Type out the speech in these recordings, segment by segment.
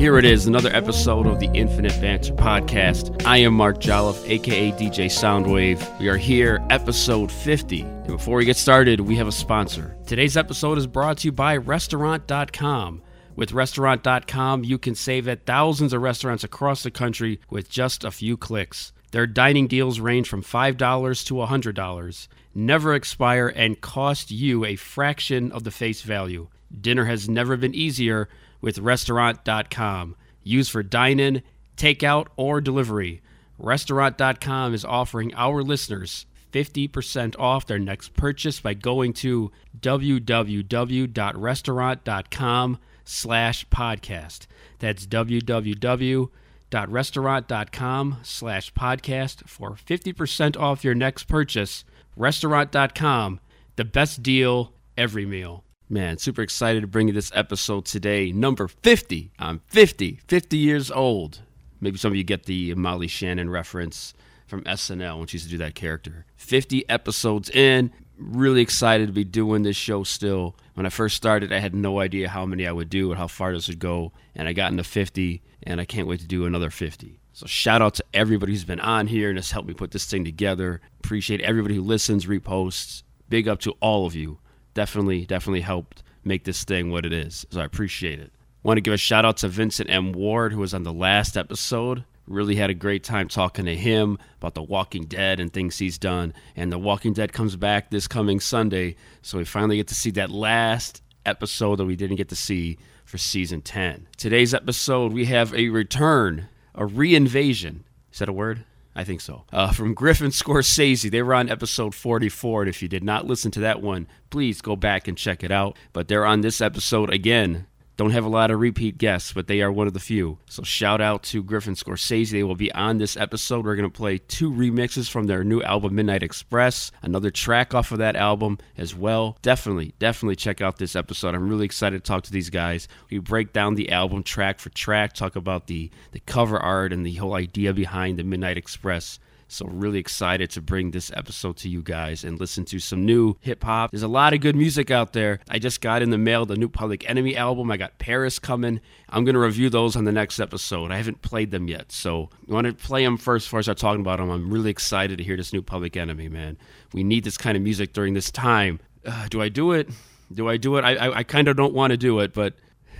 Here it is, another episode of the Infinite Banter Podcast. I am Mark Jolliffe, aka DJ Soundwave. We are here, episode 50. And before we get started, we have a sponsor. Today's episode is brought to you by Restaurant.com. With Restaurant.com, you can save at thousands of restaurants across the country with just a few clicks. Their dining deals range from $5 to $100, never expire, and cost you a fraction of the face value. Dinner has never been easier with Restaurant.com. Used for dine in, takeout, or delivery. Restaurant.com is offering our listeners 50% off their next purchase by going to www.restaurant.com slash podcast. That's www.restaurant.com slash podcast for 50% off your next purchase. Restaurant.com, the best deal every meal. Man, super excited to bring you this episode today. Number 50. I'm 50, 50 years old. Maybe some of you get the Molly Shannon reference from SNL when she used to do that character. 50 episodes in. Really excited to be doing this show still. When I first started, I had no idea how many I would do and how far this would go. And I got into 50, and I can't wait to do another 50. So shout out to everybody who's been on here and has helped me put this thing together. Appreciate everybody who listens, reposts. Big up to all of you definitely, definitely helped make this thing what it is. So I appreciate it. Want to give a shout out to Vincent M. Ward, who was on the last episode. Really had a great time talking to him about The Walking Dead and things he's done. And The Walking Dead comes back this coming Sunday, so we finally get to see that last episode that we didn't get to see for season 10. Today's episode, we have a return, a reinvasion. Is that a word? I think so. Uh, from Griffin Scorsese. They were on episode 44. And if you did not listen to that one, please go back and check it out. But they're on this episode again. Don't have a lot of repeat guests, but they are one of the few. So shout out to Griffin Scorsese. They will be on this episode. We're going to play two remixes from their new album, Midnight Express, another track off of that album as well. Definitely, definitely check out this episode. I'm really excited to talk to these guys. We break down the album track for track, talk about the, the cover art and the whole idea behind the Midnight Express. So, really excited to bring this episode to you guys and listen to some new hip hop. There's a lot of good music out there. I just got in the mail the new Public Enemy album. I got Paris coming. I'm going to review those on the next episode. I haven't played them yet. So, I want to play them first before I start talking about them. I'm really excited to hear this new Public Enemy, man. We need this kind of music during this time. Uh, do I do it? Do I do it? I, I, I kind of don't want to do it, but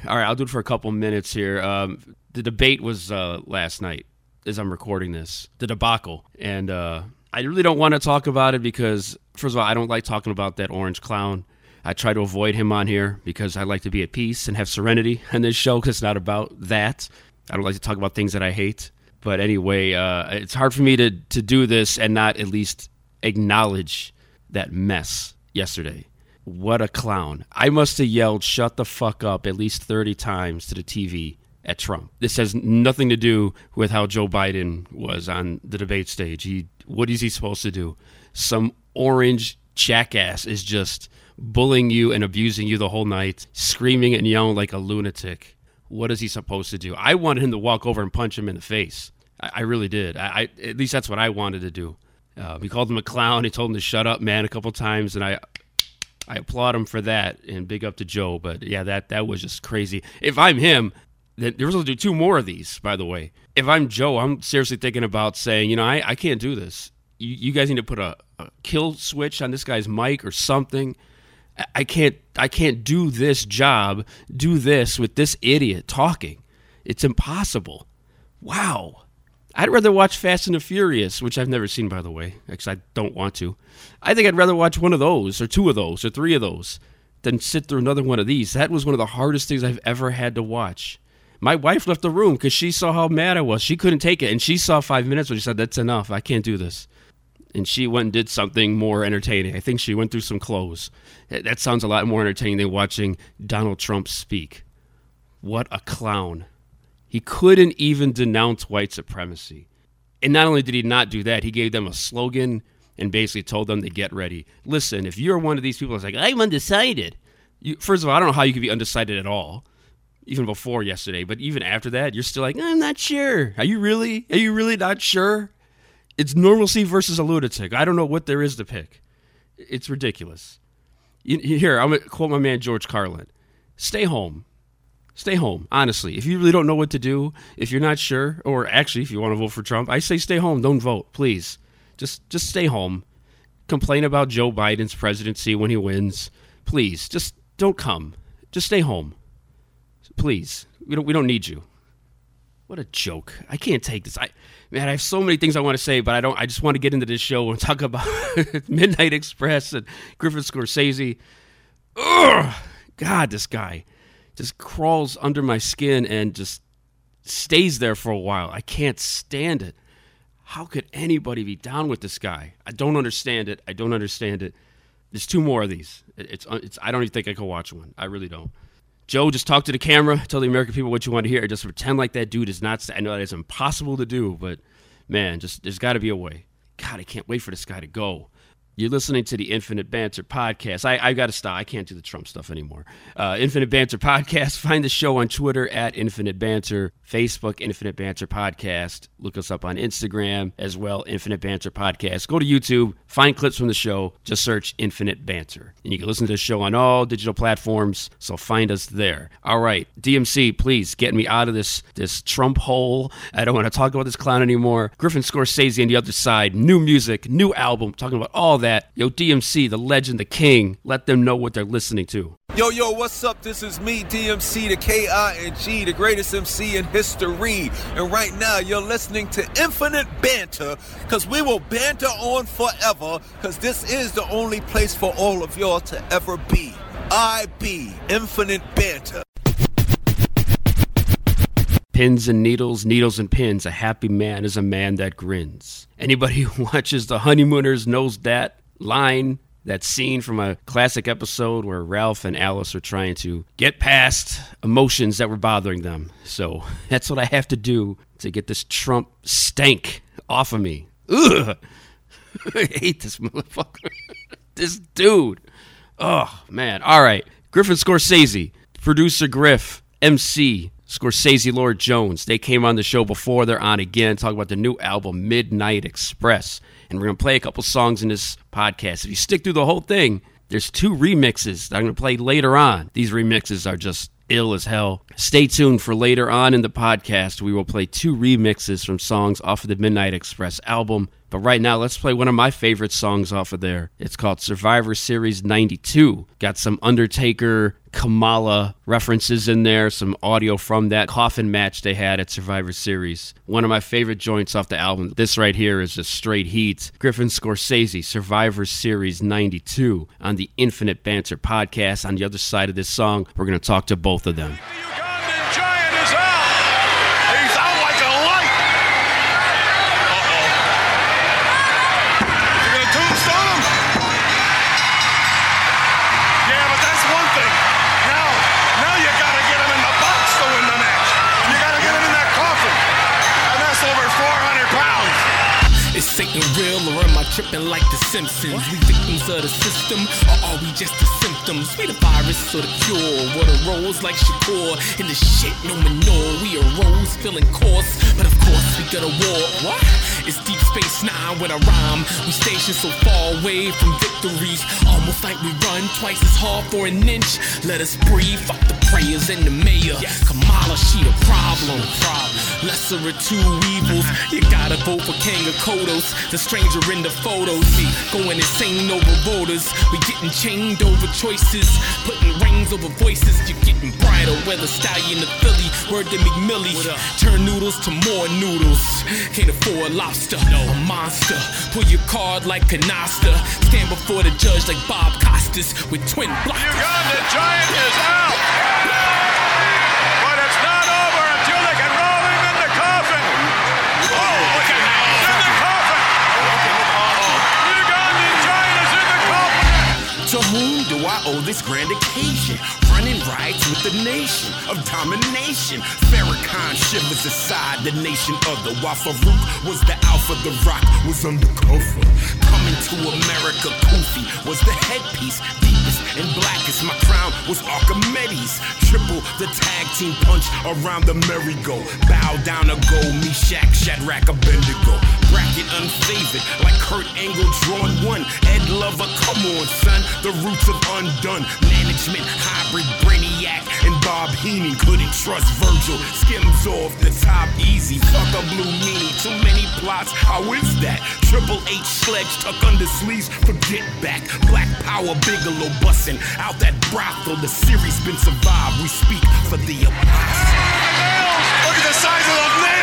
all right, I'll do it for a couple minutes here. Um, the debate was uh, last night as I'm recording this, the debacle. And uh, I really don't want to talk about it because, first of all, I don't like talking about that orange clown. I try to avoid him on here because I like to be at peace and have serenity in this show because it's not about that. I don't like to talk about things that I hate. But anyway, uh, it's hard for me to, to do this and not at least acknowledge that mess yesterday. What a clown. I must have yelled, shut the fuck up, at least 30 times to the TV at Trump. This has nothing to do with how Joe Biden was on the debate stage. He, what is he supposed to do? Some orange jackass is just bullying you and abusing you the whole night, screaming and yelling like a lunatic. What is he supposed to do? I wanted him to walk over and punch him in the face. I, I really did. I, I, at least that's what I wanted to do. Uh, he called him a clown. He told him to shut up, man, a couple times, and I, I applaud him for that. And big up to Joe. But yeah, that that was just crazy. If I'm him, then there's supposed to do two more of these. By the way, if I'm Joe, I'm seriously thinking about saying, you know, I, I can't do this. You, you guys need to put a, a kill switch on this guy's mic or something. I can't I can't do this job, do this with this idiot talking. It's impossible. Wow. I'd rather watch Fast and the Furious, which I've never seen by the way, because I don't want to. I think I'd rather watch one of those or two of those or three of those than sit through another one of these. That was one of the hardest things I've ever had to watch. My wife left the room because she saw how mad I was. She couldn't take it, and she saw five minutes, when she said, "That's enough. I can't do this." and she went and did something more entertaining. I think she went through some clothes. That sounds a lot more entertaining than watching Donald Trump speak. What a clown. He couldn't even denounce white supremacy. And not only did he not do that, he gave them a slogan and basically told them to get ready. Listen, if you're one of these people that's like, I'm undecided. You, first of all, I don't know how you could be undecided at all, even before yesterday, but even after that, you're still like, I'm not sure. Are you really? Are you really not sure? It's normalcy versus a lunatic. I don't know what there is to pick. It's ridiculous. Here, I'm going to quote my man George Carlin Stay home. Stay home, honestly. If you really don't know what to do, if you're not sure, or actually, if you want to vote for Trump, I say stay home. Don't vote, please. Just, just stay home. Complain about Joe Biden's presidency when he wins. Please, just don't come. Just stay home. Please. We don't, we don't need you. What a joke. I can't take this. I man, I have so many things I want to say, but I don't. I just want to get into this show and talk about Midnight Express and Griffin Scorsese. Ugh, God, this guy just crawls under my skin and just stays there for a while. I can't stand it. How could anybody be down with this guy? I don't understand it. I don't understand it. There's two more of these. It's, it's I don't even think I can watch one. I really don't. Joe, just talk to the camera, tell the American people what you want to hear, just pretend like that dude is not. I know that is impossible to do, but man, just there's got to be a way. God, I can't wait for this guy to go. You're listening to the Infinite Banter podcast. I, I got to stop. I can't do the Trump stuff anymore. Uh, Infinite Banter podcast. Find the show on Twitter at Infinite Banter, Facebook Infinite Banter podcast. Look us up on Instagram as well, Infinite Banter podcast. Go to YouTube, find clips from the show. Just search Infinite Banter, and you can listen to the show on all digital platforms. So find us there. All right, DMC, please get me out of this this Trump hole. I don't want to talk about this clown anymore. Griffin Scorsese on the other side. New music, new album, talking about all that that. Yo, DMC, the legend, the king, let them know what they're listening to. Yo, yo, what's up? This is me, DMC, the K-I-N-G, the greatest MC in history. And right now, you're listening to Infinite Banter, because we will banter on forever, because this is the only place for all of y'all to ever be. I be Infinite Banter. Pins and needles, needles and pins. A happy man is a man that grins. Anybody who watches The Honeymooners knows that line, that scene from a classic episode where Ralph and Alice are trying to get past emotions that were bothering them. So that's what I have to do to get this Trump stank off of me. Ugh. I hate this motherfucker. this dude. Oh, man. All right. Griffin Scorsese, producer Griff, MC, Scorsese Lord Jones. They came on the show before. They're on again, talk about the new album, Midnight Express and we're going to play a couple songs in this podcast. If you stick through the whole thing, there's two remixes that I'm going to play later on. These remixes are just ill as hell. Stay tuned for later on in the podcast. We will play two remixes from songs off of the Midnight Express album. But right now, let's play one of my favorite songs off of there. It's called Survivor Series 92. Got some Undertaker, Kamala references in there, some audio from that coffin match they had at Survivor Series. One of my favorite joints off the album. This right here is just straight heat. Griffin Scorsese, Survivor Series 92 on the Infinite Banter podcast. On the other side of this song, we're going to talk to both of them. Satan real tripping like the Simpsons? We victims of the system or are we just the symptoms? We the virus or the cure? What a rose like Shakur in the shit no manure. We arose feeling coarse, but of course we got a war. What? It's Deep Space Nine with a rhyme. We stationed so far away from victories, almost like we run twice as hard for an inch. Let us breathe. Fuck the prayers and the mayor. Kamala, she the problem. problem. Lesser of two evils. You gotta vote for Kang or Kodos, the stranger in the photos. Going insane over voters. We getting chained over choices, putting rings over voices. You're getting brighter. Weather stallion of Philly, word to McMillie. Turn noodles to more noodles. Can't afford lobster, a monster. Pull your card like Canasta. Stand before the judge like Bob Costas with twin blocks. Uganda Giant is out. Owe this grand occasion? Running riots with the nation of domination. Farrakhan shivers aside the nation of the Wafarouk was the alpha, the rock was undercover. Coming to America, Kofi was the headpiece. Deepest and blackest, my crown was Archimedes. Triple the tag team punch around the merry-go. Bow down to go, Meshach, Shadrach, Abednego. Bracket unfavored, like Kurt Angle drawn one. Ed Lover, come on, son. The roots of undone. Management, hybrid, brainiac, and Bob Heenan couldn't trust Virgil. Skims off the top easy. Fuck a blue meanie. Too many plots. How is that? Triple H sledge tuck under sleeves. Forget back. Black power, Bigelow busting out that brothel. The series been survived. We speak for the apostle. Look at the size of those.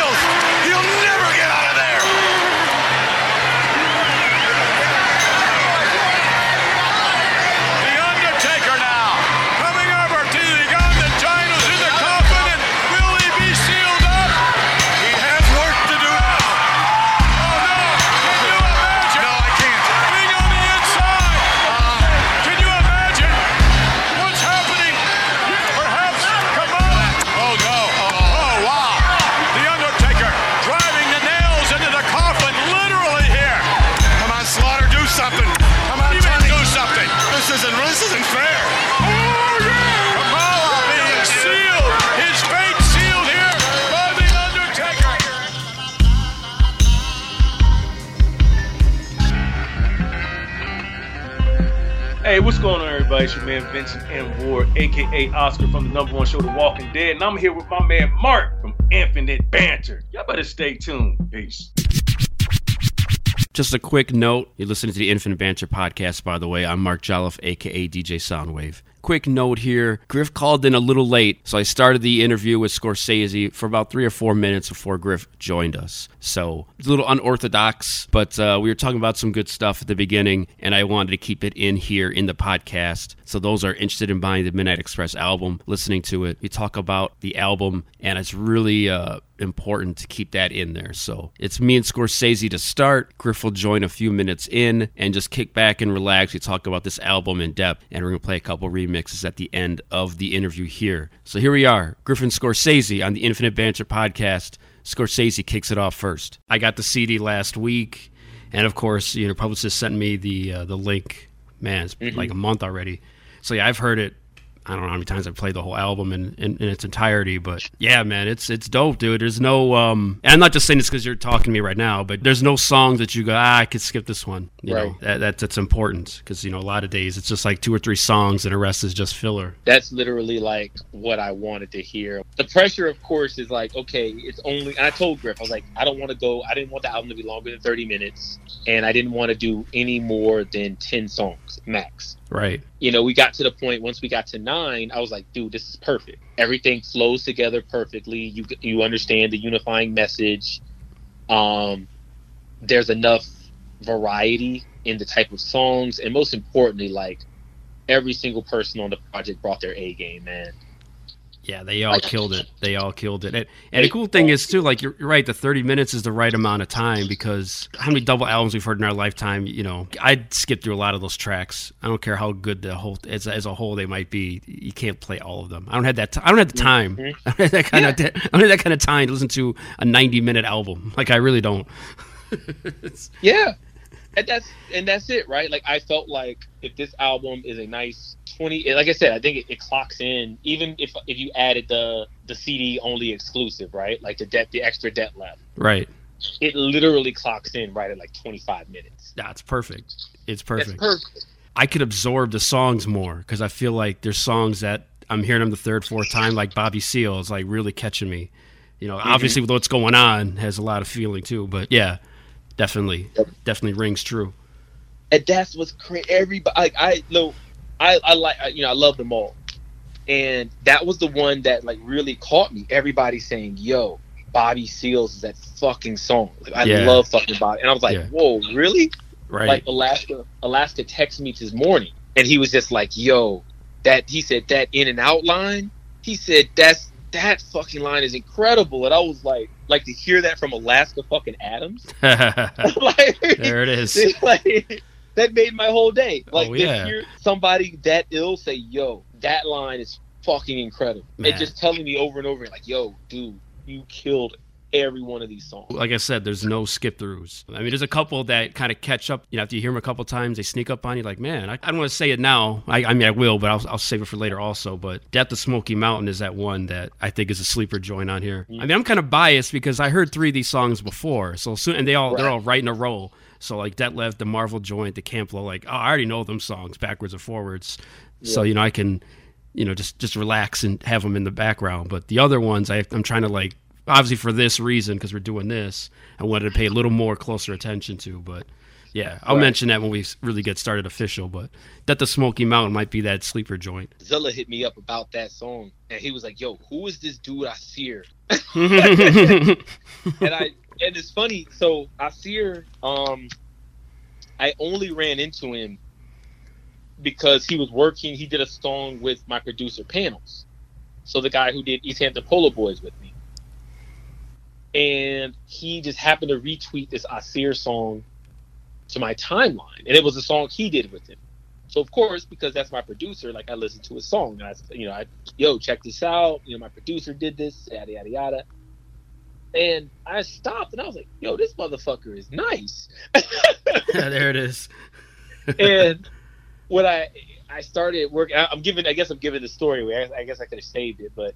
Man Vincent M. Ward, aka Oscar from the number one show, The Walking Dead, and I'm here with my man Mark from Infinite Banter. Y'all better stay tuned. Peace. Just a quick note you're listening to the Infinite Banter podcast, by the way. I'm Mark Jolliffe, aka DJ Soundwave. Quick note here Griff called in a little late, so I started the interview with Scorsese for about three or four minutes before Griff joined us. So it's a little unorthodox, but uh, we were talking about some good stuff at the beginning, and I wanted to keep it in here in the podcast. So those are interested in buying the Midnight Express album, listening to it. We talk about the album, and it's really uh, important to keep that in there. So it's me and Scorsese to start. Griff will join a few minutes in and just kick back and relax. We talk about this album in depth, and we're going to play a couple remixes at the end of the interview here. So here we are, Griffin Scorsese on the Infinite Banter podcast. Scorsese kicks it off first. I got the CD last week, and of course, you know, publicist sent me the uh, the link. Man, it's like a month already. So yeah, I've heard it. I don't know how many times I've played the whole album in, in, in its entirety, but yeah, man, it's it's dope, dude. There's no, um, and I'm not just saying this because you're talking to me right now, but there's no songs that you go, ah, I could skip this one. You know, Right. that, that that's important because you know a lot of days it's just like two or three songs and the rest is just filler. That's literally like what I wanted to hear. The pressure, of course, is like, okay, it's only. And I told Griff, I was like, I don't want to go. I didn't want the album to be longer than 30 minutes, and I didn't want to do any more than 10 songs max. Right. You know, we got to the point once we got to nine, I was like, dude, this is perfect. Everything flows together perfectly. You you understand the unifying message. Um, there's enough variety in the type of songs, and most importantly, like every single person on the project brought their A game, man. Yeah, they all Like- killed it. They all killed it. And, and the cool thing is too, like you're, you're right, the 30 minutes is the right amount of time because how many double albums we've heard in our lifetime? You know, I'd skip through a lot of those tracks. I don't care how good the whole as, as a whole they might be. You can't play all of them. I don't have that. T- I don't have the time. I don't have that kind of. I don't have that kind of time to listen to a 90 minute album. Like I really don't. Yeah, and that's and that's it, right? Like I felt like if this album is a nice twenty, like I said, I think it, it clocks in. Even if if you added the the CD only exclusive, right? Like the debt, the extra debt left, right. it literally clocks in right at like twenty five minutes. That's perfect. It's perfect. perfect. I could absorb the songs more because I feel like there's songs that I'm hearing them the third, fourth time, like Bobby Seale is like really catching me. You know, mm-hmm. obviously with what's going on has a lot of feeling too, but yeah, definitely, definitely rings true. and that's what's crazy. Everybody, like I know, I I like I- you know I love them all, and that was the one that like really caught me. Everybody saying, "Yo, Bobby Seals is that fucking song." Like I Yeah. love fucking Bobby, and I was like, Yeah. "Whoa, really?" Right. Like Alaska, Alaska texted me this morning, and he was just like, "Yo, that," he said that in and out line. He said that's that fucking line is incredible, and I was like, like to hear that from Alaska fucking Adams. like, there it is. like, that made my whole day. Oh, like Oh, to hear somebody that ill say, "Yo, that line is fucking incredible," Man. and just telling me over and over, like, "Yo, dude, you killed every one of these songs." Like I said, there's no skip throughs. I mean, there's a couple that kind of catch up. You know, after you hear them a couple times, they sneak up on you. Like, man, I, I don't want to say it now. I, I mean, I will, but I'll, I'll save it for later also. But Death of Smoky Mountain is that one that I think is a sleeper joint on here. I mean, I'm kind of biased because I heard three of these songs before, so soon, and they all they're all right in a row. So like Debt Left, the Marvel joint, the Camp Lo, like oh, I already know them songs backwards and forwards. So you know, I can you know just just relax and have them in the background. But the other ones, I, I'm trying to like obviously for this reason because we're doing this, I wanted to pay a little more closer attention to. But yeah, I'll Right. mention that when we really get started official. But that the Smoky Mountain might be that sleeper joint. Zilla hit me up about that song, and he was like, "Yo, who is this dude I see her?" and I and it's funny. So Asir, um, I only ran into him because he was working. He did a song with my producer Panels, so the guy who did East Hampton Polo Boys with me, and he just happened to retweet this Asir song to my timeline, and it was a song he did with him. So of course, because that's my producer, like I listened to his song, and I, you know, I, yo, check this out. You know, my producer did this, yada yada yada. And I stopped, and I was like, yo, this motherfucker is nice. there it is. and when I I started working, I'm giving, I guess I'm giving the story away. I, I guess I could have saved it, but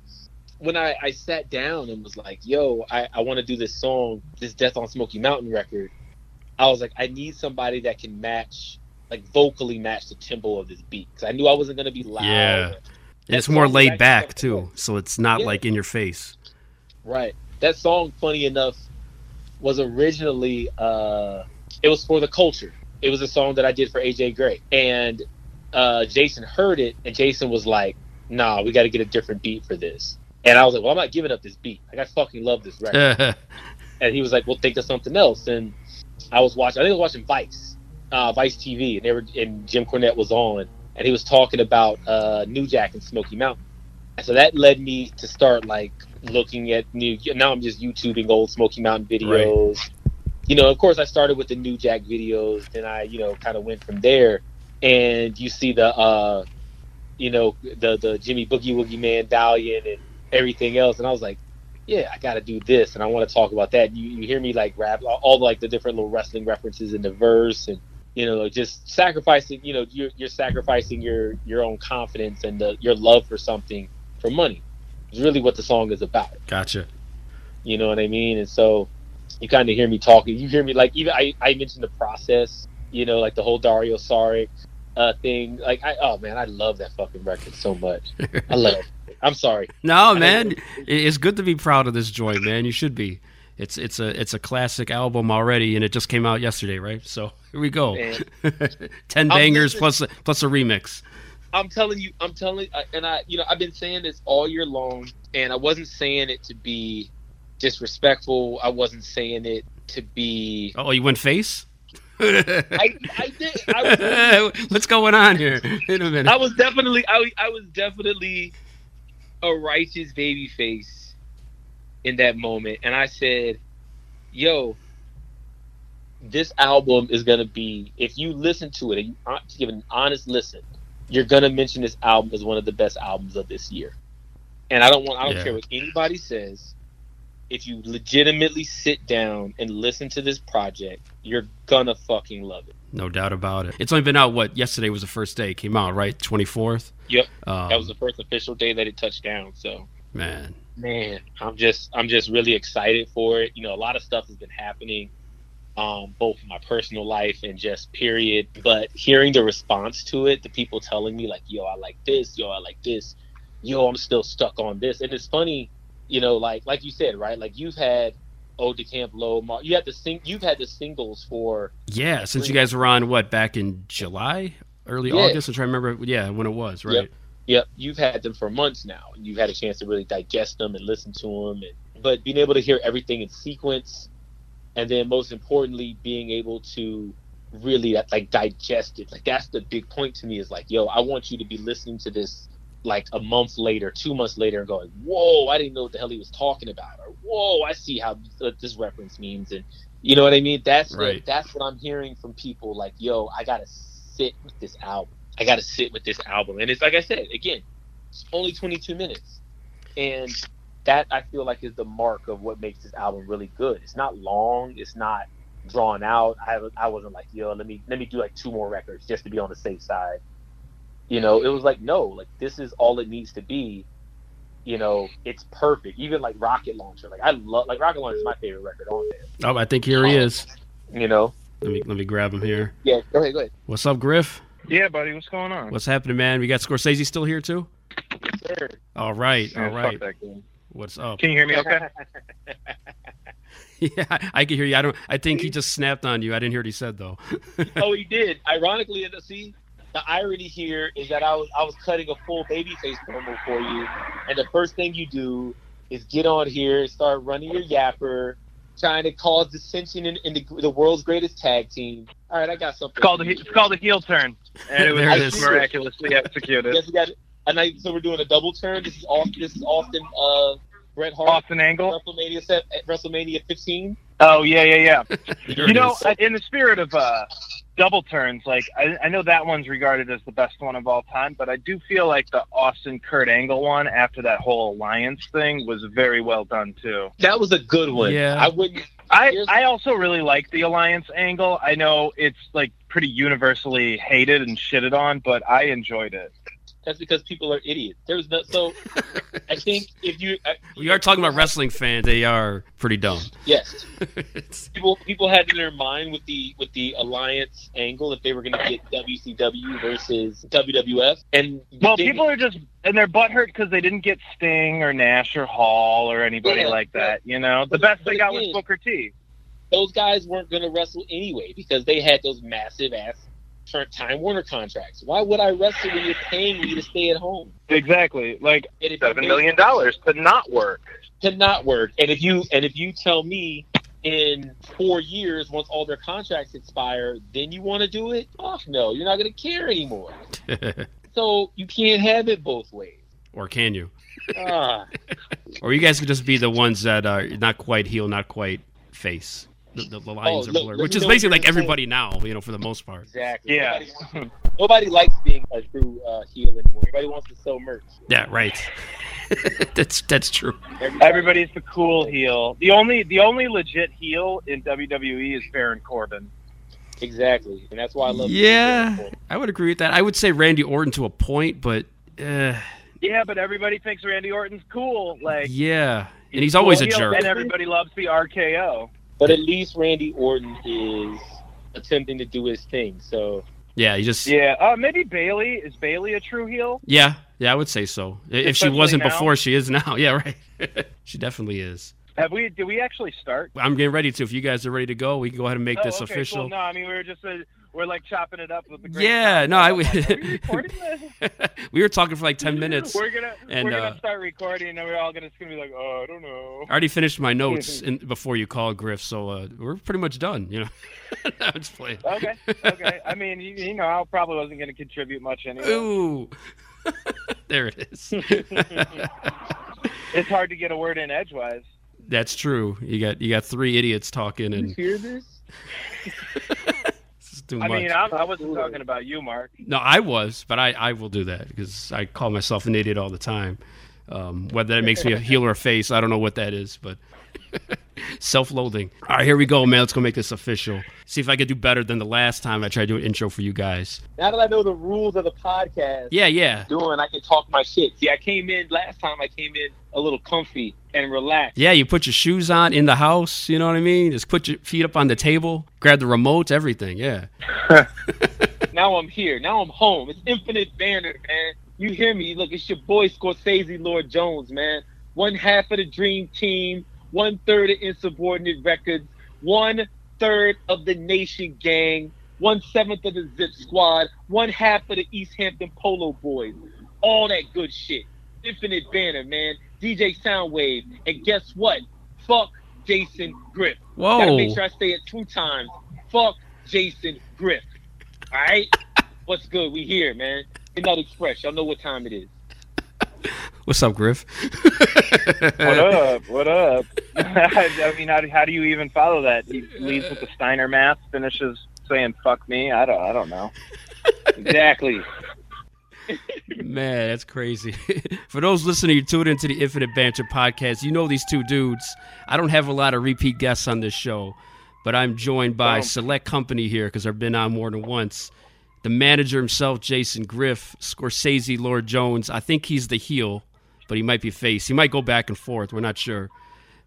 when I, I sat down and was like, yo, I, I want to do this song, this Death on Smoky Mountain record, I was like, I need somebody that can match, like vocally match the tempo of this beat. Because I knew I wasn't going to be loud. Yeah. It's more laid back too, so it's not Yeah. like in your face. Right. That song, funny enough, was originally uh it was for the culture. It was a song that I did for AJ Gray. And uh Jason heard it and Jason was like, nah, we gotta get a different beat for this. And I was like, Well, I'm not giving up this beat. Like I fucking love this record. and he was like, "Well, think of something else." And I was watching. I think I was watching Vice, uh, Vice TV, and they were and Jim Cornette was on, and he was talking about uh, New Jack and Smoky Mountain. And so that led me to start like looking at new. Now I'm just YouTubing old Smoky Mountain videos. You know, of course, I started with the New Jack videos, then I, you know, kind of went from there. And you see the, uh, you know, the the Jimmy Boogie Woogie Man Valiant and everything else, and I was like, yeah, I got to do this, and I want to talk about that. You, you hear me like rap all the like the different little wrestling references in the verse, and you know, just sacrificing. You know, you're you're sacrificing your your own confidence and the, your love for something for money. Is really what the song is about. Gotcha. You know what I mean? And so you kind of hear me talking. You hear me like even I I mentioned the process. You know, like the whole Dario Saric uh, thing. Like I oh man, I love that fucking record so much. I love. it. I'm sorry. No, man, it's good to be proud of this joint, man. You should be. It's it's a it's a classic album already, and it just came out yesterday, right? So here we go. Ten bangers plus a, plus a remix. I'm telling you, I'm telling, and I, you know, I've been saying this all year long, and I wasn't saying it to be disrespectful. I wasn't saying it to be. Oh, you went face. I, I did. I was, What's going on here? Wait a minute. I was definitely, I, I was definitely a righteous baby face in that moment, and I said, "Yo, this album is gonna be. If you listen to it and you uh, hon- give an honest listen, you're gonna mention this album as one of the best albums of this year." And I don't want, I don't Yeah. care what anybody says. if you legitimately sit down and listen to this project, you're gonna fucking love it. No doubt about it. It's only been out what yesterday was the first day it came out, right? Twenty fourth. Yep, Um, that was the first official day that it touched down. So man. man, I'm just I'm just really excited for it. You know, a lot of stuff has been happening, um, both in my personal life and just period. But hearing the response to it, the people telling me like, "Yo, I like this. Yo, I like this. Yo, I'm still stuck on this." And it's funny, you know, like like you said, right? Like you've had Ode to Camp Lo, Mar- you had the sing, you've had the singles for Yeah, since you guys were on what back in July, early Yeah. August. I'm trying to remember. Yeah, when it was right. Yep. Yep, you've had them for months now, and you've had a chance to really digest them and listen to them. And, but being able to hear everything in sequence, and then most importantly, being able to really like digest it. Like that's the big point to me. Is like, yo, I want you to be listening to this like a month later, two months later, and going, whoa, I didn't know what the hell he was talking about, or whoa, I see how what uh, this reference means, and you know what I mean. That's Right. what, that's what I'm hearing from people. Like, yo, I gotta sit with this album. I got to sit with this album. And it's like I said, again, it's only 22 minutes. And that I feel like is the mark of what makes this album really good. It's not long, it's not drawn out. I I wasn't like, yo, let me let me do like two more records just to be on the safe side. You know, it was like no, like this is all it needs to be. You know, it's perfect. Even like Rocket Launcher. Like I love like Rocket Launcher is my favorite record on there. Oh, I think here he is. You know? Let me let me grab him here. Yeah, go ahead, go ahead. What's up, Griff? Yeah, buddy, what's going on? What's happening, man? We got Scorsese still here too. Sure. All right, all Man, fuck right. that game. What's up? Can you hear me okay? Yeah, I can hear you. I don't. I think he just snapped on you. I didn't hear what he said though. oh, he did. Ironically, and see, the irony here is that I was I was cutting a full babyface promo for you, and the first thing you do is get on here, and start running your yapper, trying to cause dissension in, in the, the world's greatest tag team. All right, I got something. It's called a, he- it's called a heel turn, and it was it just miraculously executed. Yes, we got. And I, so we're doing a double turn. This is Austin. This is Austin. Uh, Bret Hart. Austin Angle. WrestleMania set, at WrestleMania 15. Oh yeah, yeah, yeah. You know, in the spirit of uh, double turns, like I, I know that one's regarded as the best one of all time, but I do feel like the Austin Kurt Angle one after that whole alliance thing was very well done too. That was a good one. Yeah. I wouldn't. I I also really like the alliance angle. I know it's like pretty universally hated and shitted on, but I enjoyed it. That's because people are idiots. There's no. So I think if you. I, we are talking about wrestling fans. They are pretty dumb. Yes. People people had in their mind with the with the alliance angle if they were going to get WCW versus WWF, and Well, they- people are just and they're butthurt because they didn't get Sting or Nash or Hall or anybody Yeah, like that. You know, the But- best but they got was Booker T. those guys weren't going to wrestle anyway because they had those massive ass turn- Time Warner contracts. Why would I wrestle when you're paying me to stay at home? Exactly, like And if seven you million dollars to not work. to not work, and if you and if you tell me in four years once all their contracts expire, then you want to do it? Oh no, you're not going to care anymore. So you can't have it both ways. or can you? Ah. Or you guys could just be the ones that are not quite heel, not quite face. The, the, the lines Oh, are look, blurred, let which is basically you're like saying. everybody now, you know, for the most part. Exactly. Yeah. Nobody, wants- nobody likes being a true uh, heel anymore. Everybody wants to sell merch. Yeah, right. that's that's true. Everybody's the cool heel. The only the only legit heel in WWE is Baron Corbin. Exactly, and that's why I love. Yeah, I would agree with that. I would say Randy Orton to a point, but uh, Yeah, but everybody thinks Randy Orton's cool. Like yeah, and he's always a cool heel, jerk. and everybody loves the RKO. But at least Randy Orton is attempting to do his thing. So Yeah, he just Yeah, uh, maybe Bayley is Bayley a true heel? yeah, yeah, I would say so. If she wasn't now? before, she is now. Yeah, right. she definitely is. Have we? Do we actually start? I'm getting ready to. If you guys are ready to go, we can go ahead and make Oh, this okay, official. Cool. No, I mean we were just uh, we're like chopping it up with the. Great Yeah, no, I like, we we recording this? we were talking for like ten minutes. We're gonna And, we're gonna start recording, and we're all gonna it's gonna be like, oh, I don't know. I already finished my notes in, before you called Griff, so uh, we're pretty much done. You know, I'm just playing. Okay, okay. I mean, you, you know, I probably wasn't gonna contribute much anyway. Ooh, there it is. It's hard to get a word in edgewise. That's true. You got you got three idiots talking, and hear this? This is too I much. mean, I, I wasn't talking about you, Mark. no, I was, but I, I will do that because I call myself an idiot all the time. Um, whether that makes me a heel or a face, I don't know what that is, but Self-loathing. All right, here we go, man. Let's go make this official. See if I can do better than the last time I tried to do an intro for you guys. Now that I know the rules of the podcast, Yeah, yeah. doing, I can talk my shit. See, I came in last time. I came in a little comfy and relaxed. Yeah, you put your shoes on in the house, you know what I mean? Just put your feet up on the table, grab the remotes, everything. Yeah. Now I'm here. Now I'm home. It's infinite banter, man. You hear me? Look, it's your boy Scorsese Lord Jones, man. One half of the dream team, one third of insubordinate records, one third of the nation gang, one seventh of the zip squad, one half of the East Hampton Polo Boys. All that good shit. Infinite banter, man. DJ Soundwave. And guess what? Fuck Jason Griff. Whoa. Gotta make sure I say it two times. Fuck Jason Griff. All right? What's good? We here, man. Midnight Express. Y'all know what time it is. What's up, Griff? What up? What up? I mean, how do, how do you even follow that? He leads with the Steiner math, finishes saying "fuck me." I don't. I don't know. Exactly. Man, that's crazy. For those listening, you tuned into the Infinite Banter podcast. You know these two dudes. I don't have a lot of repeat guests on this show, but I'm joined by select company here because I've been on more than once. The manager himself, Jason Griff, Scorsese, Lord Jones. I think he's the heel, but he might be face. He might go back and forth. We're not sure.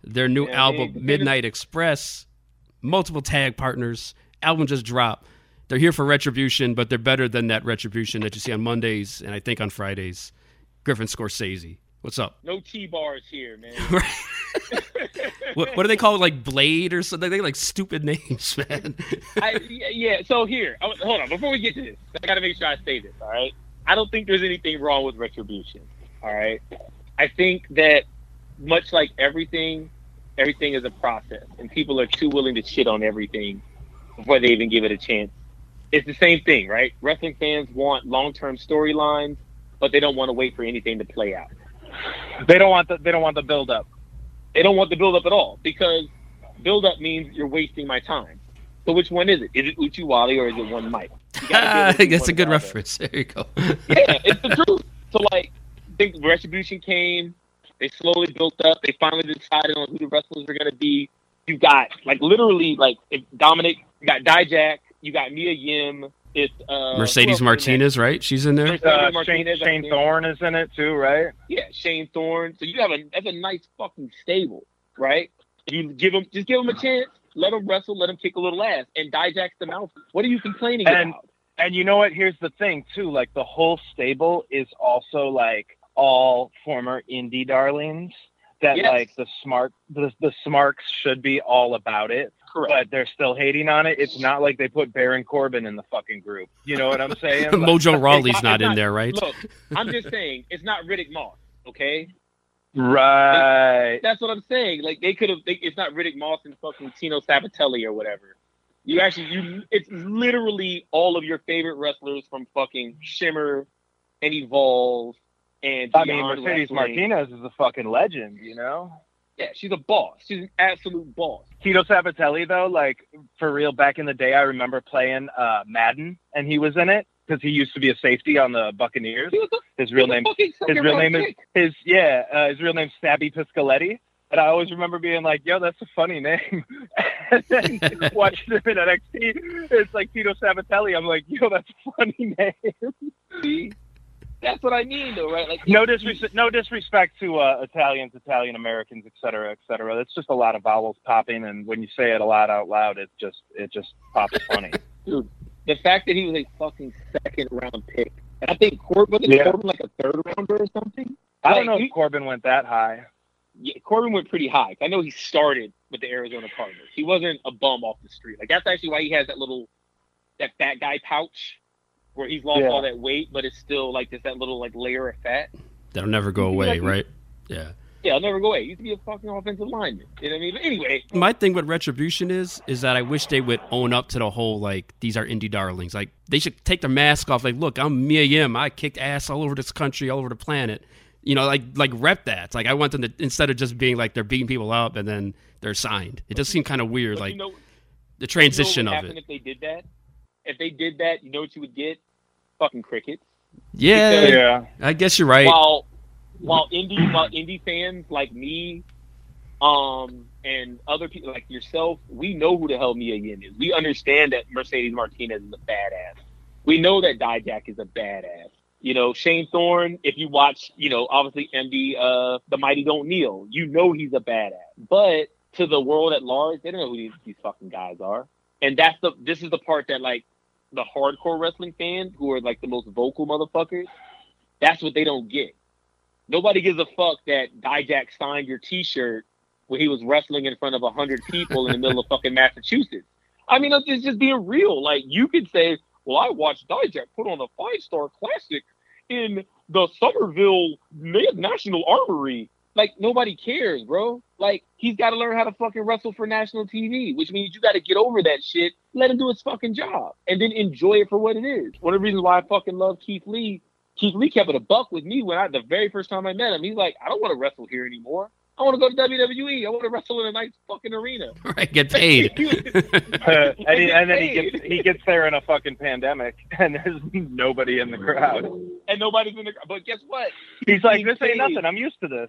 Their new Yeah, album, Midnight Express, multiple tag partners. Album just dropped. They're here for retribution, but they're better than that retribution that you see on Mondays and I think on Fridays. Griffin Scorsese. What's up? No T bars here, man. What, what do they call it? Like Blade or something? They like stupid names, man. I, yeah, yeah, so here, hold on. Before we get to this, I got to make sure I say this, all right? I don't think there's anything wrong with retribution, all right? I think that much like everything, everything is a process, and people are too willing to shit on everything before they even give it a chance. It's the same thing, right? Wrestling fans want long term storylines, but they don't want to wait for anything to play out. They don't want the. They don't want the build up. They don't want the build up at all because build up means you're wasting my time. So which one is it? Is it Uchiwali or is it one Mike? You gotta be able I to think do that's a good or the other. reference. There you go. Yeah, it's the truth. So like, I think Retribution came. They slowly built up. They finally decided on who the wrestlers were gonna be. You got like literally like if Dominic. Got Dijak. You got Mia Yim. It's uh, Mercedes Martinez, right? She's in there. Uh, Shane, Martinez, I Shane. Thorne is in it too, right? Yeah, Shane Thorne. So you have a that's a nice fucking stable, right? You give them just give them a chance. Let them wrestle. Let them kick a little ass. And Dijak's the mouth. What are you complaining And- about? And you know what? Here's the thing too. Like the whole stable is also like all former indie darlings. That Yes. like the smart the the smarks should be all about it, Correct. but they're still hating on it. It's not like they put Baron Corbin in the fucking group. You know what I'm saying? Like- Mojo Rawley's not- not in there, right? Look, I'm just saying it's not Riddick Moss. Okay, right. that's what I'm saying. Like they could have. It's not Riddick Moss and fucking Tino Sabbatelli or whatever. You actually, you. It's literally all of your favorite wrestlers from fucking Shimmer and Evolve and I mean, Mercedes Wrestling. Martinez is a fucking legend. You know. Yeah, she's a boss. She's an absolute boss. Tito Sabatelli though, like for real, back in the day, I remember playing uh, Madden, and he was in it because he used to be a safety on the Buccaneers. His real he was a name, his real name is his yeah, uh, his real name's Stabby Piscoletti. And I always remember being like, "Yo, that's a funny name." and then watching him in NXT, it's like Tito Sabatelli. I'm like, "Yo, that's a funny name." That's what I mean, though, right? Like no disrespect, no disrespect to uh, Italians, Italian Americans, et cetera, et cetera. It's just a lot of vowels popping, and when you say it a lot out loud, it just it just pops funny. dude, the fact that he was a fucking second round pick, and I think Corbin Yeah. Corbin like a third rounder or something. I don't know if Corbin went that high. yeah, Corbin went pretty high. I know he started with the Arizona Cardinals. He wasn't a bum off the street. Like that's actually why he has that little that fat guy pouch where he's lost Yeah. all that weight, but it's still like just that little like layer of fat. That'll never go away, right? Yeah. Yeah, I'll never go away. He used to be a fucking offensive lineman. You know what I mean? But anyway, My thing with retribution is is that I wish they would own up to the whole like these are indie darlings. Like they should take their mask off. Like, look, I'm Mia Yim. I kicked ass all over this country, all over the planet. You know, like like rep that. It's like I want them to instead of just being like they're beating people up and then they're signed. It just seemed kind of weird, but like you know, the transition you know what of it. if they did that? If they did that, you know what you would get? Fucking crickets. Yeah, Yeah. I guess you're right. while while indie while indie fans like me um and other people like yourself, we know who the hell Mia Yim is. We understand that Mercedes Martinez is a badass. We know that Dijak is a badass. You know, Shane Thorne, if you watch, you know, obviously MD, uh, The Mighty Don't Kneel, you know he's a badass. But to the world at large, they don't know who these, these fucking guys are. And that's the, this is the part that like the hardcore wrestling fans who are like the most vocal motherfuckers, that's what they don't get. Nobody gives a fuck that Dijak signed your T-shirt when he was wrestling in front of hundred people in the middle of fucking Massachusetts. I mean, it's just being real. Like you could say, "Well, I watched Dijak put on a five-star classic in the Somerville National Armory." Like nobody cares, bro. Like he's got to learn how to fucking wrestle for national TV, which means you got to get over that shit. Let him do his fucking job, and then enjoy it for what it is. One of the reasons why I fucking love Keith Lee. Keith Lee kept it a buck with me when I the very first time I met him. He's like, I don't want to wrestle here anymore. I want to go to WWE. I want to wrestle in a nice fucking arena. Right, get paid. Uh, and, he, and then he gets he gets there in a fucking pandemic, and there's nobody in the crowd. and nobody's in the. But guess what? He's like, He's "This paid. ain't nothing. I'm used to this."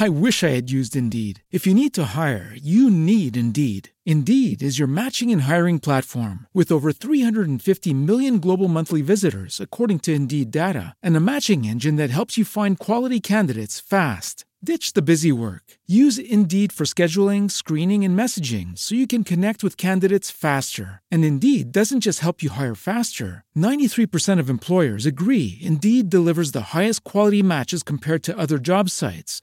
I wish I had used Indeed. If you need to hire, you need Indeed. Indeed is your matching and hiring platform with over 350 million global monthly visitors, according to Indeed data, and a matching engine that helps you find quality candidates fast. Ditch the busy work. Use Indeed for scheduling, screening, and messaging so you can connect with candidates faster. And Indeed doesn't just help you hire faster. 93% of employers agree Indeed delivers the highest quality matches compared to other job sites,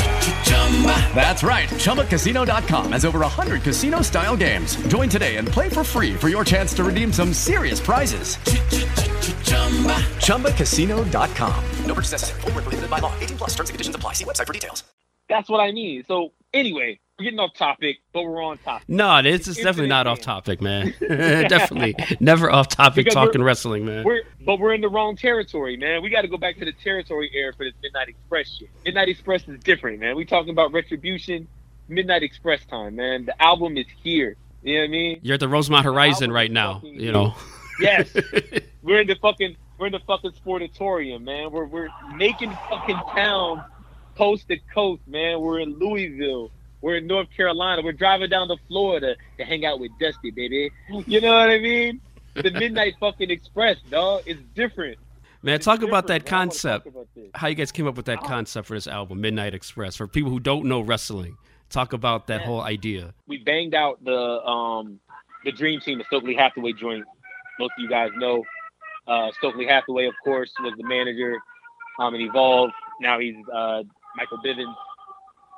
That's right. ChumbaCasino.com has over 100 casino style games. Join today and play for free for your chance to redeem some serious prizes. ChumbaCasino.com. No purchase necessary. Void where prohibited by law. 18 plus terms and conditions apply. See website for details. that's what I mean. So anyway, we're getting off topic, but we're on topic. No, this is definitely not off topic, man. definitely never off topic Because talking wrestling, man. We're but we're in the wrong territory, man. We got to go back to the territory era for this Midnight Express shit. Midnight Express is different, man. We talking about retribution, Midnight Express time, man. The album is here. You know what I mean? You're at the Rosemont Horizon right now. You know. Yes. we're in the fucking we're in the fucking sportatorium, man. We're we're making fucking towns coast to coast, man. We're in Louisville. We're in North Carolina. We're driving down to Florida to hang out with Dusty, baby. You know what I mean? The Midnight fucking Express, dog. It's different. Man, talk about that different, man. I wanna concept. about. How you guys came up with that concept for this album, Midnight Express. For people who don't know wrestling, talk about that whole idea. we banged out the um the dream team, the Stokely Hathaway joint. Most of you guys know. Uh, Stokely Hathaway, of course, was the manager um, and Evolve. Now he's uh, Michael Bivens.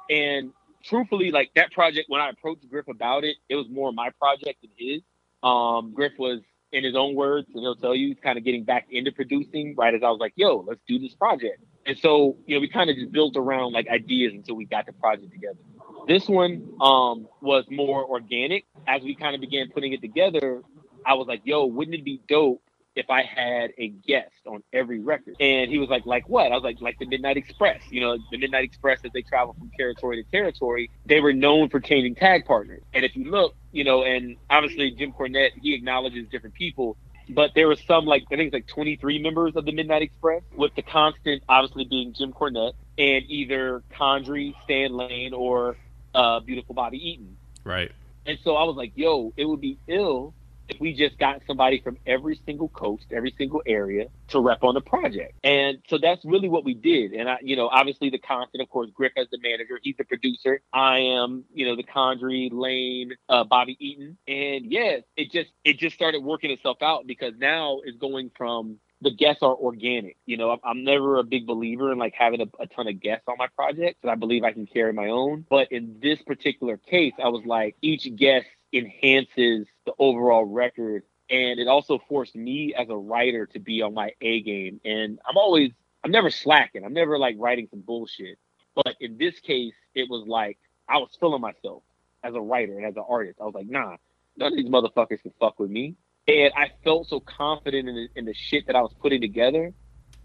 And truthfully, like that project, when I approached Griff about it, it was more my project than his. Um, Griff was, in his own words, and he'll tell you, kind of getting back into producing right as I was like, yo, let's do this project. And so, you know, we kind of just built around like ideas until we got the project together. This one um, was more organic. As we kind of began putting it together, I was like, yo, wouldn't it be dope if I had a guest on every record? And he was like, like what? I was like, like the Midnight Express. You know, the Midnight Express, as they travel from territory to territory, they were known for changing tag partners. And if you look, you know, and obviously Jim Cornette, he acknowledges different people. But there was some like I think it's like 23 members of the Midnight Express, with the constant obviously being Jim Cornette and either Condrey, Stan Lane, or uh, Beautiful Bobby Eaton. Right. And so I was like, yo, it would be ill if we just got somebody from every single coast, every single area to rep on the project. And so that's really what we did. And I, you know, obviously the constant, of course, Griff as the manager, he's the producer. I am, you know, the Condrey, Lane, uh, Bobby Eaton. And yes, it just it just started working itself out because now it's going from the guests are organic. You know, I'm, never a big believer in like having a, a ton of guests on my project, and I believe I can carry my own. But in this particular case, I was like, each guest enhances the overall record, and it also forced me as a writer to be on my A game. And I'm always, I'm never slacking. I'm never like writing some bullshit. But in this case, it was like I was feeling myself as a writer and as an artist. I was like, nah, none of these motherfuckers can fuck with me. And I felt so confident in the, in the shit that I was putting together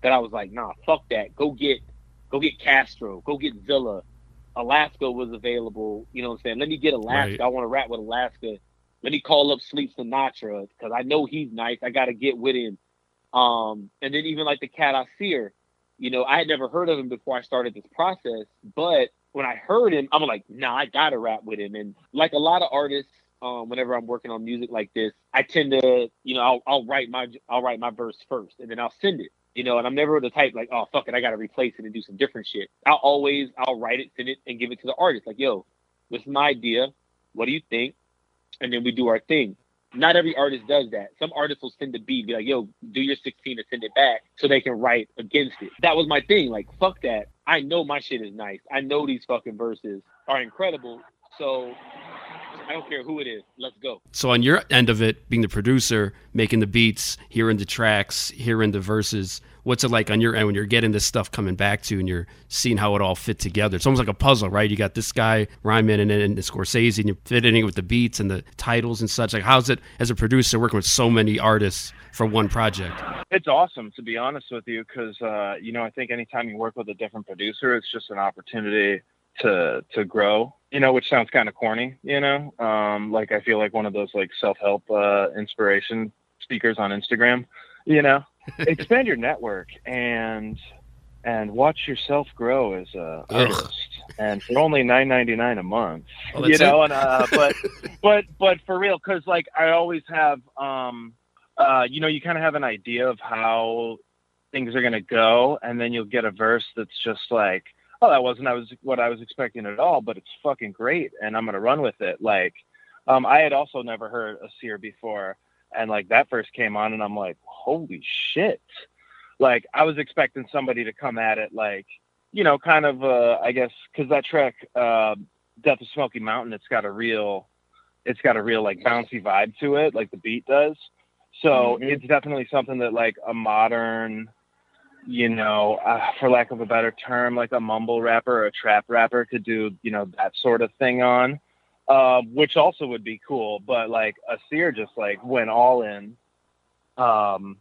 that I was like, nah, fuck that. Go get, go get Castro. Go get Zilla. Alaska was available. You know what I'm saying? Let me get Alaska. Right. I want to rap with Alaska. Let me call up Sleep Sinatra because I know he's nice. I got to get with him. Um, and then even like the cat I seer, you know, I had never heard of him before I started this process, but when I heard him, I'm like, nah, I gotta rap with him. And like a lot of artists, um, whenever I'm working on music like this, I tend to, you know, I'll, I'll write my, I'll write my verse first, and then I'll send it. You know, and I'm never the type like, oh fuck it, I gotta replace it and do some different shit. I'll always, I'll write it, send it, and give it to the artist. Like, yo, this is my idea. What do you think? And then we do our thing. Not every artist does that. Some artists will send the beat, be like, yo, do your 16 and send it back so they can write against it. That was my thing. Like, fuck that. I know my shit is nice. I know these fucking verses are incredible. So I don't care who it is. Let's go. So on your end of it, being the producer, making the beats, hearing the tracks, hearing the verses, what's it like on your end when you're getting this stuff coming back to you and you're seeing how it all fit together? It's almost like a puzzle, right? You got this guy Ryman and then Scorsese, and you're fitting it with the beats and the titles and such. Like, how's it as a producer working with so many artists for one project? It's awesome to be honest with you, because uh, you know I think anytime you work with a different producer, it's just an opportunity to to grow. You know, which sounds kind of corny. You know, um, like I feel like one of those like self help uh, inspiration speakers on Instagram. You know, expand your network and and watch yourself grow as a Ugh. artist. And for only nine ninety nine a month, Oh, you know, it? and uh, but but but for real, because like I always have, um, uh, you know, you kind of have an idea of how things are gonna go, and then you'll get a verse that's just like, oh, that wasn't I was what I was expecting at all, but it's fucking great, and I'm gonna run with it. Like, um, I had also never heard a seer before, and like that first came on, and I'm like, holy shit! Like I was expecting somebody to come at it like, you know, kind of, uh, I guess, because that track, uh, Death of Smoky Mountain, it's got a real, it's got a real like bouncy vibe to it, like the beat does. So it's definitely something that like a modern, you know, uh, for lack of a better term, like a mumble rapper or a trap rapper could do, you know, that sort of thing on, uh, which also would be cool. But like a seer just like went all in, um,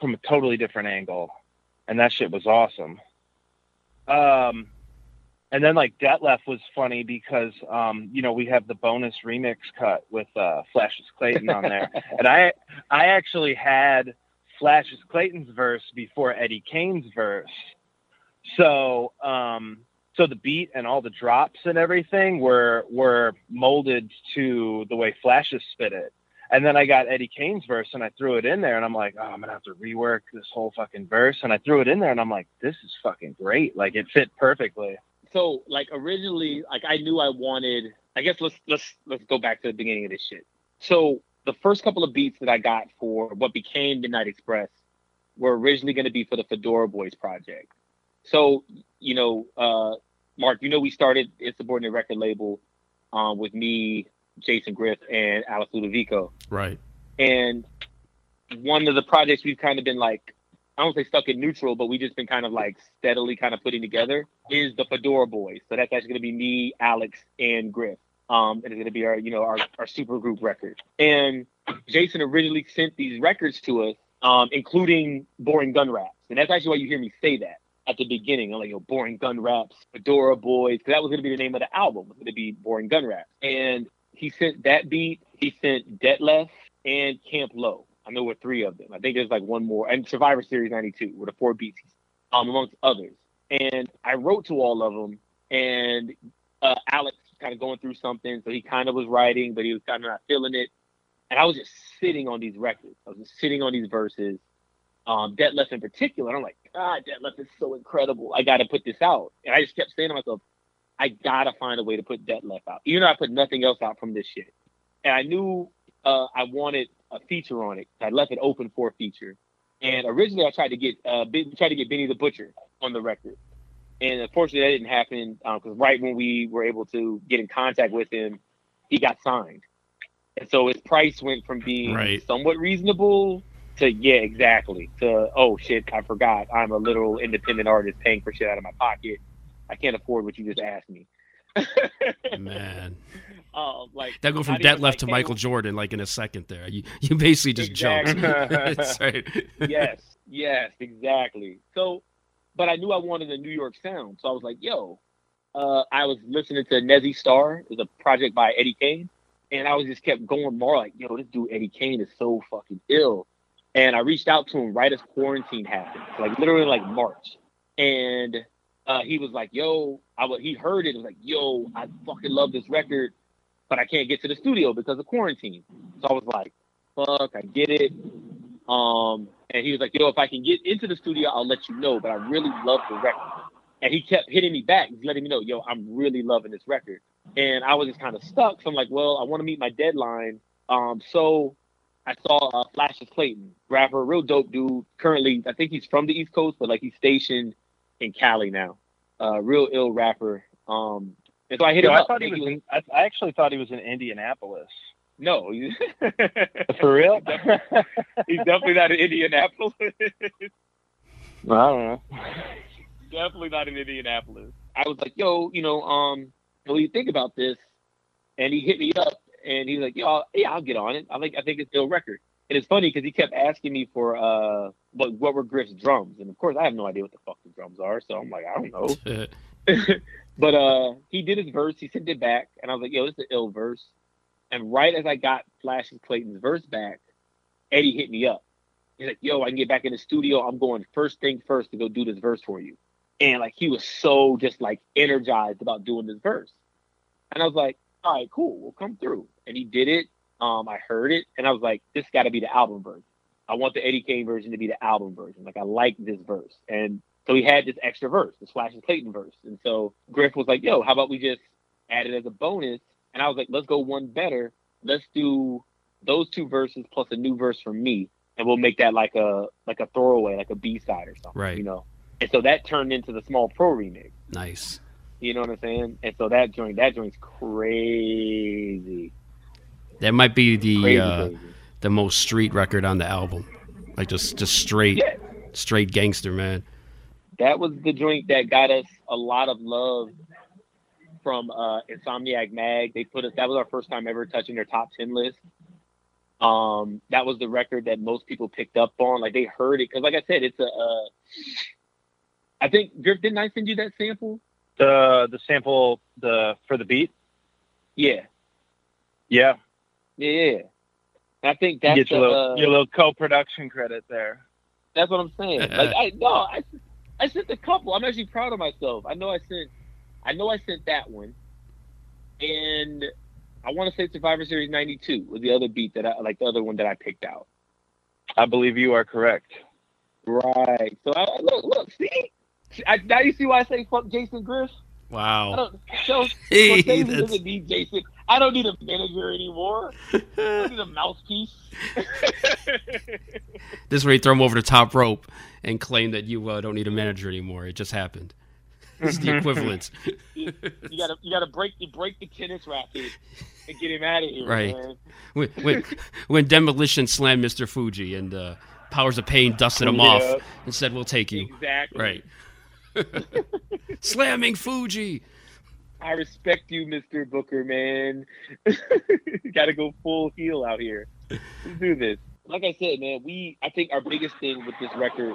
from a totally different angle, and that shit was awesome. Um, and then like Detlef was funny because um, you know we have the bonus remix cut with uh, Flashes Clayton on there, and I I actually had Flashes Clayton's verse before Eddie Kane's verse, so um, so the beat and all the drops and everything were were molded to the way Flashes spit it. And then I got Eddie Kane's verse and I threw it in there and I'm like, oh, I'm gonna have to rework this whole fucking verse. And I threw it in there and I'm like, this is fucking great. Like it fit perfectly. So like originally, like I knew I wanted. I guess let's let's let's go back to the beginning of this shit. So the first couple of beats that I got for what became Midnight Express were originally going to be for the Fedora Boys project. So you know, uh, Mark, you know, we started Insubordinate record label um, with me, Jason Griff, and Alex Ludovico. Right. And one of the projects we've kind of been like, I don't say stuck in neutral, but we just been kind of like steadily kind of putting together is the Fedora Boys. So that's actually going to be me, Alex, and Griff. Um, and it's going to be our, you know, our, our super group record. And Jason originally sent these records to us, um, including Boring Gun Raps. And that's actually why you hear me say that at the beginning. Like, yo, Boring Gun Raps, Fedora Boys, because that was going to be the name of the album. It was going to be Boring Gun Raps. And he sent that beat. He sent Detlef and Camp Lo. I know we're three of them. I think there's like one more, and Survivor Series '92 were the four beats, um, amongst others. And I wrote to all of them, and uh, Alex kind of going through something, so he kind of was writing, but he was kind of not feeling it. And I was just sitting on these records. I was just sitting on these verses. Um, Detlef in particular, I'm like, God, Detlef is so incredible. I got to put this out. And I just kept saying to myself, I gotta find a way to put Detlef out. Even though I put nothing else out from this shit. And I knew uh, I wanted a feature on it. I left it open for a feature. And originally, I tried to get uh, tried to get Benny the Butcher on the record, and unfortunately, that didn't happen because right when we were able to get in contact with him, he got signed, and so his price went from being Right. somewhat reasonable to yeah, exactly to oh shit, I forgot I'm a literal independent artist paying for shit out of my pocket. I can't afford what you just asked me. Man, Um, like that go from debt left like, to hey, Michael Jordan like in a second. There, you you basically just jumped. Exactly. That's right. yes, yes, exactly. So, but I knew I wanted a New York sound, so I was like, "Yo," uh, I was listening to Nezzy Star, is a project by Eddie Kane, and I was just kept going more like, "Yo, this dude Eddie Kane is so fucking ill," and I reached out to him right as quarantine happened, like literally like March, and uh, he was like, "Yo," I he heard it, it was like, "Yo, I fucking love this record." But I can't get to the studio because of quarantine. So I was like, fuck, I get it. Um, and he was like, yo, if I can get into the studio, I'll let you know. But I really love the record. And he kept hitting me back, letting me know, yo, I'm really loving this record. And I was just kind of stuck. So I'm like, well, I want to meet my deadline. Um, so I saw uh, of Clayton, rapper, real dope dude. Currently, I think he's from the East Coast, but like he's stationed in Cali now. Uh, real ill rapper. Um, and so I hit Yo, him I up. thought he was. In, I, I actually thought he was in Indianapolis. no, For real? he's definitely not in Indianapolis. I don't know. definitely not in Indianapolis. I was like, yo, you know, um, what do you think about this? And he hit me up and he's like, yo, yeah, I'll get on it. I think I think it's still record. And it's funny because he kept asking me for uh what what were Griff's drums, and of course I have no idea what the fuck the drums are, so I'm like, I don't know. but uh he did his verse, he sent it back, and I was like, yo, this is an ill verse. And right as I got Flashes Clayton's verse back, Eddie hit me up. He's like, yo, I can get back in the studio. I'm going first thing first to go do this verse for you. And like he was so just like energized about doing this verse. And I was like, all right, cool, we'll come through. And he did it. Um, I heard it and I was like, this gotta be the album version. I want the Eddie Kane version to be the album version. Like I like this verse. And so he had this extra verse, the Flash and Clayton verse. And so Griff was like, yo, how about we just add it as a bonus? And I was like, let's go one better. Let's do those two verses plus a new verse from me, and we'll make that like a like a throwaway, like a B side or something. Right. You know. And so that turned into the small pro remix. Nice. You know what I'm saying? And so that joint that joint's crazy. That might be the Crazy, uh, crazy. the most street record on the album. Like just just straight Yeah. straight gangster, man. That was the joint that got us a lot of love from uh, Insomniac Mag. They put us. That was our first time ever touching their top ten list. Um, that was the record that most people picked up on. Like they heard it because, like I said, it's a. Uh, I think Griff didn't I send you that sample? The the sample the for the beat. Yeah, Yeah, yeah, yeah. I think you that's get your the, little, uh, your little co-production credit there. That's what I'm saying. Like I no, I I sent a couple. I'm actually proud of myself. I know I sent I know I sent that one. And I want to say Survivor Series 92 was the other beat that I like the other one that I picked out. I believe you are correct. Right. So I, look, look, see, I, now you see why I say fuck Jason Griff. I Wow. don't. So, Hey, doesn't need Jason. I don't need a manager anymore. I don't need a mouthpiece. This is where you throw him over the top rope and claim that you uh, don't need a manager anymore. It just happened. It's the equivalent. you, you gotta you gotta break you break the tennis racket and get him out of here, Right. when, when, when Demolition slammed Mr. Fuji and uh, Powers of Pain dusted him Yeah. off and said, "We'll take you." Exactly. Right. Slamming Fuji. I respect you, Mr. Booker, man. gotta go full heel out here. Let's do this. Like I said, man, we I think our biggest thing with this record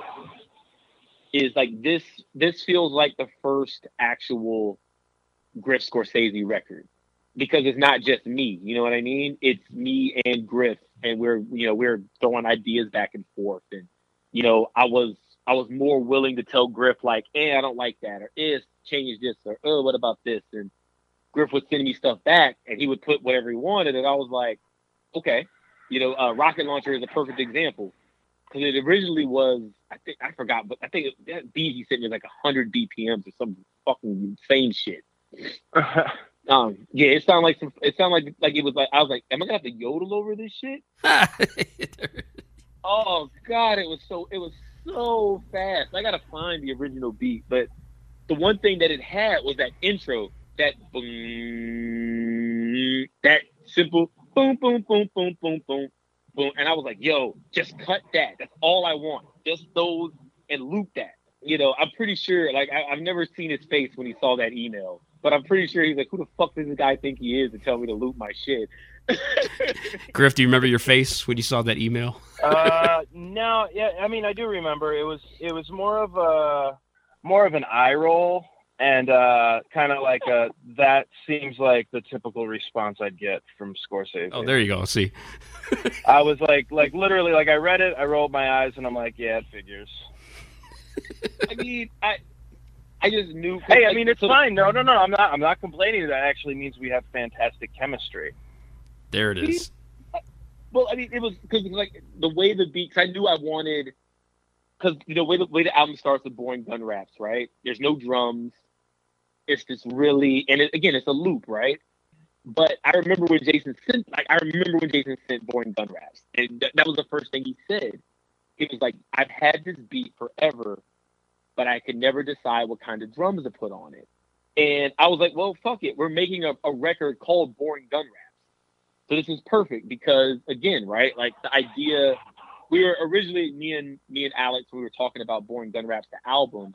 is like this this feels like the first actual Griff Scorsese record. Because it's not just me, you know what I mean? It's me and Griff and we're you know, we're throwing ideas back and forth and you know, I was I was more willing to tell Griff like, eh, I don't like that, or eh, change this, or oh, what about this? And Griff would send me stuff back, and he would put whatever he wanted, and I was like, okay, you know, uh, Rocket Launcher is a perfect example because it originally was, I think I forgot, but I think it, that beat he sent me was like 100 BPMs or some fucking insane shit. Um, yeah, it sounded like some. It sounded like like it was like I was like, am I gonna have to yodel over this shit? Oh God, it was so it was so fast. I gotta find the original beat, but the one thing that it had was that intro, that boom, that simple boom, boom, boom, boom, boom, boom, boom, and I was like, "Yo, just cut that. That's all I want. Just those and loop that." You know, I'm pretty sure. Like, I, I've never seen his face when he saw that email, but I'm pretty sure he's like, "Who the fuck does this guy think he is to tell me to loop my shit?" Griff, do you remember your face when you saw that email? uh, no, yeah, I mean, I do remember. It was it was more of a more of an eye roll, and uh, kind of like a that seems like the typical response I'd get from Scorsese. Oh, there you go. See, I was like, like literally, like I read it, I rolled my eyes, and I'm like, yeah, it figures. I mean, I I just knew. Hey, I mean, it's fine. No, no, no. I'm not. I'm not complaining. That actually means we have fantastic chemistry. There it is. Well, I mean, it was because like the way the beat. Cause I knew I wanted because you know way the way the album starts with boring gun raps, right? There's no drums. It's just really, and it, again, it's a loop, right? But I remember when Jason sent, like, I remember when Jason sent boring gun raps, and th- that was the first thing he said. He was like, "I've had this beat forever, but I could never decide what kind of drums to put on it." And I was like, "Well, fuck it, we're making a, a record called Boring Gun Raps." So this is perfect because again, right? Like the idea we were originally me and me and Alex, we were talking about Boring Gun Raps, the album.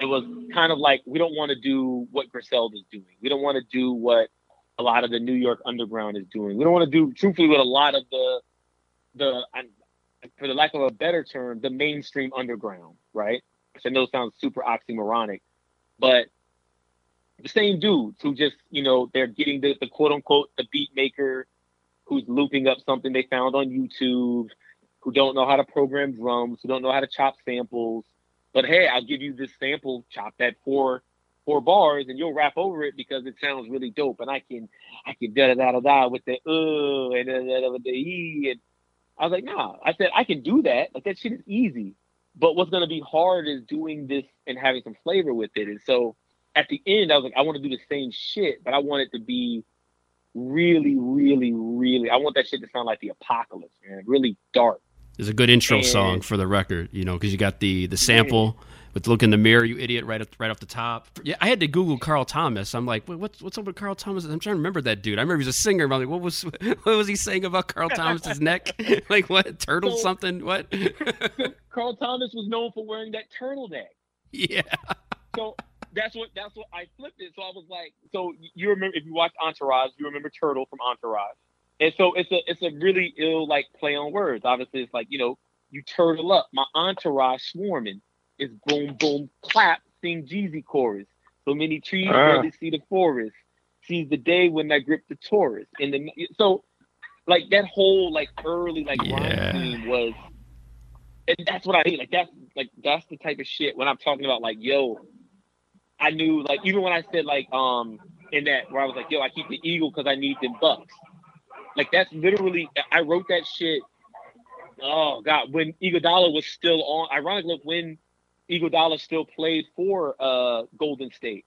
It was kind of like we don't want to do what Griselda's doing. We don't want to do what a lot of the New York underground is doing. We don't want to do truthfully what a lot of the the for the lack of a better term, the mainstream underground, right? Which I know sounds super oxymoronic, but the same dudes who just, you know, they're getting the, the quote unquote the beat maker who's looping up something they found on YouTube, who don't know how to program drums, who don't know how to chop samples. But hey, I'll give you this sample, chop that four four bars, and you'll rap over it because it sounds really dope. And I can I can da da da da da with the uh and da, da, da, the e. And I was like, nah. I said I can do that. Like that shit is easy. But what's gonna be hard is doing this and having some flavor with it. And so at the end, I was like, I want to do the same shit, but I want it to be really, really, really. I want that shit to sound like the apocalypse, man. Really dark. There's a good intro And- song for the record, you know, because you got the the sample with "Look in the Mirror, You Idiot" right up, right off the top. Yeah, I had to Google Carl Thomas. I'm like, what's what's up with Carl Thomas? I'm trying to remember that dude. I remember he was a singer. I'm like, what was what was he saying about Carl Thomas's neck? like what turtle So- something? What? Carl Thomas was known for wearing that turtleneck. yeah. So that's what that's what I flipped it. So I was like, so you remember if you watch Entourage, you remember Turtle from Entourage. And so it's a it's a really ill like play on words. Obviously, it's like you know you turtle up. My entourage swarming is boom boom clap sing Jeezy chorus. So many trees Ah. barely see the forest. Sees the day when I grip the Taurus. And the so like that whole like early like Yeah. rhyme was, and that's what I hate. Like that's like that's the type of shit when I'm talking about like yo, I knew like even when I said like um in that where I was like yo I keep the eagle because I need them bucks. Like that's literally I wrote that shit. Oh God, when Iguodala was still on. Ironically, when Iguodala still played for uh Golden State.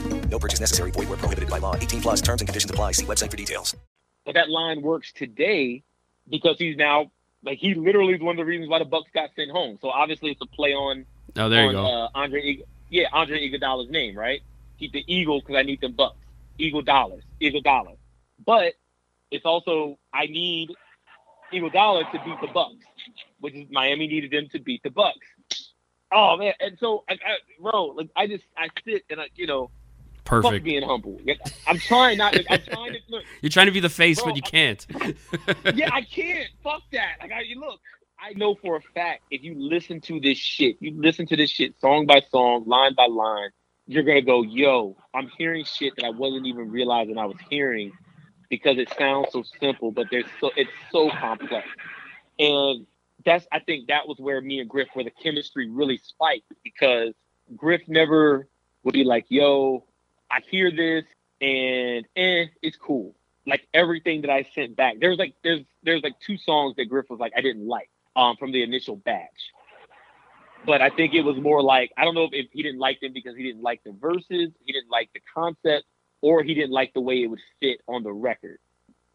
No purchase necessary. Void where prohibited by law. 18 plus terms and conditions apply. See website for details. But that line works today because he's now like he literally is one of the reasons why the Bucks got sent home. So obviously it's a play on Oh, there you go. Uh, Andre, Ig- yeah, Andre Iguodala's name, right? Keep the Eagle because I need them Bucks. Eagle dollars, Eagle dollar. But it's also I need Eagle dollar to beat the Bucks, which is Miami needed them to beat the Bucks. Oh man, and so I, I, bro, like I just I sit and I you know, fuck Perfect. being humble. I'm trying not. to I'm trying to look. You're trying to be the face, Bro, but you can't. yeah, I can't. Fuck that. Like, I, look, I know for a fact if you listen to this shit, you listen to this shit song by song, line by line, you're gonna go, yo, I'm hearing shit that I wasn't even realizing I was hearing because it sounds so simple, but there's so it's so complex. And that's I think that was where me and Griff where the chemistry really spiked because Griff never would be like, yo, I hear this and eh, it's cool. Like everything that I sent back. There's like there's there's like two songs that Griff was like I didn't like um from the initial batch. But I think it was more like I don't know if, if he didn't like them because he didn't like the verses, he didn't like the concept, or he didn't like the way it would fit on the record.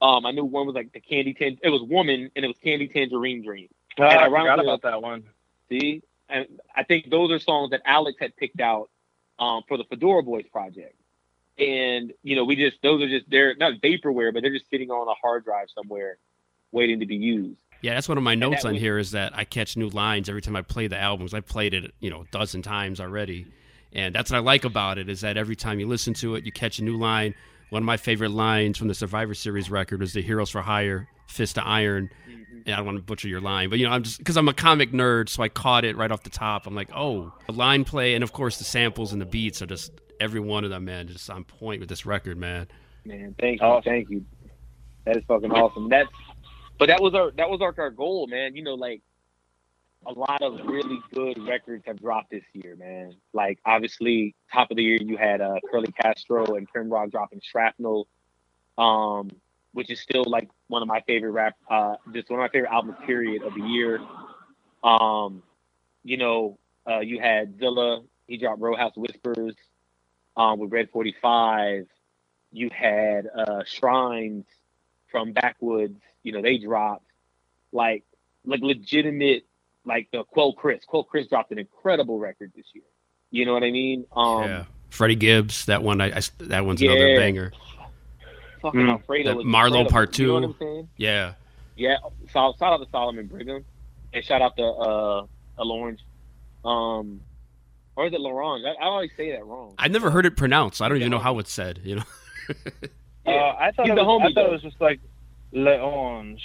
Um, I knew one was like the Candy Tan. It was Woman, and it was Candy Tangerine Dream. Oh, I forgot about that one. See, and I think those are songs that Alex had picked out um, for the Fedora Boys project. And you know, we just those are just they're not vaporware, but they're just sitting on a hard drive somewhere, waiting to be used. Yeah, that's one of my notes on was- here is that I catch new lines every time I play the albums. I played it, you know, a dozen times already. And that's what I like about it is that every time you listen to it, you catch a new line. One of my favorite lines from the Survivor Series record was the Heroes for Hire, Fist of Iron. Mm-hmm. And I don't want to butcher your line, but you know, I'm just because I'm a comic nerd, so I caught it right off the top. I'm like, oh, the line play, and of course the samples and the beats are just every one of them, man, just on point with this record, man. Man, thank you, thank you. That is fucking awesome. That's but that was our that was our, our goal, man. You know, like a lot of really good records have dropped this year, man. Like obviously, top of the year you had uh, Curly Castro and Prim Rock dropping Shrapnel, um, which is still like one of my favorite rap, uh, just one of my favorite albums period of the year. Um, you know, uh, you had Zilla, he dropped Row House Whispers, um, with Red Forty Five. You had uh, Shrines from Backwoods. You know, they dropped like like legitimate like the Quelle Chris. Quelle Chris dropped an incredible record this year. You know what I mean? Um, yeah, Freddie Gibbs, that one, I, I that one's another banger. Fucking Mm. Alfredo. Marlo. Part You know Two. what I'm saying? Yeah, Yeah. So, shout out to Solomon Brigham and shout out to uh, L'Orange. Um, or is it L'Orange? I, I always say that wrong. I've never heard it pronounced. I don't even know how it's said. You know. Uh, I thought, He's it the was, I thought though. it was just like L'Orange,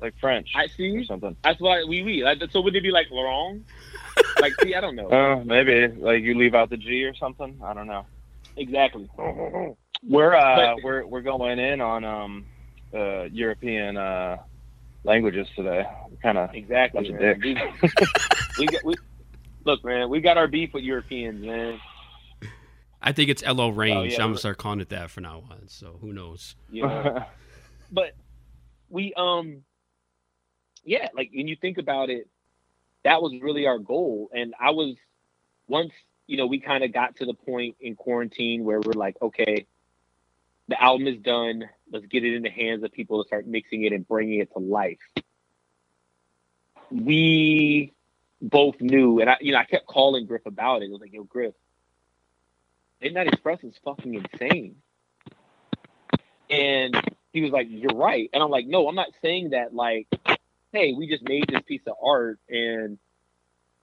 like French I see. or something. That's why we we like, so would it be like Laurent? like see, I don't know Uh, maybe like you leave out the G or something. I don't know. exactly. We're uh, But- we're we're going in on um, uh, European uh, languages today. Kind of Exactly. bunch of dicks. We, we we look, man. We got our beef with Europeans, man. I think it's LO range. Oh, yeah, I'm gonna start calling it that for now on. So who knows? Know? but we um yeah like when you think about it that was really our goal and i was once you know we kind of got to the point in quarantine where we're like okay the album is done let's get it in the hands of people to start mixing it and bringing it to life we both knew and i you know i kept calling griff about it it was like yo griff midnight express is fucking insane and he was like, You're right. And I'm like, No, I'm not saying that like, hey, we just made this piece of art and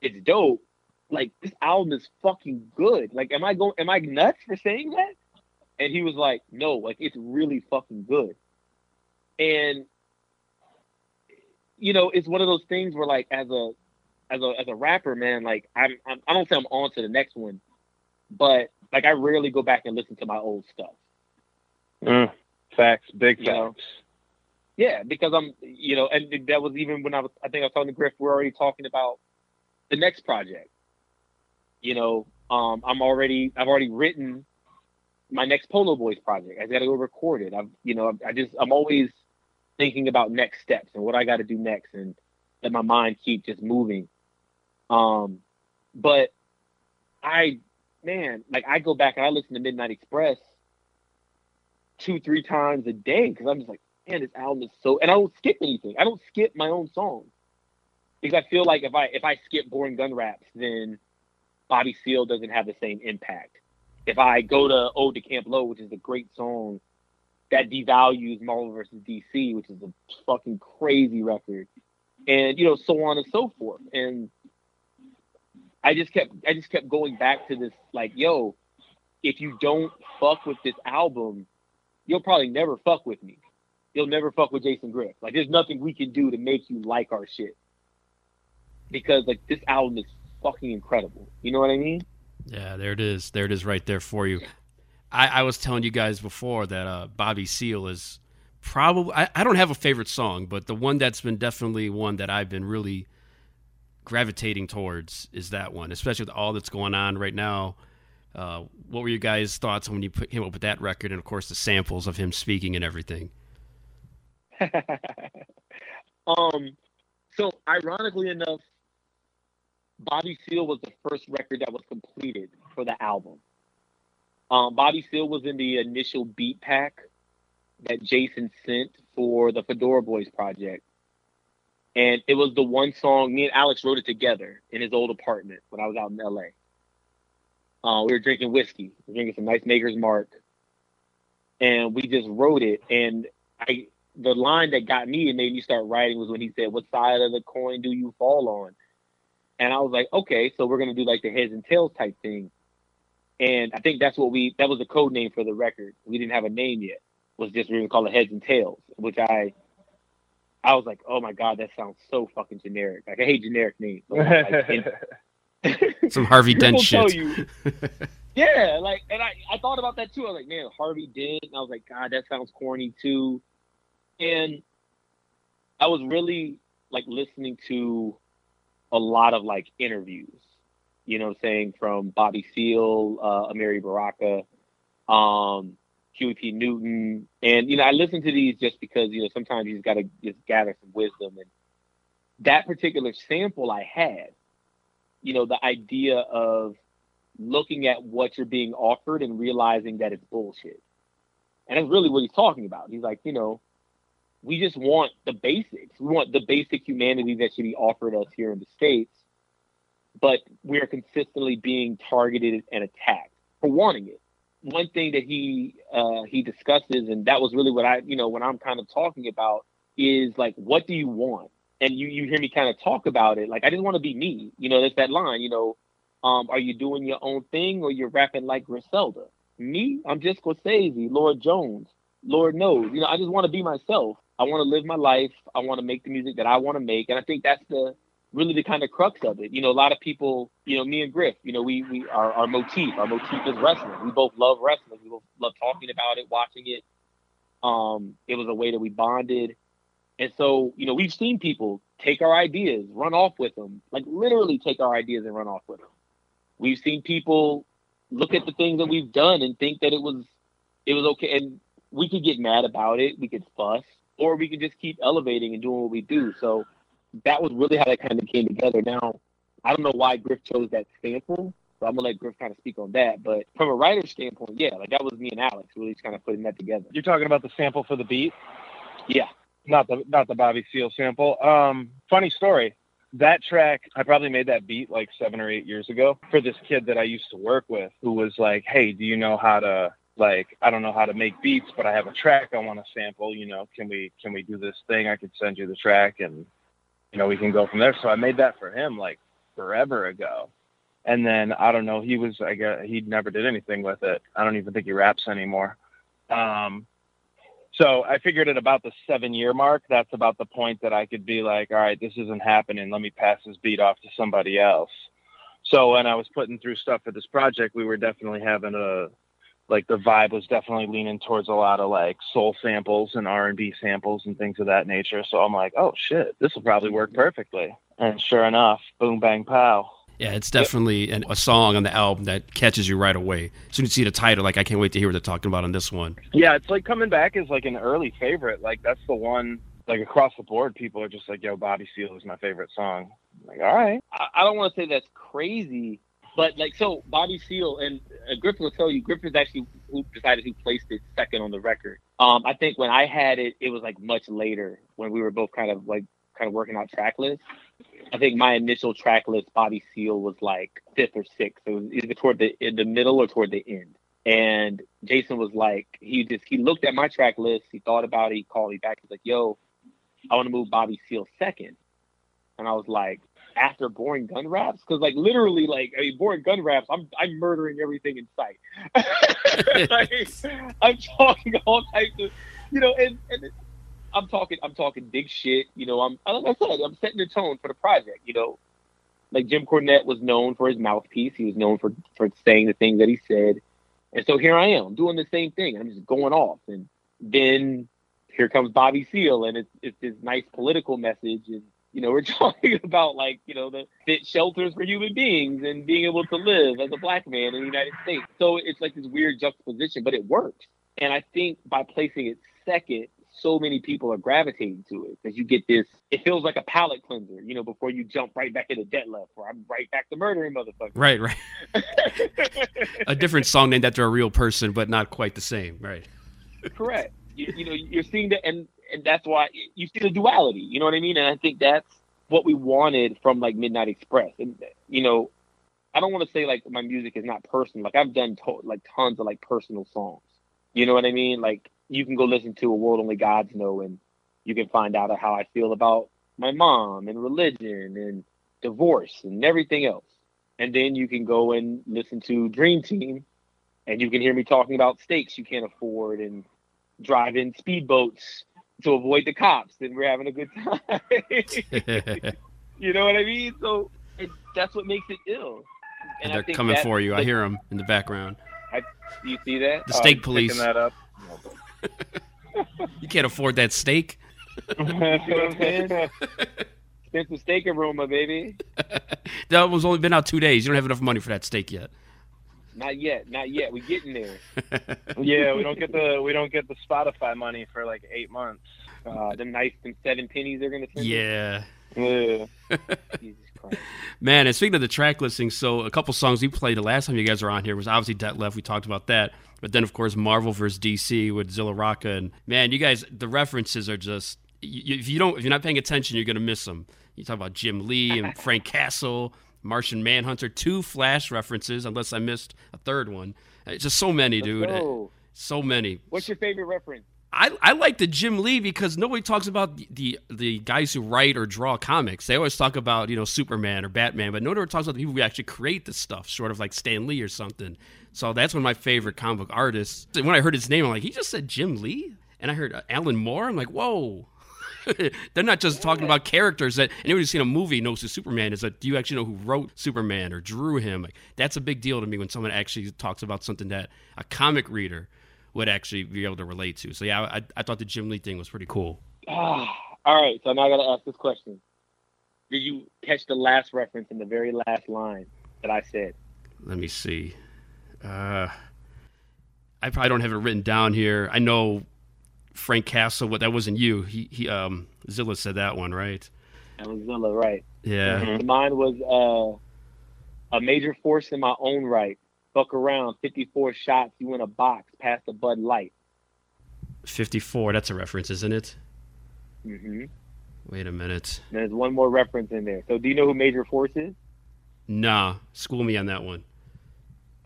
it's dope. Like this album is fucking good. Like, am I going am I nuts for saying that? And he was like, No, like it's really fucking good. And you know, it's one of those things where like as a as a as a rapper, man, like I'm, I'm I don't say I'm on to the next one, but like I rarely go back and listen to my old stuff. Mm, facts, big You know? facts. Yeah, because I'm, you know, and that was even when I was, I think I was talking to Griff, we're already talking about the next project. You know, um, I'm already, I've already written my next Polo Boys project. I got to go record it. I've you know, I just I'm always thinking about next steps and what I got to do next, and let my mind keep just moving. Um, but I, man, like I go back and I listen to Midnight Express two, three times a day because I'm just like, man, this album is so. And I don't skip anything. I don't skip my own songs because I feel like if I if I skip Boring Gun Raps, then Bobby Seale doesn't have the same impact. If I go to Ode to Camp Lo, which is a great song that devalues Marvel versus DC, which is a fucking crazy record, and you know, so on and so forth. And I just kept I just kept going back to this like, yo, if you don't fuck with this album, you'll probably never fuck with me. You'll never fuck with Jason Griff. Like there's nothing we can do to make you like our shit. Because like this album is fucking incredible. You know what I mean? Yeah, there it is. There it is right there for you. I, I was telling you guys before that uh, Bobby Seale is probably, I, I don't have a favorite song, but the one that's been definitely one that I've been really gravitating towards is that one, especially with all that's going on right now. Uh, what were your guys' thoughts when you put, came up with that record, and of course the samples of him speaking and everything? um, so ironically enough, Bobby Seale was the first record that was completed for the album. Um, Bobby Seale was in the initial beat pack that Jason sent for the Fedora Boys project. And it was the one song, me and Alex wrote it together in his old apartment when I was out in LA. Uh, we were drinking whiskey, we were drinking some nice Maker's Mark, and we just wrote it. And I, the line that got me and made me start writing was when he said, "What side of the coin do you fall on?" And I was like, "Okay, so we're gonna do like the heads and tails type thing." And I think that's what we that was the code name for the record. We didn't have a name yet. Was just we were gonna call it heads and tails, which I I was like, oh my god, that sounds so fucking generic. Like I hate generic names. Like, Some Harvey Dent shit. you- yeah, like, and I, I thought about that too. I was like, man, Harvey Dent. And I was like, God, that sounds corny too. And I was really like listening to a lot of like interviews, you know, what I'm saying from Bobby Seale, uh, Amiri Baraka, um, Huey P. Newton, and you know, I listen to these just because you know sometimes you just got to just gather some wisdom. And that particular sample I had, you know, the idea of looking at what you're being offered and realizing that it's bullshit. And that's really what he's talking about. He's like, you know, we just want the basics. We want the basic humanity that should be offered us here in the States, but we're consistently being targeted and attacked for wanting it. One thing that he uh, he discusses, and that was really what I, you know, when I'm kind of talking about is like, what do you want? And you you hear me kind of talk about it. Like I didn't want to be me. You know, there's that line. You know, um, are you doing your own thing or you're rapping like Griselda? Me, I'm just Scorsese, Lord Jones, Lord knows. You know, I just want to be myself. I want to live my life. I want to make the music that I want to make, and I think that's the really the kind of crux of it. You know, a lot of people, you know, me and Griff, you know, we we our, our motif, our motif is wrestling. We both love wrestling. We both love talking about it, watching it. Um, it was a way that we bonded, and so you know, we've seen people take our ideas, run off with them, like literally take our ideas and run off with them. We've seen people look at the things that we've done and think that it was it was okay, and we could get mad about it, we could fuss, or we could just keep elevating and doing what we do. So that was really how that kind of came together. Now, I don't know why Griff chose that sample, so I'm gonna let Griff kind of speak on that. But from a writer's standpoint, yeah, like that was me and Alex really just kind of putting that together. You're talking about the sample for the beat, Yeah. not the not the Bobby Seale sample. Um, funny story. That track, I probably made that beat like seven or eight years ago for this kid that I used to work with, who was like, "Hey, do you know how to like? I don't know how to make beats, but I have a track I want to sample. You know, can we can we do this thing? I could send you the track, and you know we can go from there." So I made that for him like forever ago. And then I don't know, he was I guess he never did anything with it. I don't even think he raps anymore. Um, so I figured at about the seven year mark, that's about the point that I could be like, all right, this isn't happening. Let me pass this beat off to somebody else. So when I was putting through stuff for this project, we were definitely having a like the vibe was definitely leaning towards a lot of like soul samples and R and B samples and things of that nature. So I'm like, oh shit, this will probably work perfectly. And sure enough, boom bang pow. Yeah, it's definitely an, a song on the album that catches you right away. As soon as you see the title, like I can't wait to hear what they're talking about on this one. Yeah, it's like coming back as like an early favorite. Like that's the one. Like across the board, people are just like, "Yo, Bobby Seale is my favorite song." I'm like, all right. I, I don't want to say that's crazy, but like so, Bobby Seale and uh, Griffin will tell you. Griffin's actually who decided who placed it second on the record. Um, I think when I had it, it was like much later when we were both kind of like kind of working out track lists. I think my initial track list, Bobby Seale, was like fifth or sixth. It was either toward the in the middle or toward the end. And Jason was like, he just he looked at my track list, he thought about it, he called me back. He's like, "Yo, I want to move Bobby Seale second. And I was like, after boring gun raps, because like literally, like I mean, boring gun raps, I'm I'm murdering everything in sight. like, I'm talking all types of, you know, and and I'm talking I'm talking big shit. You know, I'm like I said, I'm setting the tone for the project. You know, like Jim Cornette was known for his mouthpiece. He was known for for saying the things that he said, and so here I am doing the same thing. I'm just going off, and then here comes Bobby Seale, and it's it's this nice political message, and you know we're talking about like you know the fit shelters for human beings and being able to live as a black man in the United States. So it's like this weird juxtaposition, but it works. And I think by placing it second, so many people are gravitating to it because you get this. It feels like a palate cleanser, you know, before you jump right back into Detlef, or I'm right back to murdering motherfuckers. Right, right. a different song named after a real person, but not quite the same. Right. Correct. You, you know, you're seeing that, and and that's why you see the duality. You know what I mean? And I think that's what we wanted from like Midnight Express. And you know, I don't want to say like my music is not personal. Like I've done to- like tons of like personal songs. You know what I mean? Like you can go listen to a world only gods know, and you can find out how I feel about my mom and religion and divorce and everything else. And then you can go and listen to Dream Team, and you can hear me talking about steaks you can't afford and driving speedboats to avoid the cops, and we're having a good time. you know what I mean? So it, that's what makes it ill. And I they're coming for you. I hear them in the background. I, do you see that? The Oh, uh, steak police. that up. You can't afford that steak. You know what I'm saying? Steak aroma, baby. That was only been out two days. You don't have enough money for that steak yet. Not yet, not yet. We getting there. Yeah, we don't get the we don't get the Spotify money for like eight months. Uh, them nice, and seven pennies they're gonna send. Yeah. Yeah. Jesus Christ. Man, and speaking of the track listing, so a couple songs we played the last time you guys were on here was obviously Detlef. We talked about that. But then, of course, Marvel vs. DC with Zilla Rocca. And man, you guys, the references are just, you, if you don't, if you're not paying attention, you're going to miss them. You talk about Jim Lee and Frank Castle, Martian Manhunter, two Flash references, unless I missed a third one. It's just so many, dude. go. So many. What's your favorite reference? I, I like the Jim Lee because nobody talks about the, the the guys who write or draw comics. They always talk about you know Superman or Batman, but nobody ever talks about the people who actually create this stuff, sort of like Stan Lee or something. So that's one of my favorite comic book artists. When I heard his name, I'm like, he just said Jim Lee, and I heard uh, Alan Moore. I'm like, whoa. They're not just talking about characters that anybody who's seen a movie knows who Superman is. Like, do you actually know who wrote Superman or drew him? Like, that's a big deal to me when someone actually talks about something that a comic reader would actually be able to relate to. So yeah, I, I thought the Jim Lee thing was pretty cool. Ah, all right. So now I got to ask this question: Did you catch the last reference in the very last line that I said? Let me see. Uh, I probably don't have it written down here. I know Frank Castle. What that wasn't you. He he. Um, Zilla said that one, right? That was Zilla, right? Yeah. Mine was uh, a major force in my own right. Fuck around, 54 shots, you in a box, past the Bud Light. Fifty-four. That's a reference, isn't it? Mm-hmm. Wait a minute. There's one more reference in there. So do you know who Major Force is? Nah, school me on that one.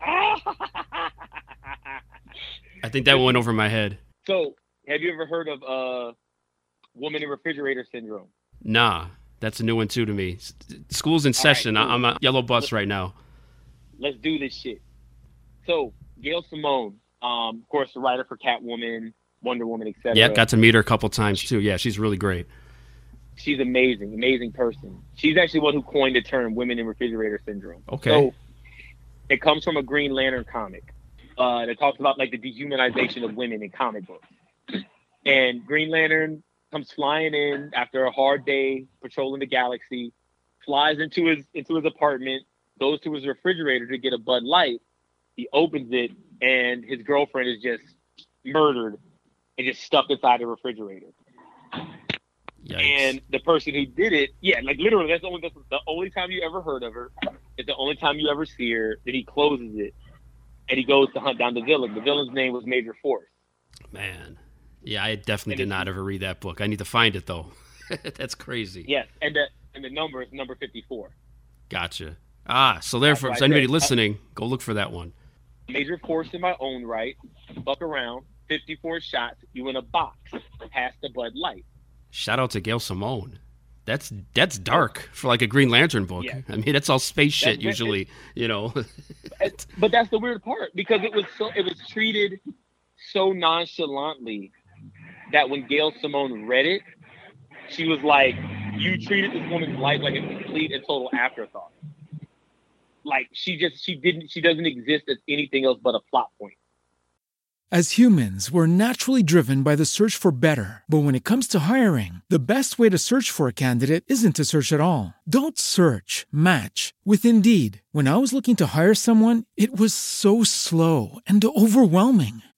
I think that went over my head. So have you ever heard of uh, woman in refrigerator syndrome? Nah, that's a new one too to me. S- School's in session. I I'm a yellow bus right now. Let's do this shit. So Gail Simone, um, of course, the writer for Catwoman, Wonder Woman, etc. Yeah, got to meet her a couple times too. Yeah, she's really great. She's amazing, amazing person. She's actually one who coined the term "women in refrigerator syndrome." Okay. So it comes from a Green Lantern comic uh, that talks about like the dehumanization of women in comic books. And Green Lantern comes flying in after a hard day patrolling the galaxy, flies into his into his apartment, goes to his refrigerator to get a Bud Light. He opens it, and his girlfriend is just murdered and just stuck inside the refrigerator. And the person who did it, yeah, like literally, that's the only that's the only time you ever heard of her. It's the only time you ever see her. Then he closes it, and he goes to hunt down the villain. The villain's name was Major Force. Man, yeah, I definitely did not ever read that book. I need to find it though. That's crazy. Yes, and the and the number is number fifty four. Gotcha. Ah, so therefore, That's so anybody listening, go look for that one. Major Force in my own right. Buck around. Fifty four shots. You in a box. Past the Bud Light. Shout out to Gail Simone. That's that's dark for like a Green Lantern book. Yeah. I mean, it's all space shit That's- usually. You know. But that's the weird part because it was so it was treated so nonchalantly that when Gail Simone read it, she was like, "You treated this woman's life like a complete and total afterthought. Like she just she didn't she doesn't exist as anything else but a plot point." As humans, we're naturally driven by the search for better. But when it comes to hiring, the best way to search for a candidate isn't to search at all. Don't search, match with Indeed. When I was looking to hire someone, it was so slow and overwhelming.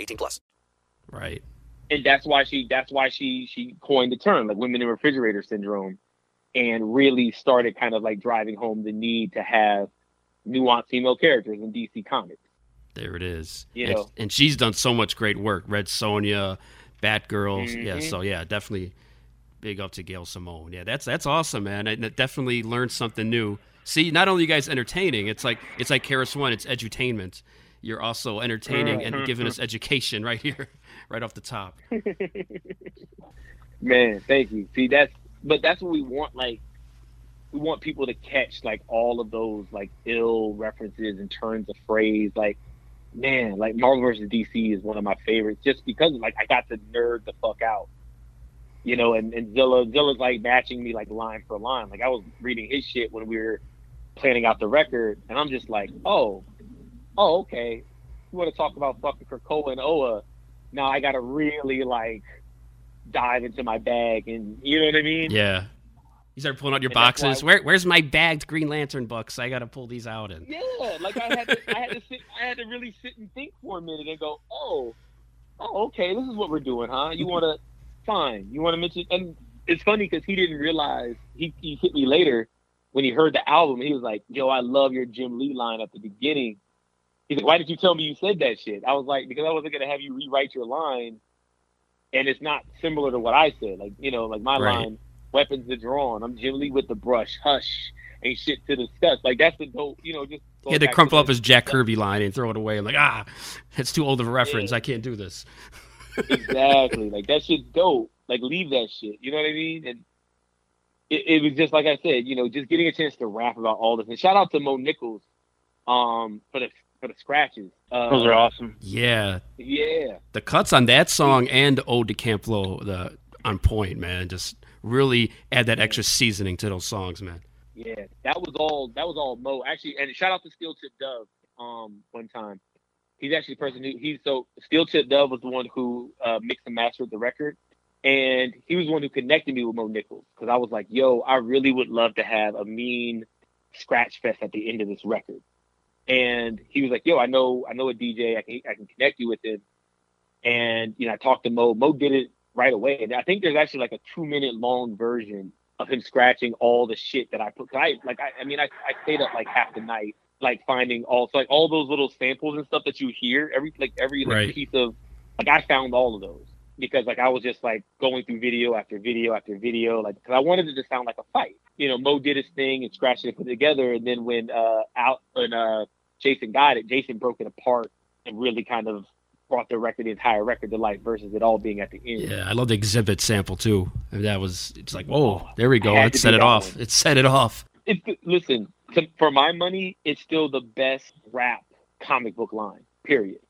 18 plus. Right. and that's why she that's why she she coined the term like women in refrigerator syndrome and really started kind of like driving home the need to have nuanced female characters in DC comics. There it is. You and, know. and she's done so much great work. Red Sonja, Batgirls. Yeah. Mhm. So yeah, definitely big up to Gail Simone. Yeah, that's that's awesome, man. I definitely learned something new. See, not only you guys entertaining, it's like it's like KRS-One, it's edutainment. You're also entertaining and Mhm. giving us education right here, right off the top. Man, thank you. See, that's but that's what we want. Like, we want people to catch like all of those like ill references and turns of phrase. Like, man, like Marvel versus DC is one of my favorites just because like I got to nerd the fuck out. You know, and, and Zilla Zilla's like matching me like line for line. Like I was reading his shit when we were planning out the record, and I'm just like, oh, oh, okay. You want to talk about fucking Krakoa and Oa? Now I gotta really like dive into my bag, and you know what I mean? Yeah. You start pulling out your And boxes. Where, where's my bagged Green Lantern books? I got to pull these out. And Yeah, like I had to, I had to sit, I had to really sit and think for a minute and go, oh, oh, okay, this is what we're doing, huh? You want to, fine. You want to mention, and it's funny because he didn't realize he he hit me later when he heard the album. He was like, yo, I love your Jim Lee line at the beginning. He's like, why did you tell me you said that shit? I was like, because I wasn't gonna have you rewrite your line, and it's not similar to what I said. Like, you know, like my Right. line, weapons are drawn. I'm Jim Lee with the brush, hush, ain't shit to discuss. Like that's the dope, you know, just he had to crumple up his Jack Kirby line and throw it away. Like, ah, it's too old of a reference. I can't do this. exactly. Like that shit's dope. Like leave that shit. You know what I mean? And it, it was just like I said, you know, just getting a chance to rap about all this. And shout out to Mo Nichols, um, for the for the scratches. Uh, Those are awesome. Yeah. Yeah. The cuts on that song and Ode to Camp Lo, the on point, man. Just really add that extra seasoning to those songs, man. Yeah, that was all. That was all Mo. Actually, and shout out to Steel Tip Dove. Um, one time, he's actually the person who he's so Steel Tip Dove was the one who uh, mixed and mastered the record, and he was the one who connected me with Mo Nichols because I was like, "Yo, I really would love to have a mean scratch fest at the end of this record." And he was like, "Yo, I know, I know a DJ. I can, I can connect you with him." And you know, I talked to Mo. Mo did it right away, and I think there's actually like a two minute long version of him scratching all the shit that I put. Cause I like, I, I mean, I, I stayed up like half the night, like finding all, so like all those little samples and stuff that you hear, every like every like Right. piece of, like I found all of those because like I was just like going through video after video after video, like because I wanted it to sound like a fight. You know, Mo did his thing and scratched it and put it together, and then when uh out and uh Jason got it, Jason broke it apart and really kind of brought the record, the entire record to life versus it all being at the end. Yeah, I love the exhibit sample too. I mean, that was it's like, whoa, there we go. It set it off. one. It set it off. Listen to, for my money, it's still the best rap comic book line. Period.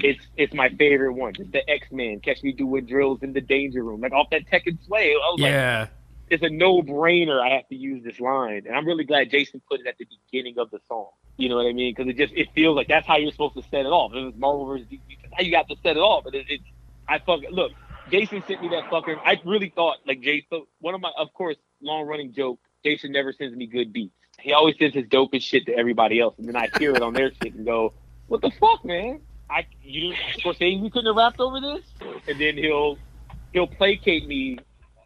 It's it's my favorite one. It's the X Men catch me doing drills in the danger room, like off that Tekken Sway. I was like, Yeah. it's a no brainer. I have to use this line, and I'm really glad Jason put it at the beginning of the song. You know what I mean? Because it just it feels like that's how you're supposed to set it off. If it's Marvel versus DC, how you got to set it off. But it, it's I fucking look. Jason sent me that fucker. I really thought like Jason. One of my, of course, long running joke. Jason never sends me good beats. He always sends his dopest shit to everybody else, and then I hear it on their shit and go, "What the fuck, man? I you Scorsese we couldn't have rapped over this." And then he'll he'll placate me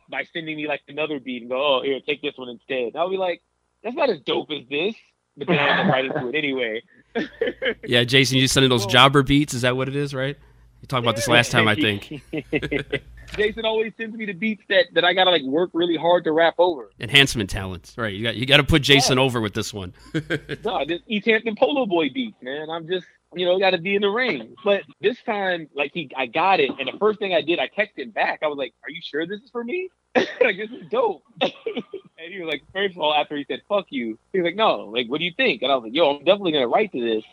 by sending me like another beat and go, "Oh, here, take this one instead." And I'll be like, "That's not as dope as this," but then I end up writing to it anyway. Yeah, Jason, you just sending those jobber beats? Is that what it is, right? You talked about this last time, I think. Jason always sends me the beats that that I gotta like work really hard to rap over. Enhancement talents, right? You got you got to put Jason over with this one. no, this East Hampton Polo Boy beats, man. I'm just, you know, got to be in the ring. But this time, like he, I got it, and the first thing I did, I texted him back. I was like, "Are you sure this is for me? like this is dope." and he was like, first of all, after he said "fuck you," he was like, "No, like what do you think?" And I was like, "Yo, I'm definitely gonna write to this."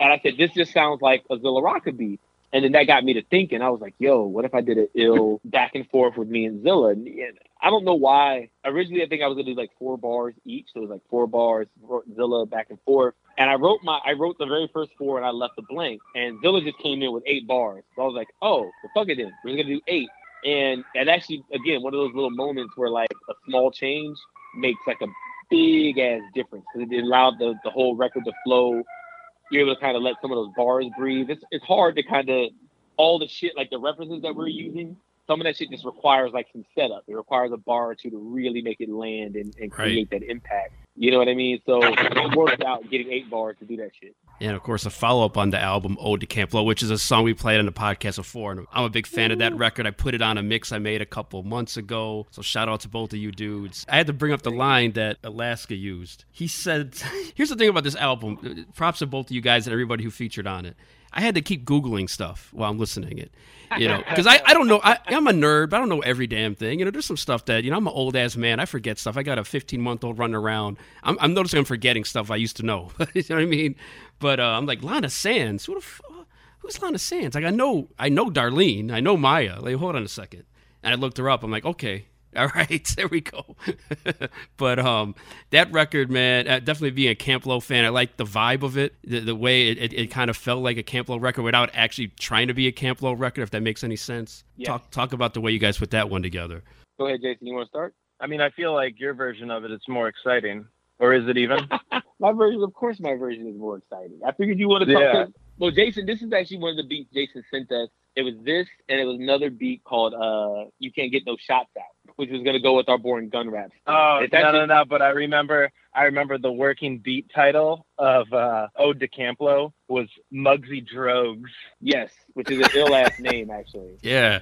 And I said, "This just sounds like a Zilla Rocca beat." And then that got me to thinking. I was like, "Yo, what if I did an ill back and forth with me and Zilla?" And and I don't know why. Originally, I think I was gonna do like four bars each. So it was like four bars, Zilla back and forth. And I wrote my, I wrote the very first four, and I left the blank. And Zilla just came in with eight bars. So I was like, "Oh, well, fuck it then. We're gonna do eight. And and actually, again, one of those little moments where like a small change makes like a big ass difference because it allowed the the whole record to flow you're able to kind of let some of those bars breathe. It's it's hard to kind of all the shit like the references that we're using. Some of that shit just requires like some setup. It requires a bar or two to really make it land and, and create that impact. You know what I mean? So it worked out getting eight bars to do that shit. And of course, a follow up on the album Ode to Camp Lo, which is a song we played on the podcast before. And I'm a big fan of that mm-hmm. record. I put it on a mix I made a couple months ago. So shout out to both of you dudes. I had to bring up the line that Alaska used. He said, Here's the thing about this album. Uh, props to both of you guys and everybody who featured on it. I had to keep Googling stuff while I'm listening it. You know, because I, I don't know. I, I'm a nerd, but I don't know every damn thing. You know, there's some stuff that, you know, I'm an old ass man. I forget stuff. I got a 15 month old running around. I'm, I'm noticing I'm forgetting stuff I used to know. you know what I mean? But uh, I'm like, Lana Sands. Who the f- who's Lana Sands? Like, I know, I know Darlene. I know Maya. Like, hold on a second. And I looked her up. I'm like, okay. All right, there we go. but um, that record, man, uh, definitely being a Camp Lo fan, I like the vibe of it, the, the way it, it, it kind of felt like a Camp Lo record without actually trying to be a Camp Lo record, if that makes any sense. Yes. Talk talk about the way you guys put that one together. Go ahead, Jason. You want to start? I mean, I feel like your version of it is more exciting, or is it even? My version, of course, my version is more exciting. I figured you want to talk. Yeah. To, well, Jason, this is actually one of the beats Jason sent us. It was this, and it was another beat called uh, "You Can't Get No Shots Out," which was gonna go with our boring gun rap. Oh It's no, actually- no, no! But I remember, I remember the working beat title of uh, Ode to Camp Lo was Mugsy Drogs. Yes, which is an ill ass name actually. Yeah.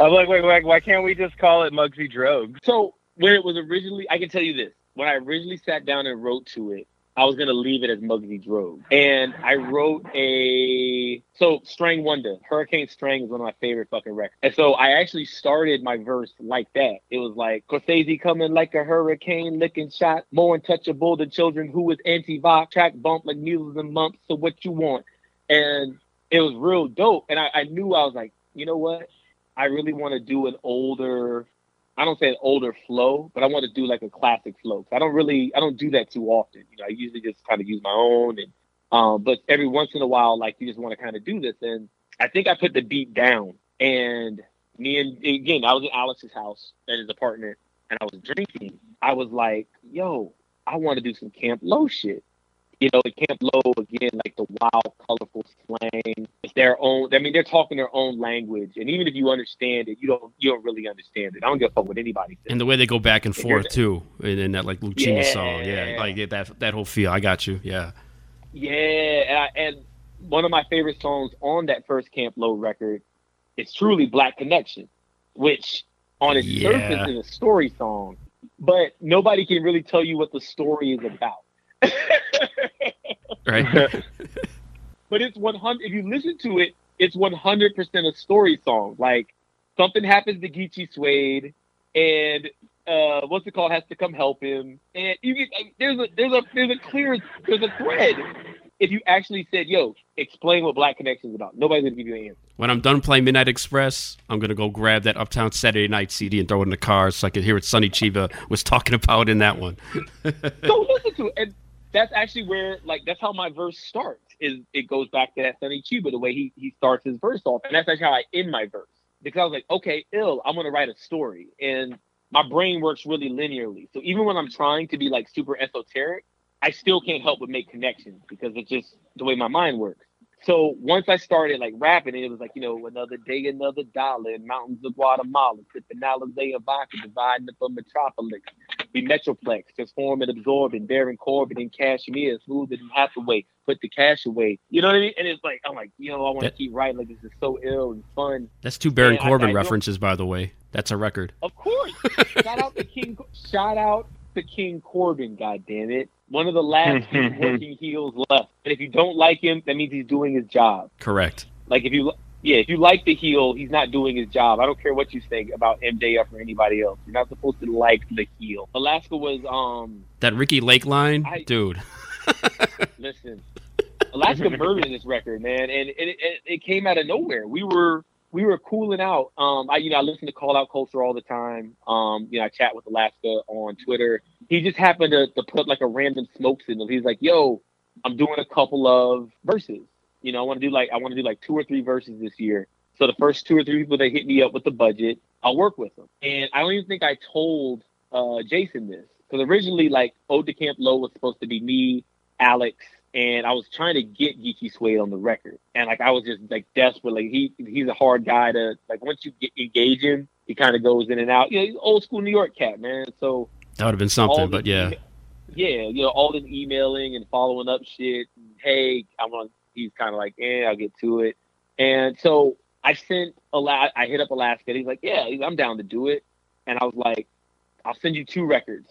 I'm like, wait, wait, why can't we just call it Mugsy Drogs? So when it was originally, I can tell you this: when I originally sat down and wrote to it, I was gonna leave it as Muggsy Drogue, and I wrote a so Strang Wonder, Hurricane Strang is one of my favorite fucking records, and so I actually started my verse like that. It was like Scorsese coming like a hurricane, licking shot, more untouchable than children who is anti-vox, track bump like measles and mumps. So what you want? And it was real dope, and I, I knew I was like, you know what? I really want to do an older I don't say an older flow, but I want to do like a classic flow. I don't really, I don't do that too often. You know, I usually just kind of use my own, and um, but every once in a while, like you just want to kind of do this. And I think I put the beat down, and me and again, I was in Alex's house at his apartment, and I was drinking. I was like, "Yo, I want to do some Camp Lo shit." You know, Camp Lo again, like the wild, colorful slang. It's their own. I mean, they're talking their own language, and even if you understand it, you don't you don't really understand it. I don't give a fuck what anybody says. And the way they go back and forth too, and in that like Luchini Yeah. song, yeah, like that that whole feel. I got you, yeah. Yeah, and, I, and one of my favorite songs on that first Camp Lo record is truly Black Connection, which on its Yeah. surface is a story song, but nobody can really tell you what the story is about. Right. but it's 100 if you listen to it it's 100% a story song. Like something happens to Geechi Suede and uh what's it called? Has to come help him. And you get like, there's a there's a there's a clear there's a thread. If you actually said yo explain what black connection is about nobody's gonna give you an answer. When I'm done playing Midnight Express, I'm gonna go grab that Uptown Saturday Night CD and throw it in the car so I can hear what Sonny Cheeba was talking about in that one. Don't listen to it. And that's actually where like that's how my verse starts is it goes back to that Sonny Cheeba the way he he starts his verse off and that's actually how I end my verse because I was like okay ill I'm gonna write a story and my brain works really linearly so even when I'm trying to be like super esoteric I still can't help but make connections because it's just the way my mind works so once I started like rapping, it was like, you know, another day, another dollar in mountains of Guatemala, sipping Alizé and vodka, dividing up a metropolis. We Metroplex, transform and absorb and Baron Corbin and Cashmere, smooth and Hathaway, put the cash away. You know what I mean? And it's like, I'm like, you know, I want to keep writing. Like, this is so ill and fun. That's two Baron And Corbin I don't- references, by the way. That's a record. Of course. shout out to King. Shout out to King Corbin. God damn it! One of the last few working heels left. And if you don't like him, that means he's doing his job. Correct. Like if you, yeah, if you like the heel, he's not doing his job. I don't care what you think about MJF or anybody else. You're not supposed to like the heel. Alaska was, um, That Ricki Lake line, I- dude. listen, Alaska murdered this record, man, and, it, it, it came out of nowhere. We were we were cooling out. Um, I you know I listen to Call Out Culture all the time. Um, you know I chat with Alaska on Twitter. He just happened to, to put like a random smoke signal. He's like, "Yo, I'm doing a couple of verses. You know, I want to do like I want to do like two or three verses this year. So the first two or three people that hit me up with the budget, I'll work with them. And I don't even think I told uh, Jason this because originally like Ode to Camp Lo was supposed to be me, Alex, and I was trying to get Geechi Suede on the record. And like I was just like desperate. Like he he's a hard guy to like once you get engage him, he kind of goes in and out. You know, he's old school New York cat, man. So That would have been something, but yeah. yeah, you know, all this emailing and following up shit. And, hey, I want. He's kind of like, eh, I'll get to it. And so I sent Ala- I hit up Alaska. He's like, yeah, I'm down to do it. And I was like, I'll send you two records.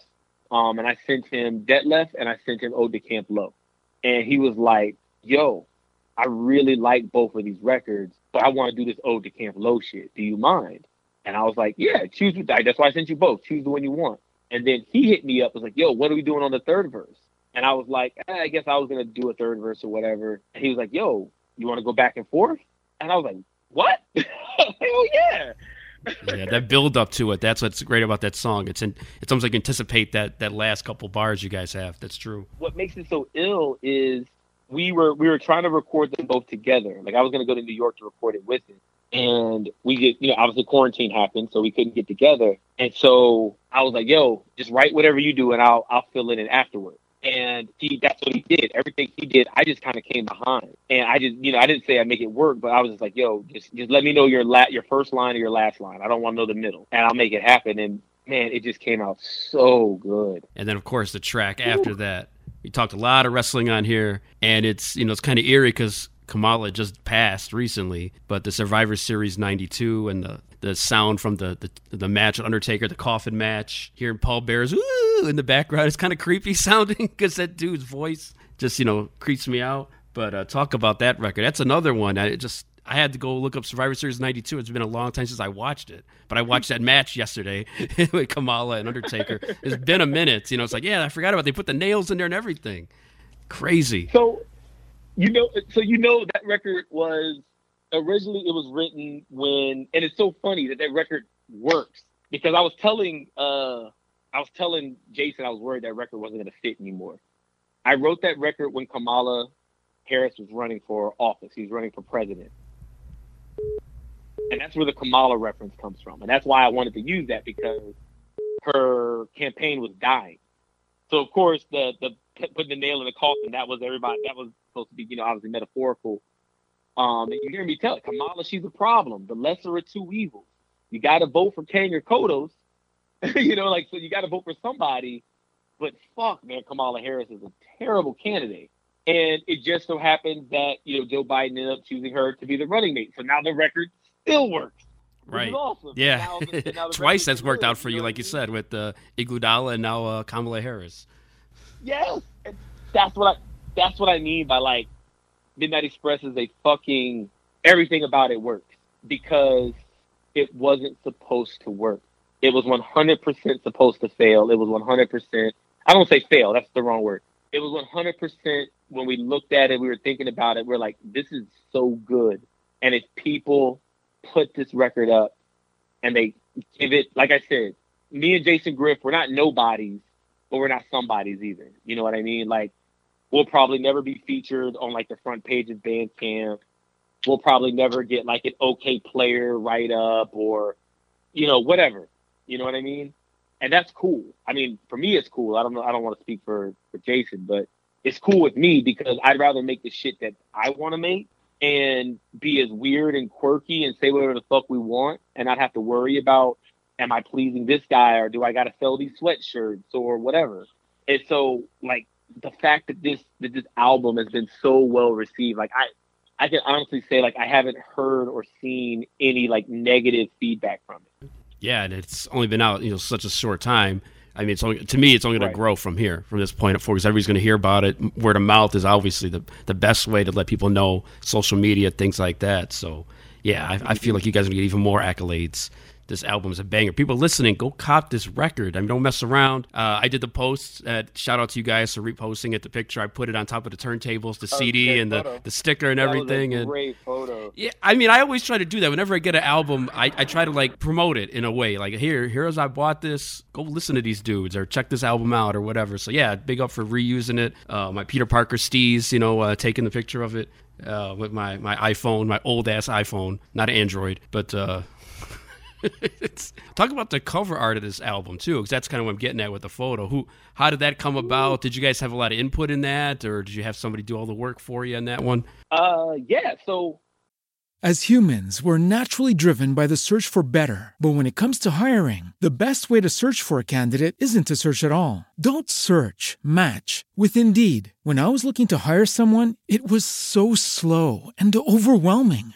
Um, and I sent him Detlef and I sent him Ode to Camp Lo. And he was like, yo, I really like both of these records, but I want to do this Ode to Camp Lo shit. Do you mind? And I was like, yeah, choose. That's why I sent you both. Choose the one you want. And then he hit me up, was like, yo, what are we doing on the third verse? And I was like, eh, I guess I was going to do a third verse or whatever. And he was like, yo, you want to go back and forth? And I was like, what? Hell yeah. yeah, that build up to it. That's what's great about that song. It's in, it's almost like anticipate that that last couple bars you guys have. That's true. What makes it so ill is we were we were trying to record them both together. Like I was going to go to New York to record it with him. And we get, you know, obviously quarantine happened, so we couldn't get together. And so I was like, yo, just write whatever you do and I'll, I'll fill it in afterwards. And he, that's what he did. Everything he did, I just kind of came behind. And I just, you know, I didn't say I'd make it work, but I was just like, yo, just, just let me know your la- your first line or your last line. I don't want to know the middle. And I'll make it happen. And man, it just came out so good. And then of course the track after that. We talked a lot of wrestling on here, and it's you know it's kind of eerie because Kamala just passed recently, but the Survivor Series '92 and the the sound from the the, the match Undertaker, the coffin match, hearing Paul Bearer's "ooh" in the background, it's kind of creepy sounding because that dude's voice just you know creeps me out. But uh, talk about that record. That's another one. I just I had to go look up Survivor Series '92. It's been a long time since I watched it, but I watched that match yesterday with Kamala and Undertaker. It's been a minute. You know, it's like yeah, I forgot about. It. They put the nails in there and everything. Crazy. So, you know, so you know that record was originally it was written when, and it's so funny that that record works because I was telling, uh, I was telling Jason I was worried that record wasn't going to fit anymore. I wrote that record when Kamala Harris was running for office. He's running for president. And that's where the Kamala reference comes from. And that's why I wanted to use that because her campaign was dying. So of course the the putting the nail in the coffin. That was everybody. That was supposed to be, you know, obviously metaphorical. Um, and you hear me tell it, Kamala, she's a problem, the lesser of two evils. You got to vote for Kang or Kodos, you know, like so you got to vote for somebody. But fuck, man, Kamala Harris is a terrible candidate. And it just so happened that you know Joe Biden ended up choosing her to be the running mate. So now the record still works. Right. awesome. Yeah. Now now Twice that's worked good, out for you, know like you said, with uh, Iguodala and now uh, Kamala Harris. Yes, and that's what I that's what I mean by like Midnight Express is a fucking everything about it works because it wasn't supposed to work. It was 100% supposed to fail. It was 100%. I don't say fail. That's the wrong word. It was 100% when we looked at it, we were thinking about it. We're like, this is so good. And if people put this record up and they give it, like I said, me and Jason Griff, we're not nobodies, but we're not somebodies either. You know what I mean? Like, we'll probably never be featured on like the front page of Bandcamp. We'll probably never get like an Okayplayer write up or, you know, whatever. You know what I mean? And that's cool. I mean, for me, it's cool. I don't know. I don't want to speak for for Jason, but it's cool with me because I'd rather make the shit that I want to make and be as weird and quirky and say whatever the fuck we want and not have to worry about am I pleasing this guy or do I got to sell these sweatshirts or whatever. And so, like the fact that this that this album has been so well received, like I I can honestly say like I haven't heard or seen any like negative feedback from it. Yeah, and it's only been out, you know, such a short time. I mean, it's only to me, it's only going Right. to grow from here, from this point forward, because everybody's going to hear about it. Word of mouth is obviously the the best way to let people know. Social media, things like that. So, yeah, I, I feel like you guys are going to get even more accolades. This album is a banger. People listening, go cop this record. I mean, don't mess around. Uh, I did the post. Uh, shout out to you guys for reposting it. The picture I put it on top of the turntables, the That was a CD, great and the, photo. the sticker and That was a everything. and great photo. yeah, I mean, I always try to do that. Whenever I get an album, I, I try to like promote it in a way. Like, here, here's I bought this. Go listen to these dudes or check this album out or whatever. So yeah, big up for reusing it. Uh, my Peter Parker steez, you know, uh, taking the picture of it uh, with my my iPhone, my old ass iPhone, not Android, but. It's, talk about the cover art of this album too, because that's kind of what I'm getting at with the photo. Who, how did that come about? Did you guys have a lot of input in that, or did you have somebody do all the work for you on that one? Uh, yeah. So As humans, we're naturally driven by the search for better. But when it comes to hiring, the best way to search for a candidate isn't to search at all. Don't search, match with Indeed. When I was looking to hire someone, it was so slow and overwhelming.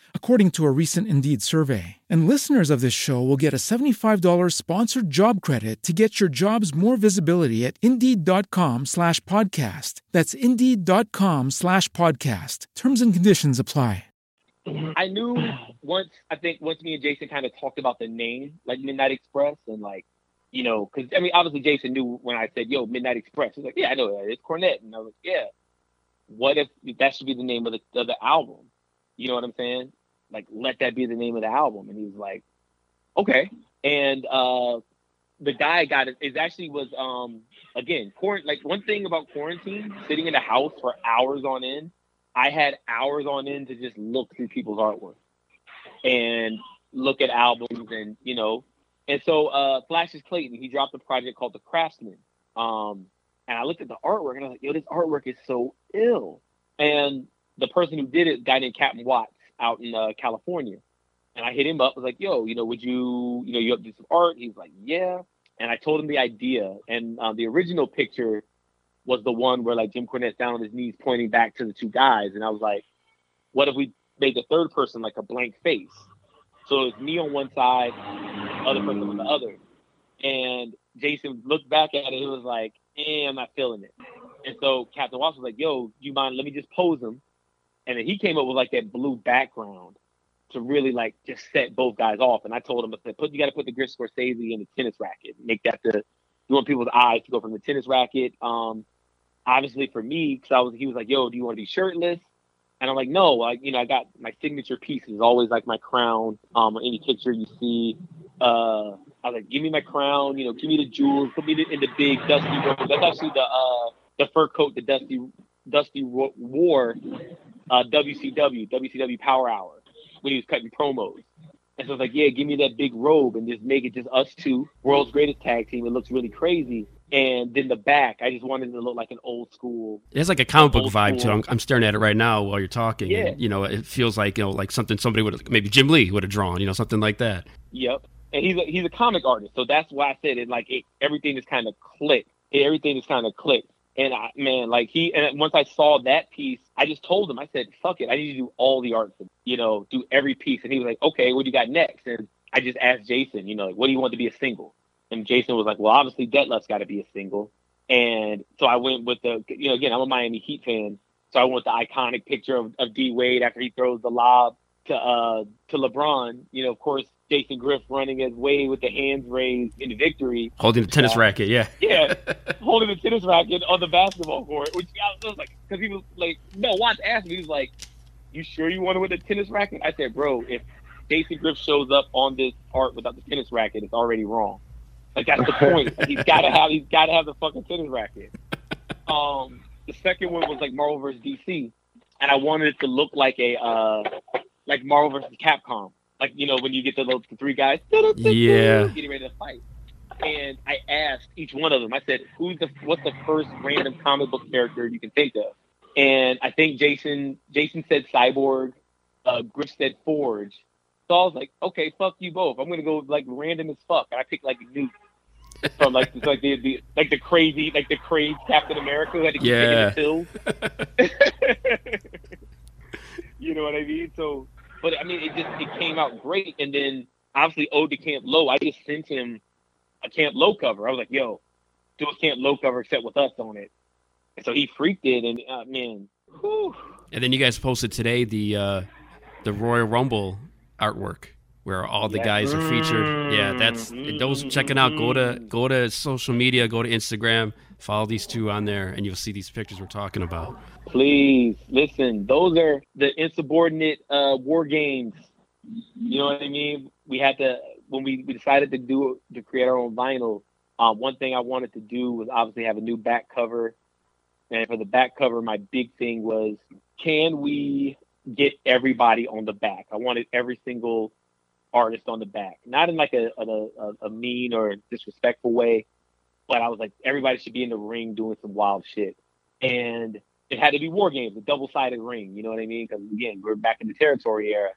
according to a recent Indeed survey. And listeners of this show will get a $75 sponsored job credit to get your jobs more visibility at Indeed.com slash podcast. That's Indeed.com slash podcast. Terms and conditions apply. I knew once I think once me and Jason kind of talked about the name, like Midnight Express, and like, you know, because I mean, obviously Jason knew when I said, "Yo, Midnight Express." He's like, "Yeah, I know that. It's Cornette," and I was like, "Yeah." What if that should be the name of the of the album? You know what I'm saying? Like, let that be the name of the album. And he was like, "Okay." And uh, the guy got it. It actually was um again, quarant- like one thing about quarantine, sitting in the house for hours on end. I had hours on end to just look through people's artwork and look at albums and you know. And so uh Flashes Clayton, he dropped a project called The Craftsman. Um and I looked at the artwork and I was like, yo, this artwork is so ill. And the person who did it, guy named Captain Watts out in uh, California. And I hit him up, I was like, yo, you know, would you, you know, you up to do some art? He was like, yeah. And I told him the idea. And uh, the original picture was the one where like Jim Cornette's down on his knees pointing back to the two guys. And I was like, what if we made the third person like a blank face? So it's me on one side, other person on the other. And Jason looked back at it and was like, eh, I'm not feeling it. And so Captain Watts was like, yo, do you mind, let me just pose him. And then he came up with like that blue background to really like just set both guys off. And I told him, I said, put you got to put the Gris Scorsese in the tennis racket, make that the you want people's eyes to go from the tennis racket um obviously for me, because I was he was like, "Yo, do you want to be shirtless?" And I'm like, "No, like you know, I got my signature piece is always like my crown. Um, any picture you see, uh, I was like, give me my crown, you know, give me the jewels, put me in the big dusty robe. That's actually the uh the fur coat that Dusty Dusty wo- wore, uh, WCW WCW Power Hour when he was cutting promos. And so it's like, yeah, give me that big robe and just make it just us two, world's greatest tag team. It looks really crazy. And then the back, I just wanted it to look like an old school. It has like a comic book vibe too. I'm, I'm staring at it right now while you're talking. Yeah. And, you know, it feels like you know, like something somebody would maybe Jim Lee would have drawn. You know, something like that. Yep. And he's a, he's a comic artist, so that's why I said it. Like it, everything is kind of clicked. Everything is kind of clicked. And I, man, like he, and once I saw that piece, I just told him, I said, "Fuck it, I need to do all the art, you know, do every piece." And he was like, "Okay, what do you got next?" And I just asked Jason, you know, like, "What do you want to be a single?" And Jason was like, "Well, obviously, Detlef's got to be a single." And so I went with the, you know, again, I'm a Miami Heat fan, so I went the iconic picture of, of D Wade after he throws the lob to uh to LeBron. You know, of course, Jason Griff running as Wade with the hands raised in victory. Holding the tennis Uh, racket. Yeah. Yeah, holding the tennis racket on the basketball court, which I was like, because he was like, no, Watts asked me, he was like, "You sure you want to win the tennis racket?" I said, "Bro, if Jason Griff shows up on this art without the tennis racket, it's already wrong. Like that's the point. Like, he's got to have he's got to have the fucking tennis racket." Um, the second one was like Marvel versus DC, and I wanted it to look like a uh, like Marvel versus Capcom. Like you know when you get the, the three guys, Yeah. getting ready to fight. And I asked each one of them. I said, "Who's the what's the first random comic book character you can think of?" And I think Jason Jason said Cyborg. Uh, Griff said Forge. So I was like, "Okay, fuck you both. I'm gonna go like random as fuck." And I picked like Newt from like it's like the, the like the crazy like the crazy Captain America who had to keep Yeah. taking the pills. you know what I mean? So, but I mean, it just it came out great. And then obviously Ode to Camp Lo, I just sent him a Camp Lo cover. I was like, "Yo, do a Camp Lo cover except with us on it." And so he freaked it, and uh, man, whew, And then you guys posted today the uh, the Royal Rumble artwork where all the Yeah. guys are featured. Yeah, that's those checking out. Go to go to social media, go to Instagram, follow these two on there, and you'll see these pictures we're talking about. please listen. Those are the insubordinate uh, war games. You know what I mean? We had to when we, we decided to do to create our own vinyl. Um, one thing I wanted to do was obviously have a new back cover, and for the back cover, my big thing was can we get everybody on the back? I wanted every single artist on the back, not in like a a, a, a mean or disrespectful way, but I was like everybody should be in the ring doing some wild shit, and it had to be war games, a double sided ring. You know what I mean? Because again, we're back in the territory era.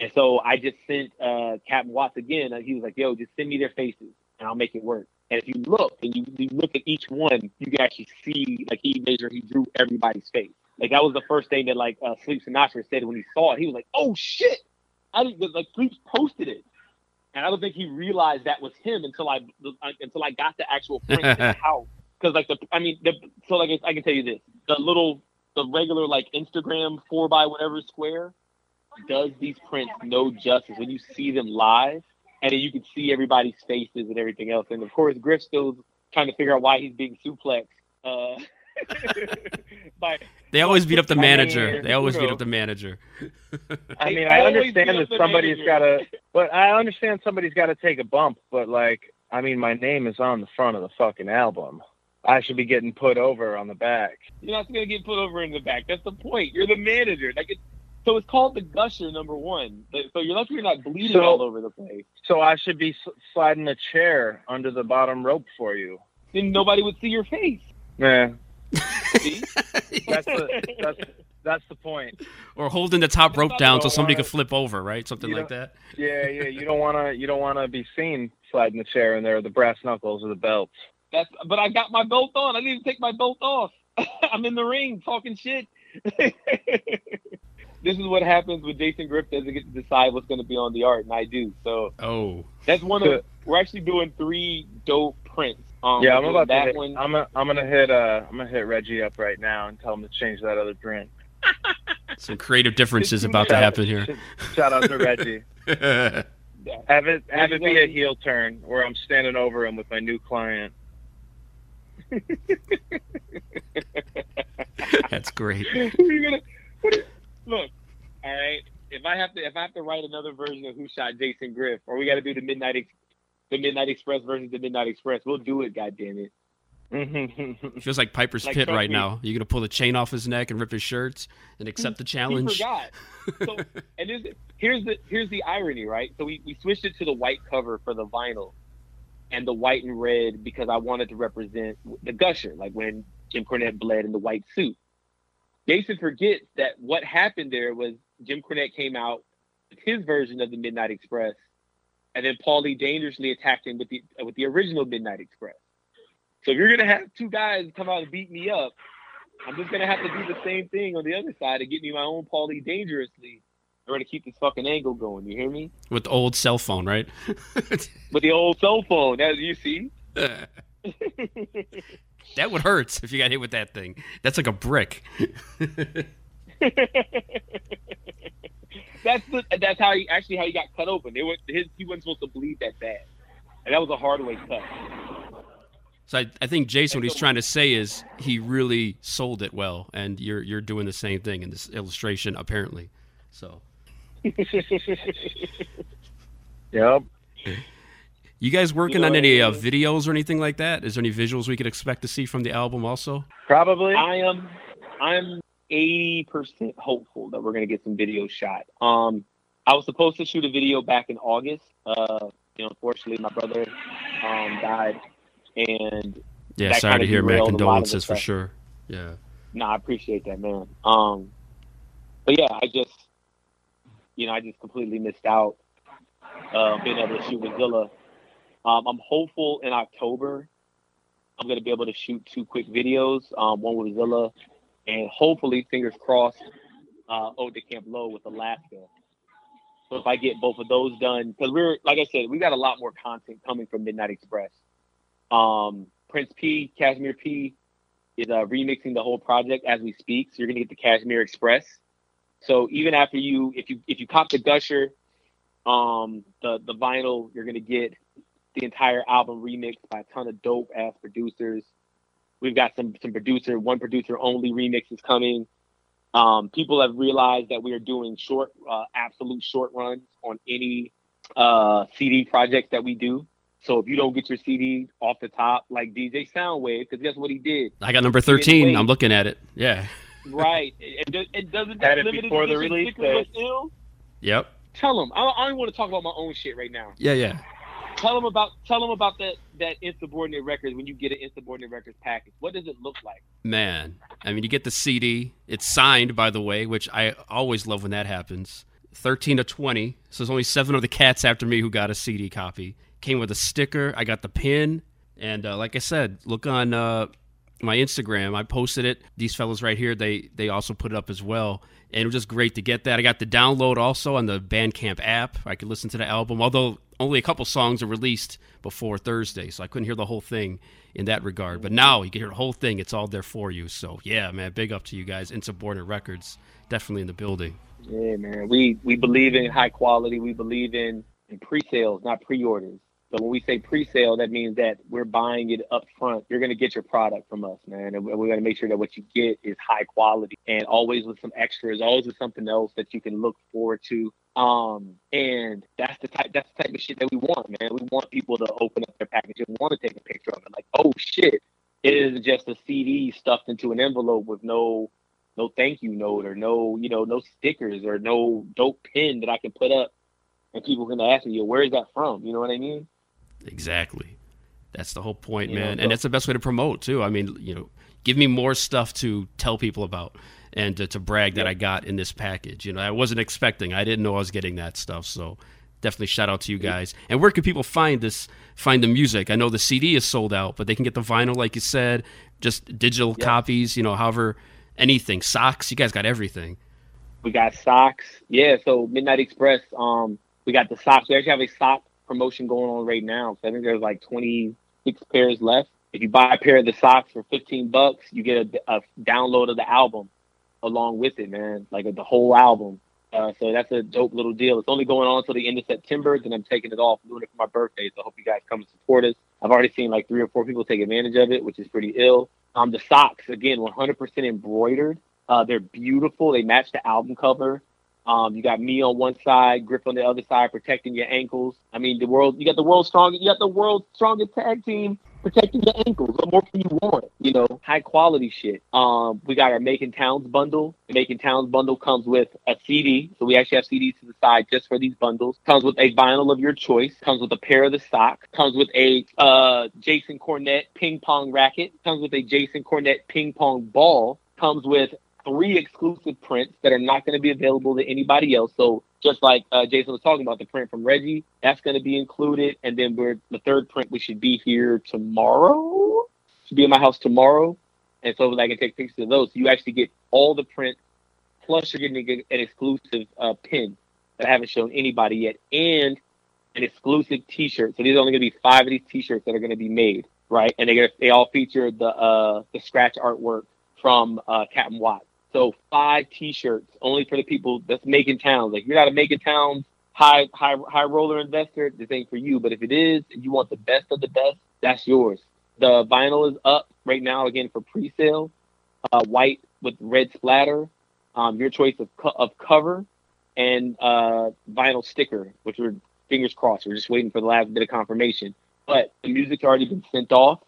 And so I just sent uh, Captain Watts again. and He was like, "Yo, just send me their faces, and I'll make it work." And if you look and you, you look at each one, you can actually see like he measured, he drew everybody's face. Like that was the first thing that like uh, Sleep Sinatra said when he saw it. He was like, "Oh shit!" I didn't like Sleep posted it, and I don't think he realized that was him until I until I got the actual print in the house. Because like the, I mean, the, so like I can tell you this: the little, the regular like Instagram four by whatever square does these prints no justice when you see them live, and then you can see everybody's faces and everything else. And of course, Griff still's trying to figure out why he's being suplexed. Uh, by They always beat up the by manager. Mayor They always beat up the manager. I mean, I I understand that somebody's got to, but I understand somebody's got to take a bump. But like, I mean, my name is on the front of the fucking album. I should be getting put over on the back. You're not gonna get put over in the back. That's the point. You're the manager. Like it's so it's called the gusher number one. So you're lucky you're not bleeding So- all over the place. So I should be sliding a chair under the bottom rope for you. Then nobody would see your face. Yeah, See? that's the that's that's the point. Or holding the top rope down so somebody wanna- could uh, flip over, right? Something like that. Yeah, yeah. You don't want to you don't want to be seen sliding the chair in there, the brass knuckles or the belts. That's but I got my belt on. I didn't even take my belt off. I'm in the ring talking shit. this is what happens when Jason Griff doesn't get to decide what's going to be on the art, and I do. So Oh. that's one of. We're actually doing three dope prints. Um, yeah, I'm doing about to. that Hit, one. I'm a, I'm gonna hit uh I'm gonna hit Reggie up right now and tell him to change that other print. Some creative differences about to happen here. Shout out to Reggie. Have it have it be a heel turn where I'm standing over him with my new client. That's great. You're gonna- what is- look, all right. If I have to, if I have to write another version of Who Shot Jason Griff, or we got to do the Midnight, Ex- the Midnight Express versus the Midnight Express, we'll do it. God damn it. It mm-hmm. feels like Piper's Like, Pit right me. now. You're gonna pull the chain off his neck and rip his shirts and accept the He challenge. forgot. So, and this, here's the here's the irony, right? So we, we switched it to the white cover for the vinyl, and the white and red because I wanted to represent the gusher, like when Jim Cornette bled in the white suit. Jason forgets that what happened there was Jim Cornette came out with his version of the Midnight Express, and then Paulie dangerously attacked him with the with the original Midnight Express. So if you're gonna have two guys come out and beat me up, I'm just gonna have to do the same thing on the other side and get me my own Paulie dangerously. in order to keep this fucking angle going. You hear me? With the old cell phone, right? With the old cell phone, as you see. That would hurt if you got hit with that thing. That's like a brick. That's the that's how he actually how he got cut open. They went his he wasn't supposed to bleed that bad, and that was a hard way cut. So I, I think Jason, what he's trying to say is he really sold it well, and you're you're doing the same thing in this illustration, apparently. So Yep. you guys working know on any uh, videos or anything like that? Is there any visuals we could expect to see from the album also? Probably. I am I'm eighty percent hopeful that we're gonna get some videos shot. Um, I was supposed to shoot a video back in August. Uh, you know, unfortunately, my brother um died, and Yeah, sorry to hear, man. derailed a lot of the Condolences for sure. Yeah. No, I appreciate that, man. Um, but yeah, I just, you know, I just completely missed out uh, being able to shoot with Zilla. Um, I'm hopeful in October I'm going to be able to shoot two quick videos, um, one with Zilla, and hopefully, fingers crossed, uh, Ode Camp Lo with Alaska. So if I get both of those done, because we're like I said, we got a lot more content coming from Midnight Express. Um, Prince P, Cashmere P, is uh, remixing the whole project as we speak. So you're gonna get the Cashmere Express. So even after you, if you if you cop the Gusher, um, the the vinyl, you're gonna get the entire album remixed by a ton of dope ass producers. We've got some some producer, one producer only remixes coming. Um, people have realized that we are doing short, uh, absolute short runs on any uh, CD projects that we do. So if you don't get your CD off the top, like DJ Soundwave, because guess what he did? I got number 13. I'm looking at it. Yeah. Right. It, it, it doesn't Had it limited before the edition release sticker date. Yep. Tell him. I, I don't want to talk about my own shit right now. Yeah, yeah. Tell them about tell them about that that insubordinate records when you get an insubordinate records package. What does it look like? Man, I mean, you get the CD. It's signed, by the way, which I always love when that happens. 13 to 20. So there's only seven of the cats after me who got a CD copy. Came with a sticker. I got the pin. And uh, like I said, look on uh, my Instagram. I posted it. These fellows right here, they they also put it up as well. And it was just great to get that. I got the download also on the Bandcamp app. I could listen to the album, although only a couple songs are released before Thursday, so I couldn't hear the whole thing in that regard. But now you can hear the whole thing. It's all there for you. So yeah, man, big up to you guys. Insubordinate Records, definitely in the building. Yeah, man. We we believe in high quality. We believe in, in pre-sales, not pre-orders. So when we say pre-sale, that means that we're buying it up front. You're gonna get your product from us, man, and we're gonna make sure that what you get is high quality and always with some extras, always with something else that you can look forward to. Um, and that's the type that's the type of shit that we want, man. We want people to open up their package and want to take a picture of it. Like, oh shit, it isn't just a CD stuffed into an envelope with no no thank you note or no, you know, no stickers or no dope pin that I can put up and people can ask me, where is that from? You know what I mean? Exactly. That's the whole point, You man. so- and that's the best way to promote too. I mean, you know, give me more stuff to tell people about and to, to brag that I got in this package. You know, I wasn't expecting. I didn't know I was getting that stuff. So definitely shout out to you guys. And where can people find this? Find the music? I know the CD is sold out, but they can get the vinyl, like you said, just digital copies. You know, however, anything, socks. You guys got everything. We got socks. Yeah, so Midnight Express, um, we got the socks. We actually have a sock promotion going on right now. So I think there's like 26 pairs left. If you buy a pair of the socks for 15 bucks, you get a, a download of the album along with it, man. Like the whole album. Uh, so that's a dope little deal. It's only going on until the end of September. Then I'm taking it off, doing it for my birthday. So I hope you guys come and support us. I've already seen like three or four people take advantage of it, which is pretty ill. Um, the socks again, 100% embroidered. Uh, they're beautiful. They match the album cover. Um, you got me on one side, Griff on the other side, protecting your ankles. I mean, the world. You got the world's strongest. You got the world's strongest tag team protecting your ankles. What more can you want? You know, high quality shit. Um, we got our Making Towns bundle. The Making Towns bundle comes with a CD, so we actually have CDs to the side just for these bundles. Comes with a vinyl of your choice. Comes with a pair of the socks. Comes with a uh, Jason Cornette ping pong racket. Comes with a Jason Cornette ping pong ball. Comes with three exclusive prints that are not going to be available to anybody else. So just like uh, Jason was talking about, the print from Reggie, that's going to be included. And then we're the third print, we should be here tomorrow. Should be in my house tomorrow. And so I can take pictures of those. So you actually get all the prints, plus you're getting an exclusive uh, pin that I haven't shown anybody yet, and an exclusive T-shirt. So these are only going to be five of these T-shirts that are going to be made, right? And they they all feature the uh, the scratch artwork from uh, Captain Watt. So five T-shirts only for the people that's making towns. Like you're not a making towns high high high roller investor, this ain't for you. But if it is, and you want the best of the best, that's yours. The vinyl is up right now again for pre-sale. Uh, white with red splatter. Um, your choice of co- of cover and uh, vinyl sticker, which we're fingers crossed. We're just waiting for the last bit of confirmation. But the music's already been sent off.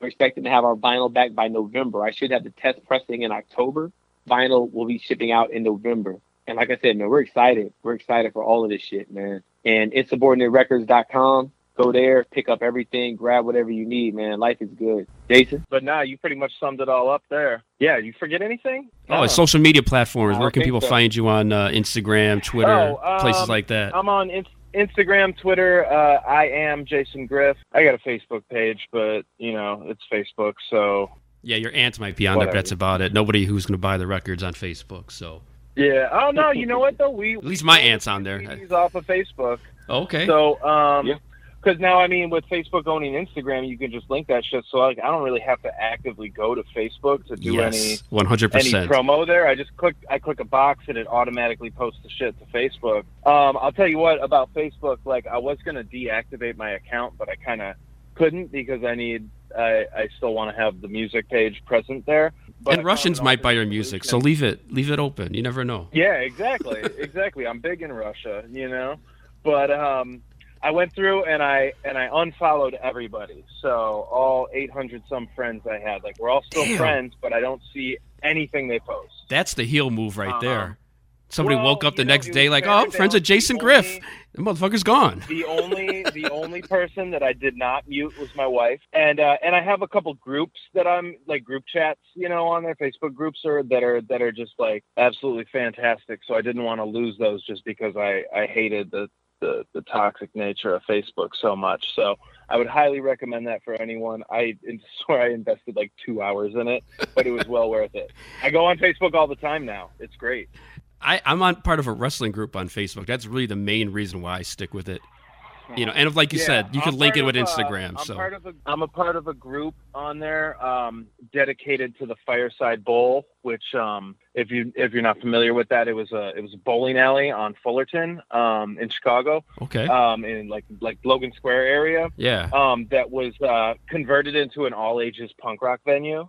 We're expecting to have our vinyl back by November. I should have the test pressing in October vinyl will be shipping out in November. And like I said, man, we're excited. We're excited for all of this shit, man. And insubordinaterecords.com. Go there, pick up everything, grab whatever you need, man. Life is good. Jason? But nah, you pretty much summed it all up there. Yeah, you forget anything? Oh, it's social media platforms. Where can people so. find you on uh, Instagram, Twitter, Oh, um, places like that? I'm on in- Instagram, Twitter. Uh, I am Jason Griff. I got a Facebook page, but you know it's Facebook, so Yeah, your aunt might be on there, but that's about it. Nobody who's going to buy the records on Facebook. So yeah. Oh no, you know what though? We at least my aunt's on there. he's off of Facebook. Okay. So, um, because now I mean, with Facebook owning Instagram, you can just link that shit. So like, I don't really have to actively go to Facebook to do Yes, any 100%. any promo there. I just click I click a box and it automatically posts the shit to Facebook. Um, I'll tell you what about Facebook. Like, I was gonna deactivate my account, but I kind of couldn't because I need I, I still want to have the music page present there. But and Russians might buy your music, so leave it leave it open. You never know. Yeah, exactly, exactly. I'm big in Russia, you know, but um, I went through and I and I unfollowed everybody. So all 800 some friends I had, like we're all still Damn. friends, but I don't see anything they post. That's the heel move right Uh-huh. there. Somebody Well, woke up the know, next day like, "Oh, I'm friends with Jason Griff." The motherfucker's gone. The only the only person that I did not mute was my wife, and uh, and I have a couple groups that I'm like group chats, you know, on their Facebook groups are that are that are just like absolutely fantastic. So I didn't want to lose those just because I I hated the the, the toxic nature of Facebook so much. So I would highly recommend that for anyone. I swear I invested like two hours in it, but it was well worth it. I go on Facebook all the time now. It's great. I, I'm on part of a wrestling group on Facebook. That's really the main reason why I stick with it. You know, and like you Yeah, said, you I'm can link it with uh, Instagram. I'm so part of a, I'm a part of a group on there um, dedicated to the Fireside Bowl, which um, if you if you're not familiar with that, it was a it was a bowling alley on Fullerton um, in Chicago. Okay. Um, in like like Logan Square area. Yeah. Um, that was uh, converted into an all ages punk rock venue.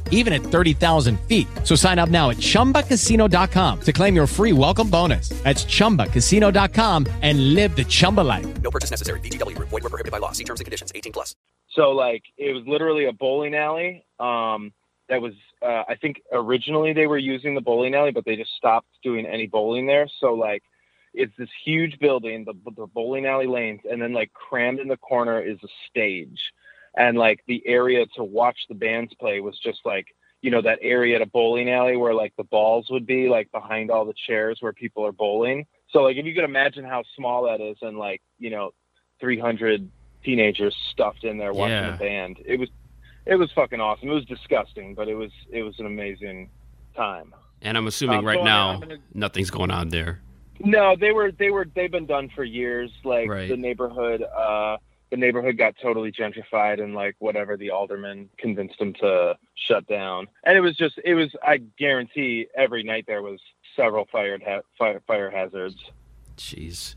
even at 30,000 feet. So sign up now at chumbacasino.com to claim your free welcome bonus. That's chumbacasino.com and live the Chumba life. No purchase necessary. VGW Group. Void were prohibited by law. See terms and conditions. 18 plus. So like it was literally a bowling alley. Um, that was uh, I think originally they were using the bowling alley, but they just stopped doing any bowling there. So like it's this huge building, the the bowling alley lanes, and then like crammed in the corner is a stage, and like the area to watch the bands play was just like you know that area at a bowling alley where like the balls would be like behind all the chairs where people are bowling. So like if you could imagine how small that is, and like you know, 300 teenagers stuffed in there watching Yeah. the band, it was it was fucking awesome. It was disgusting, but it was it was an amazing time. And I'm assuming Um, right so now gonna- nothing's going on there. No, they were they were they've been done for years. Like Right. the neighborhood, uh, the neighborhood got totally gentrified, and like whatever the alderman convinced them to shut down. And it was just it was I guarantee every night there was several fired ha- fire fire hazards. Jeez.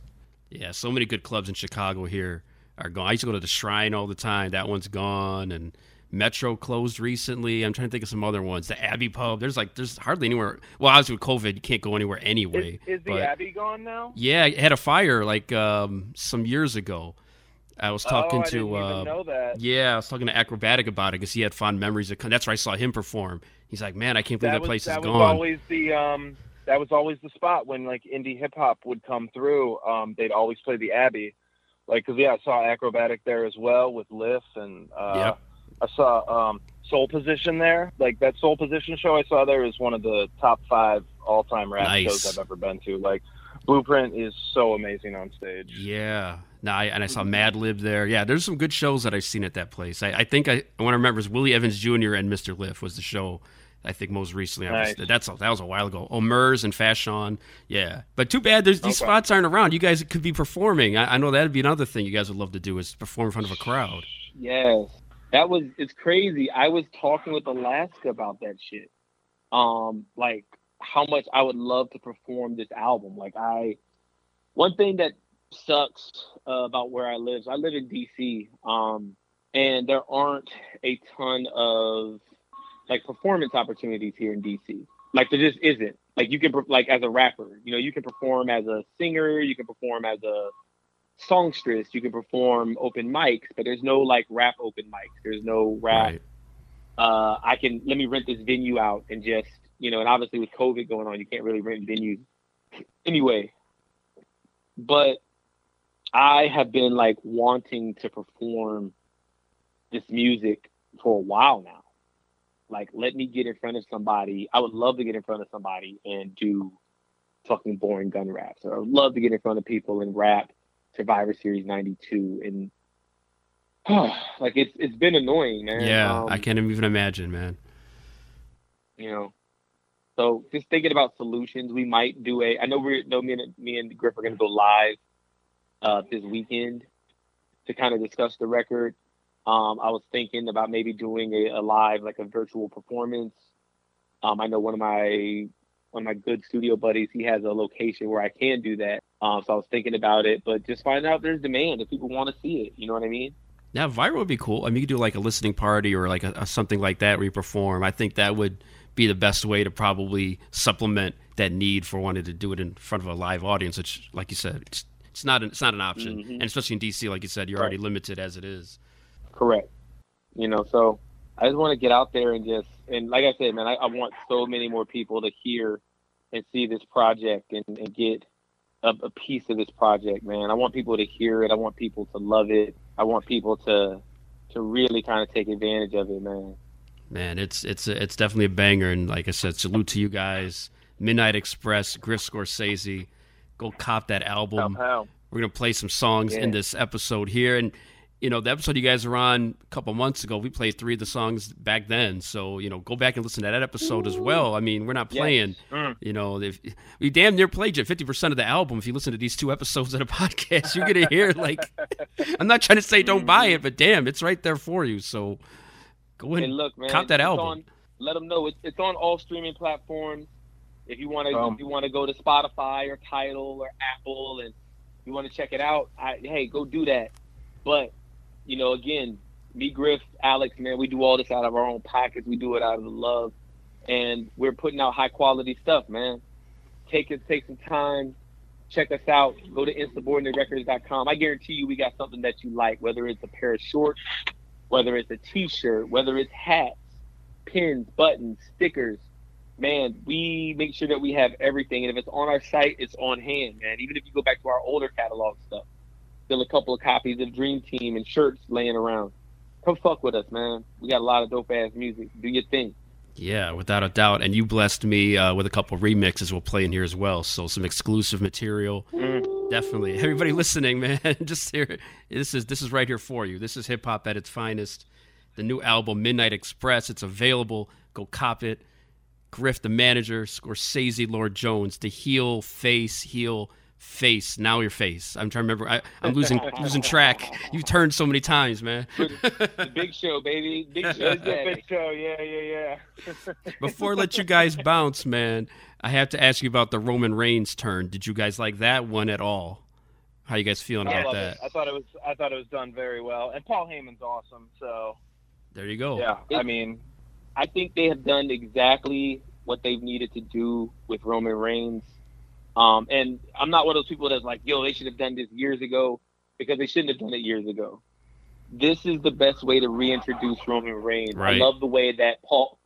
Yeah, so many good clubs in Chicago here are gone. I used to go to the Shrine all the time. That one's gone, and Metro closed recently. I'm trying to think of some other ones. The Abbey Pub. There's like there's hardly anywhere. Well, obviously with COVID, you can't go anywhere anyway. Is the but- Abbey gone now? Yeah, it had a fire like um, some years ago. I was talking oh, I to uh, that. yeah, I was talking to Akrobatik about it because he had fond memories of. That's where I saw him perform. He's like, man, I can't believe that, was, place that is gone. always the um that was always the spot when like indie hip hop would come through. Um, they'd always play the Abbey, like because yeah, I saw Akrobatik there as well with Lif and uh, Yep. I saw um Soul Position there. Like that Soul Position show I saw there is one of the top five all time rap Nice. shows I've ever been to. Like Blueprint is so amazing on stage. Yeah. No, I, and I saw Madlib there. Yeah, there's some good shows that I've seen at that place. I, I think I, I want to remember is Willie Evans Jr. and Mr. Lif was the show. I think most recently. I was, Nice. that's that was a while ago. Omers and Fashion. Yeah, but too bad there's these Okay. spots aren't around. You guys could be performing. I, I know that'd be another thing you guys would love to do is perform in front of a crowd. Yes, that was it's crazy. I was talking with Alaska about that shit. Um, like how much I would love to perform this album. Like I, one thing that sucks uh, about where I live. So I live in DC, um, and there aren't a ton of like performance opportunities here in DC. Like there just isn't. Like you can like as a rapper, you know, you can perform as a singer, you can perform as a songstress, you can perform open mics, but there's no like rap open mics. There's no rap. Right. Uh, I can let me rent this venue out and just you know, and obviously with COVID going on, you can't really rent venues anyway. But I have been like wanting to perform this music for a while now. Like, let me get in front of somebody. I would love to get in front of somebody and do fucking boring gun raps. Or I would love to get in front of people and rap Survivor Series '92. And like, it's it's been annoying, man. Yeah, Um, I can't even imagine, man. you know. So just thinking about solutions, we might do a. I know we're no me and me and Griff are going to go live uh, this weekend to kind of discuss the record. Um, I was thinking about maybe doing a, a live, like a virtual performance. Um, I know one of my one of my good studio buddies. He has a location where I can do that. Um, so I was thinking about it, but just find out there's demand if people want to see it. You know what I mean? Now, viral would be cool. I mean, you could do like a listening party or like a, a something like that where you perform. I think that would be the best way to probably supplement that need for wanting to do it in front of a live audience. Which, like you said, it's it's not an, it's not an option, Mhm. and especially in DC, like you said, you're Right. already limited as it is. Correct. You know, so I just want to get out there and just and like I said, man, I, I want so many more people to hear and see this project and, and get a, a piece of this project, man. I want people to hear it. I want people to love it. I want people to to really kind of take advantage of it, man. Man, it's it's it's definitely a banger, and like I said, salute to you guys. Midnight Express, Griff Scorsese, go cop that album. We're gonna play some songs in this episode here, and you know the episode you guys were on a couple months ago. We played three of the songs back then, so you know go back and listen to that episode as well. I mean, we're not Yes. playing. Mm. You know, if we damn near played you fifty percent of the album. If you listen to these two episodes of the podcast, you're gonna hear like I'm not trying to say don't buy it, but damn, it's right there for you. So go in, And look, man, cop that album. On, let them know it's, it's on all streaming platforms. If you want to, Um, if you want to go to Spotify or Tidal or Apple and you want to check it out, I, hey, go do that. But you know, again, me, Griff, Alex, man, we do all this out of our own pockets. We do it out of the love, and we're putting out high quality stuff, man. Take it, take some time, check us out. Go to insubordinaterecords.com. I guarantee you, we got something that you like, whether it's a pair of shorts, whether it's a T-shirt, whether it's hats, pins, buttons, stickers. Man, we make sure that we have everything, and if it's on our site, it's on hand, man. Even if you go back to our older catalog stuff, still a couple of copies of Dream Team and shirts laying around. Come fuck with us, man. We got a lot of dope ass music. Do your thing. Yeah, without a doubt. And you blessed me uh, with a couple remixes we'll play in here as well. So some exclusive material. Definitely. Everybody listening, man, just here. This is this is right here for you. This is hip hop at its finest. The new album Midnight Express. It's available. Go cop it. Griff, the manager, Scorsese, Lord Jones, the heel, face, heel, face. Now your face. I'm trying to remember. I, I'm losing losing track. You turned so many times, man. big show, baby. Big show. Big show. Yeah, yeah, yeah. Before I let you guys bounce, man, I have to ask you about the Roman Reigns turn. Did you guys like that one at all? How you guys feeling about love that? it. I thought it was. I thought it was done very well, and Paul Heyman's awesome. So There you go. yeah, I mean, I think they have done exactly what they've needed to do with Roman Reigns. Um, and I'm not one of those people that's like, yo, they should have done this years ago because they shouldn't have done it years ago. This is the best way to reintroduce Roman Reigns. Right. I love the way that Paul.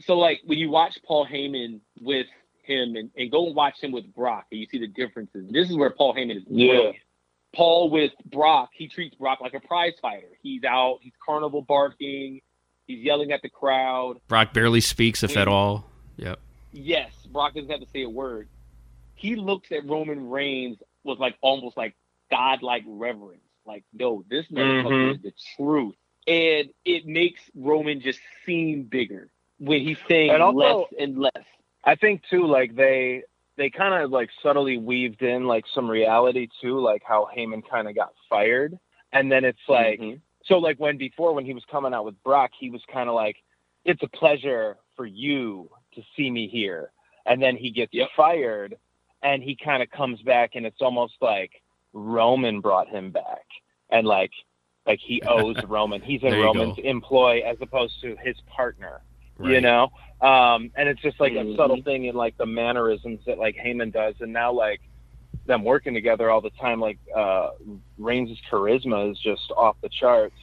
So, like, when you watch Paul Heyman with him and, and go and watch him with Brock, and you see the differences. This is where Paul Heyman is Yeah. brilliant. Paul with Brock, he treats Brock like a prize fighter. He's out, he's carnival barking, he's yelling at the crowd. Brock barely speaks, if at all. Yep. Yes, Brock doesn't have to say a word. He looks at Roman Reigns with like almost like godlike reverence. Like, no, this motherfucker Mhm. is the truth. And it makes Roman just seem bigger when he's saying And also- less and less. I think too, like they they kind of like subtly weaved in like some reality too, like how Heyman kind of got fired, and then it's like Mhm. So like when before when he was coming out with Brock, he was kind of like, "It's a pleasure for you to see me here," and then he gets fired, and he kind of comes back, and it's almost like Roman brought him back, and like like he owes Roman. He's in Roman's go. employ as opposed to his partner you know um and it's just like a Mhm. subtle thing in like the mannerisms that like Heyman does and now like them working together all the time like uh Reigns' charisma is just off the charts.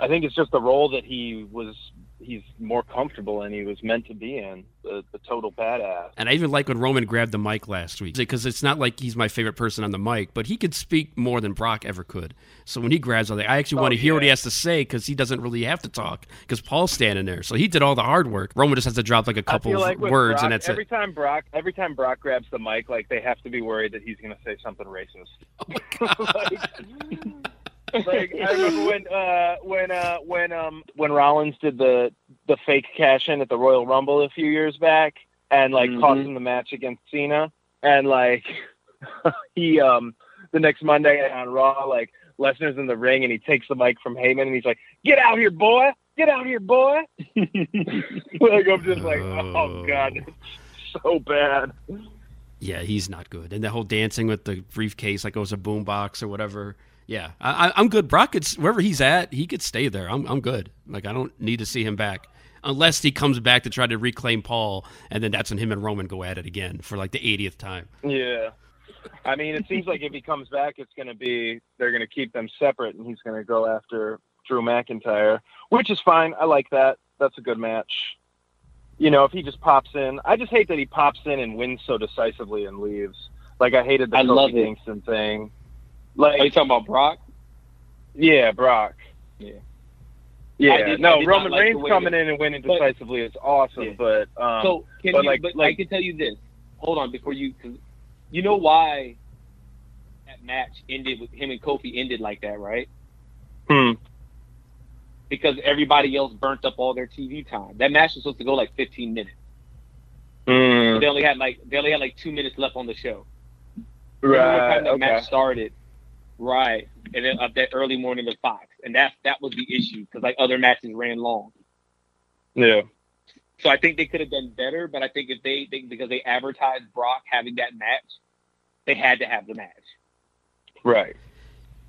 I think it's just the role that he was he's more comfortable in he was meant to be in the, the total badass And I even like when Roman grabbed the mic last week because it's not like he's my favorite person on the mic, but he could speak more than Brock ever could. So when he grabs on I actually Oh, want to hear what he has to say because he doesn't really have to talk because Paul's standing there. So he did all the hard work. Roman just has to drop like a couple feel of words Brock, and that's every it. time Brock every time Brock grabs the mic like they have to be worried that he's going to say something racist oh like I remember when uh when uh when um when Rollins did the the fake cash in at the Royal Rumble a few years back and like Mhm. cost him the match against Cena and like he um the next Monday on Raw like Lesnar's in the ring and he takes the mic from Heyman and he's like get out here boy get out here boy like I'm just like oh god it's so bad Yeah, he's not good. And the whole dancing with the briefcase like it was a boombox or whatever. Yeah, I, I, I'm good. Brock could wherever he's at, he could stay there. I'm I'm good. Like I don't need to see him back unless he comes back to try to reclaim Paul, and then that's when him and Roman go at it again for like the 80th time. Yeah. I mean, it seems like if he comes back, it's going to be they're going to keep them separate, and he's going to go after Drew McIntyre, which is fine. I like that. That's a good match. You know, if he just pops in, I just hate that he pops in and wins so decisively and leaves. Like I hated the I Kofi love. Kingston thing. Are you talking about Brock? yeah, Brock. Yeah. Yeah, did- no, Roman like Reigns coming in and winning but- decisively is awesome, Yeah. but um, so can but you? like- but I can tell you this. Hold on, before you, cause you know why that match ended with him and Kofi ended like that, right? hmm. Because everybody else burnt up all their TV time. That match was supposed to go like 15 minutes. Mm. They only had like they only had like two minutes left on the show. Right, time that okay. match started? Right, and then up that early morning with Fox, and that that was the issue because like other matches ran long. Yeah. So I think they could have done better, but I think if they, they because they advertised Brock having that match, they had to have the match. Right.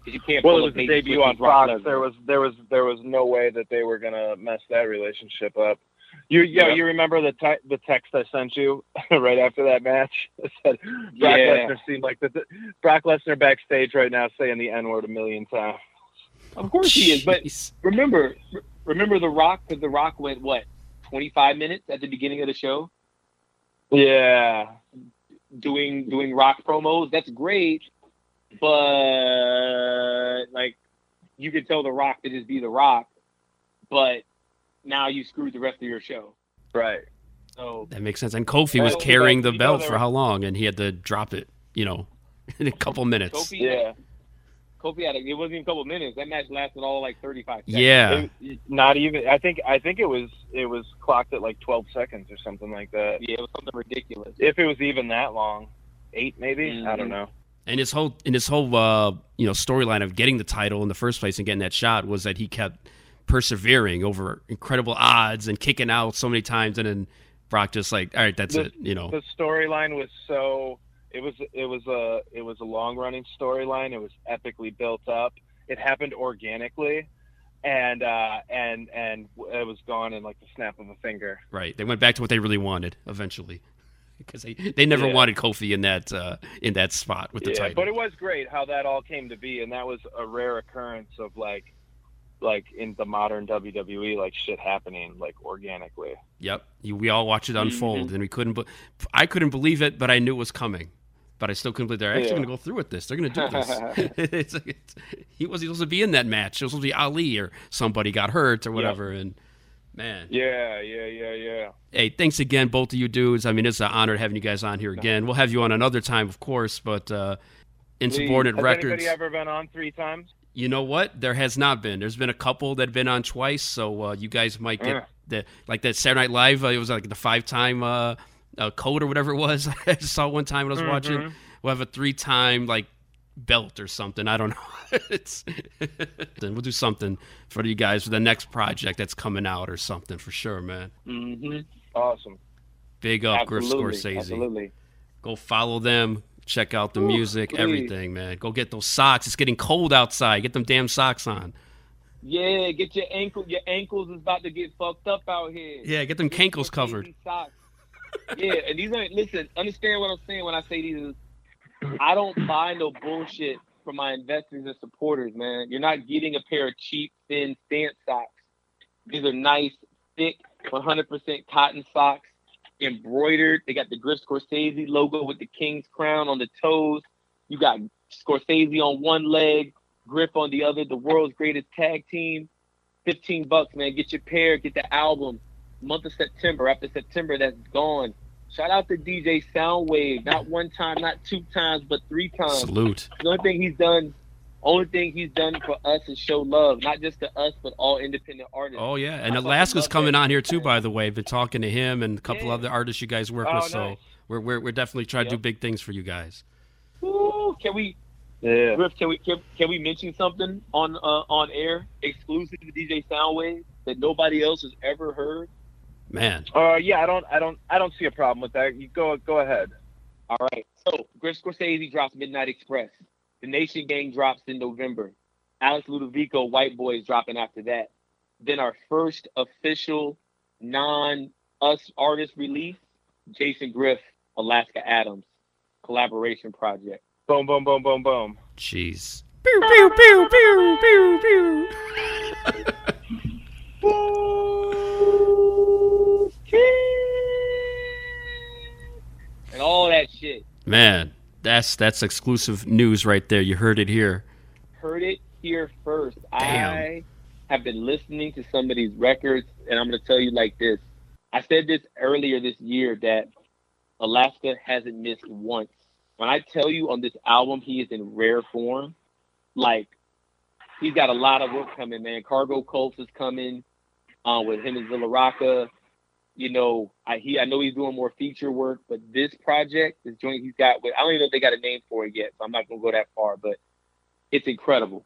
you can't Well, it was the debut on Fox. There was there was there was no way that they were gonna mess that relationship up. You yeah, you remember the te- the text I sent you right after that match? It said Brock Yeah. Lesnar seemed like the Brock Lesnar backstage right now saying the N word a million times. Of course he is, but remember, remember the Rock because the Rock went what, twenty five minutes at the beginning of the show Yeah. doing doing Rock promos. That's great, but like you could tell the Rock to just be the Rock, but now you screwed the rest of your show. Right. So That makes sense. And Kofi was carrying the belt for how long? And he had to drop it, you know, in a couple minutes. Kofi, yeah. Kofi had a, it wasn't even a couple minutes. That match lasted all like thirty five. seconds. Yeah. It- not even. I think. I think it was. It was clocked at like 12 seconds or something like that. Yeah, it was something ridiculous. If it was even that long, eight maybe. I Mm-hmm. don't know. And his whole in his whole uh, you know storyline of getting the title in the first place and getting that shot was that he kept persevering over incredible odds and kicking out so many times, and then Brock just like, all right, that's the, it, you know. the storyline was so it was it was a it was a long running storyline it was epically built up it happened organically and uh and and it was gone in like the snap of a finger Right. They went back to what they really wanted eventually, because they they never Yeah. wanted Kofi in that uh, in that spot with the yeah title. but it was great how that all came to be and that was a rare occurrence of like like in the modern WWE like shit happening like organically Yep. We all watch it unfold, Mhm. and we couldn't. Be- I couldn't believe it, but I knew it was coming. But I still couldn't believe they're actually Yeah. going to go through with this. They're going to do this. it's, it's, he wasn't supposed to be in that match. It was supposed to be Ali or somebody got hurt or whatever. And man, yeah yeah yeah yeah hey, thanks again, both of you dudes. I mean, it's an honor having you guys on here again. We'll have you on another time, of course. But uh, insubordinate Has records. anybody ever been on three times You know what? There has not been. There's been a couple that have been on twice, so uh, you guys might get Uh. the like that Saturday Night Live. Uh, it was like the five time uh, uh, code or whatever it was. I just saw one time when I was watching. Mhm. We'll have a three time like belt or something. I don't know. it's then we'll do something for you guys for the next project that's coming out or something for sure, man. Mm-hmm. awesome Big up Griff Scorsese. absolutely. Go follow them. Check out the Ooh, music, please. everything, man. Go get those socks. It's getting cold outside. Get them damn socks on. Yeah, get your ankle. Your ankles is about to get fucked up out here. Yeah, get them Get cankles covered. socks. yeah, and these are listen. Understand what I'm saying when I say these. Is, I don't buy no bullshit from my investors and supporters, man. You're not getting a pair of cheap, thin stance socks. These are nice, thick, 100% cotton socks, embroidered. They got the Griff Scorsese logo with the king's crown on the toes. You got Scorsese on one leg, Griff on the other. The world's greatest tag team. 15 bucks, man. Get your pair, get the album. Month of September. After September, that's gone. Shout out to DJ Soundwave. Not one time, not two times, but three times. Salute. The only thing he's done, only thing he's done for us is show love, not just to us, but all independent artists. Oh yeah, and I Alaska's coming that. on here too. By the way, been talking to him and a couple other artists you guys work Oh, with. So we're, we're we're definitely trying to do big things for you guys. Ooh, can we, yeah Griff? Can we can, can we mention something on uh, on air exclusive to DJ Soundwave that nobody else has ever heard? Man, Uh, yeah, I don't, I don't, I don't see a problem with that. You go, go ahead. All right. So Griff Scorsese drops Midnight Express. The Nation Gang drops in November. Alex Ludovico, White Boys dropping after that. Then our first official non-us artist release, Jason Griff, Alaska Adams, collaboration project. Boom, boom, boom, boom, boom. jeez. Pew, pew, pew, pew, pew, pew. And all that shit. Man, that's that's exclusive news right there. You heard it here. Heard it here first. Damn. I have been listening to some of these records, and I'm going to tell you like this. I said this earlier this year that Alaska hasn't missed once. When I tell you on this album, he is in rare form. Like, he's got a lot of work coming, man. Cargo Cults is coming uh, with him and Zilla Rocca. You know, I he I know he's doing more feature work, but this project, this joint he's got with I don't even know if they got a name for it yet, so I'm not gonna go that far, but it's incredible.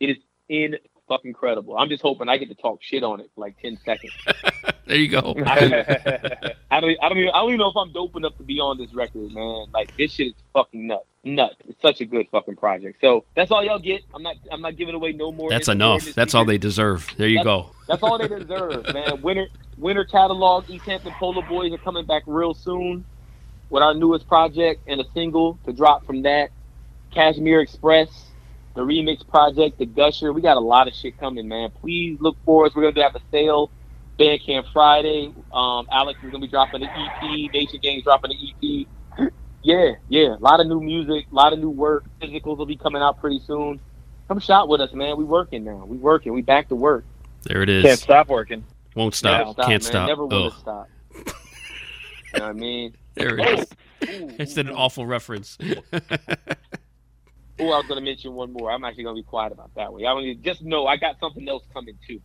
It is in fucking incredible. I'm just hoping I get to talk shit on it for like ten seconds. there you go. I don't, I don't, I don't even, I don't even know if I'm dope enough to be on this record, man. Like this shit is fucking nuts, nuts. It's such a good fucking project. So that's all y'all get. I'm not, I'm not giving away no more. That's enough. That's all they deserve. There you That's- go. That's all they deserve, man. Winter, winter catalog. East Hampton Polo Boys are coming back real soon with our newest project and a single to drop from that. Cashmere Express, the remix project, the Gusher. We got a lot of shit coming, man. Please look for us. We're gonna have a sale. Bandcamp Friday. Um, Alex is gonna be dropping the EP. Nation Games dropping the EP. Yeah, yeah. A lot of new music, a lot of new work. Physicals will be coming out pretty soon. Come shop with us, man. We working now. We working. We back to work. There it is. Can't stop working. Won't stop. Never Can't man. stop. Never want Ugh. to stop. you know what I mean? There it is. It's an awful reference. Oh, I was going to mention one more. I'm actually going to be quiet about that one. I mean, just know I got something else coming too.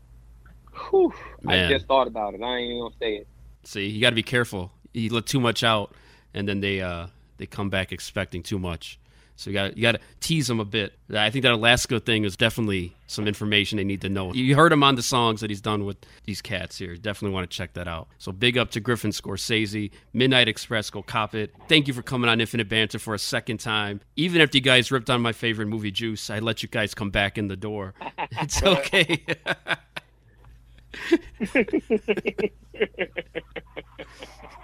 Whew, I just thought about it. I ain't even going to say it. See, you got to be careful. You let too much out, and then they uh, they come back expecting too much. So you got you got to tease them a bit. I think that Alaska thing is definitely some information they need to know. You heard him on the songs that he's done with these cats here. Definitely want to check that out. So big up to Griffin Scorsese, Midnight Express. Go cop it. Thank you for coming on Infinite Banter for a second time. Even after you guys ripped on my favorite movie, Juice, I let you guys come back in the door. It's okay.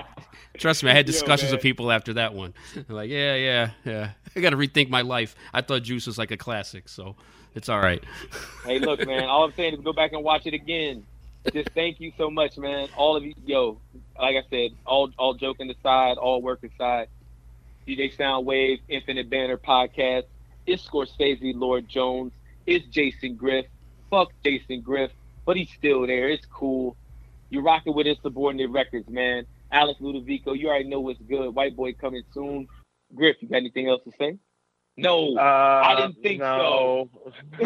Trust me, I had discussions man. with people after that one. They're like, yeah, yeah, yeah. I got to rethink my life. I thought Juice was like a classic, so it's all right. Hey, look, man. All I'm saying is go back and watch it again. Just thank you so much, man. All of you, yo. Like I said, all all joking aside, all work aside. DJ Soundwave, Infinite Banter podcast. It's Scorsese, Lord Jones. It's Jason Griff. Fuck Jason Griff, but he's still there. It's cool. You're rocking with Insubordinate Records, man. Alex Ludovico, you already know what's good. White boy coming soon. Griff, you got anything else to say? No, Uh, I didn't think no.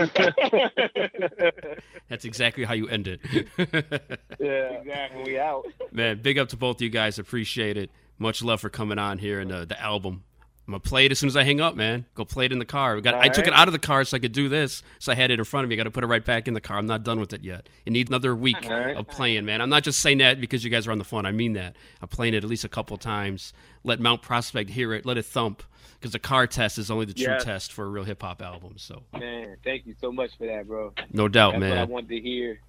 That's exactly how you end it. yeah, exactly. We out. Man, big up to both of you guys. Appreciate it. Much love for coming on here and uh, the album. I'm gonna play it as soon as I hang up, man. Go play it in the car. We got. I took it out of the car so I could do this. So I had it in front of me. I got to put it right back in the car. I'm not done with it yet. It needs another week Alright. of playing, man. I'm not just saying that because you guys are on the phone. I mean that. I'm playing it at least a couple times. Let Mount Prospect hear it. Let it thump. Because the car test is only the true Yes. test for a real hip hop album. So Man, thank you so much for that, bro. No doubt, That's man. what I wanted to hear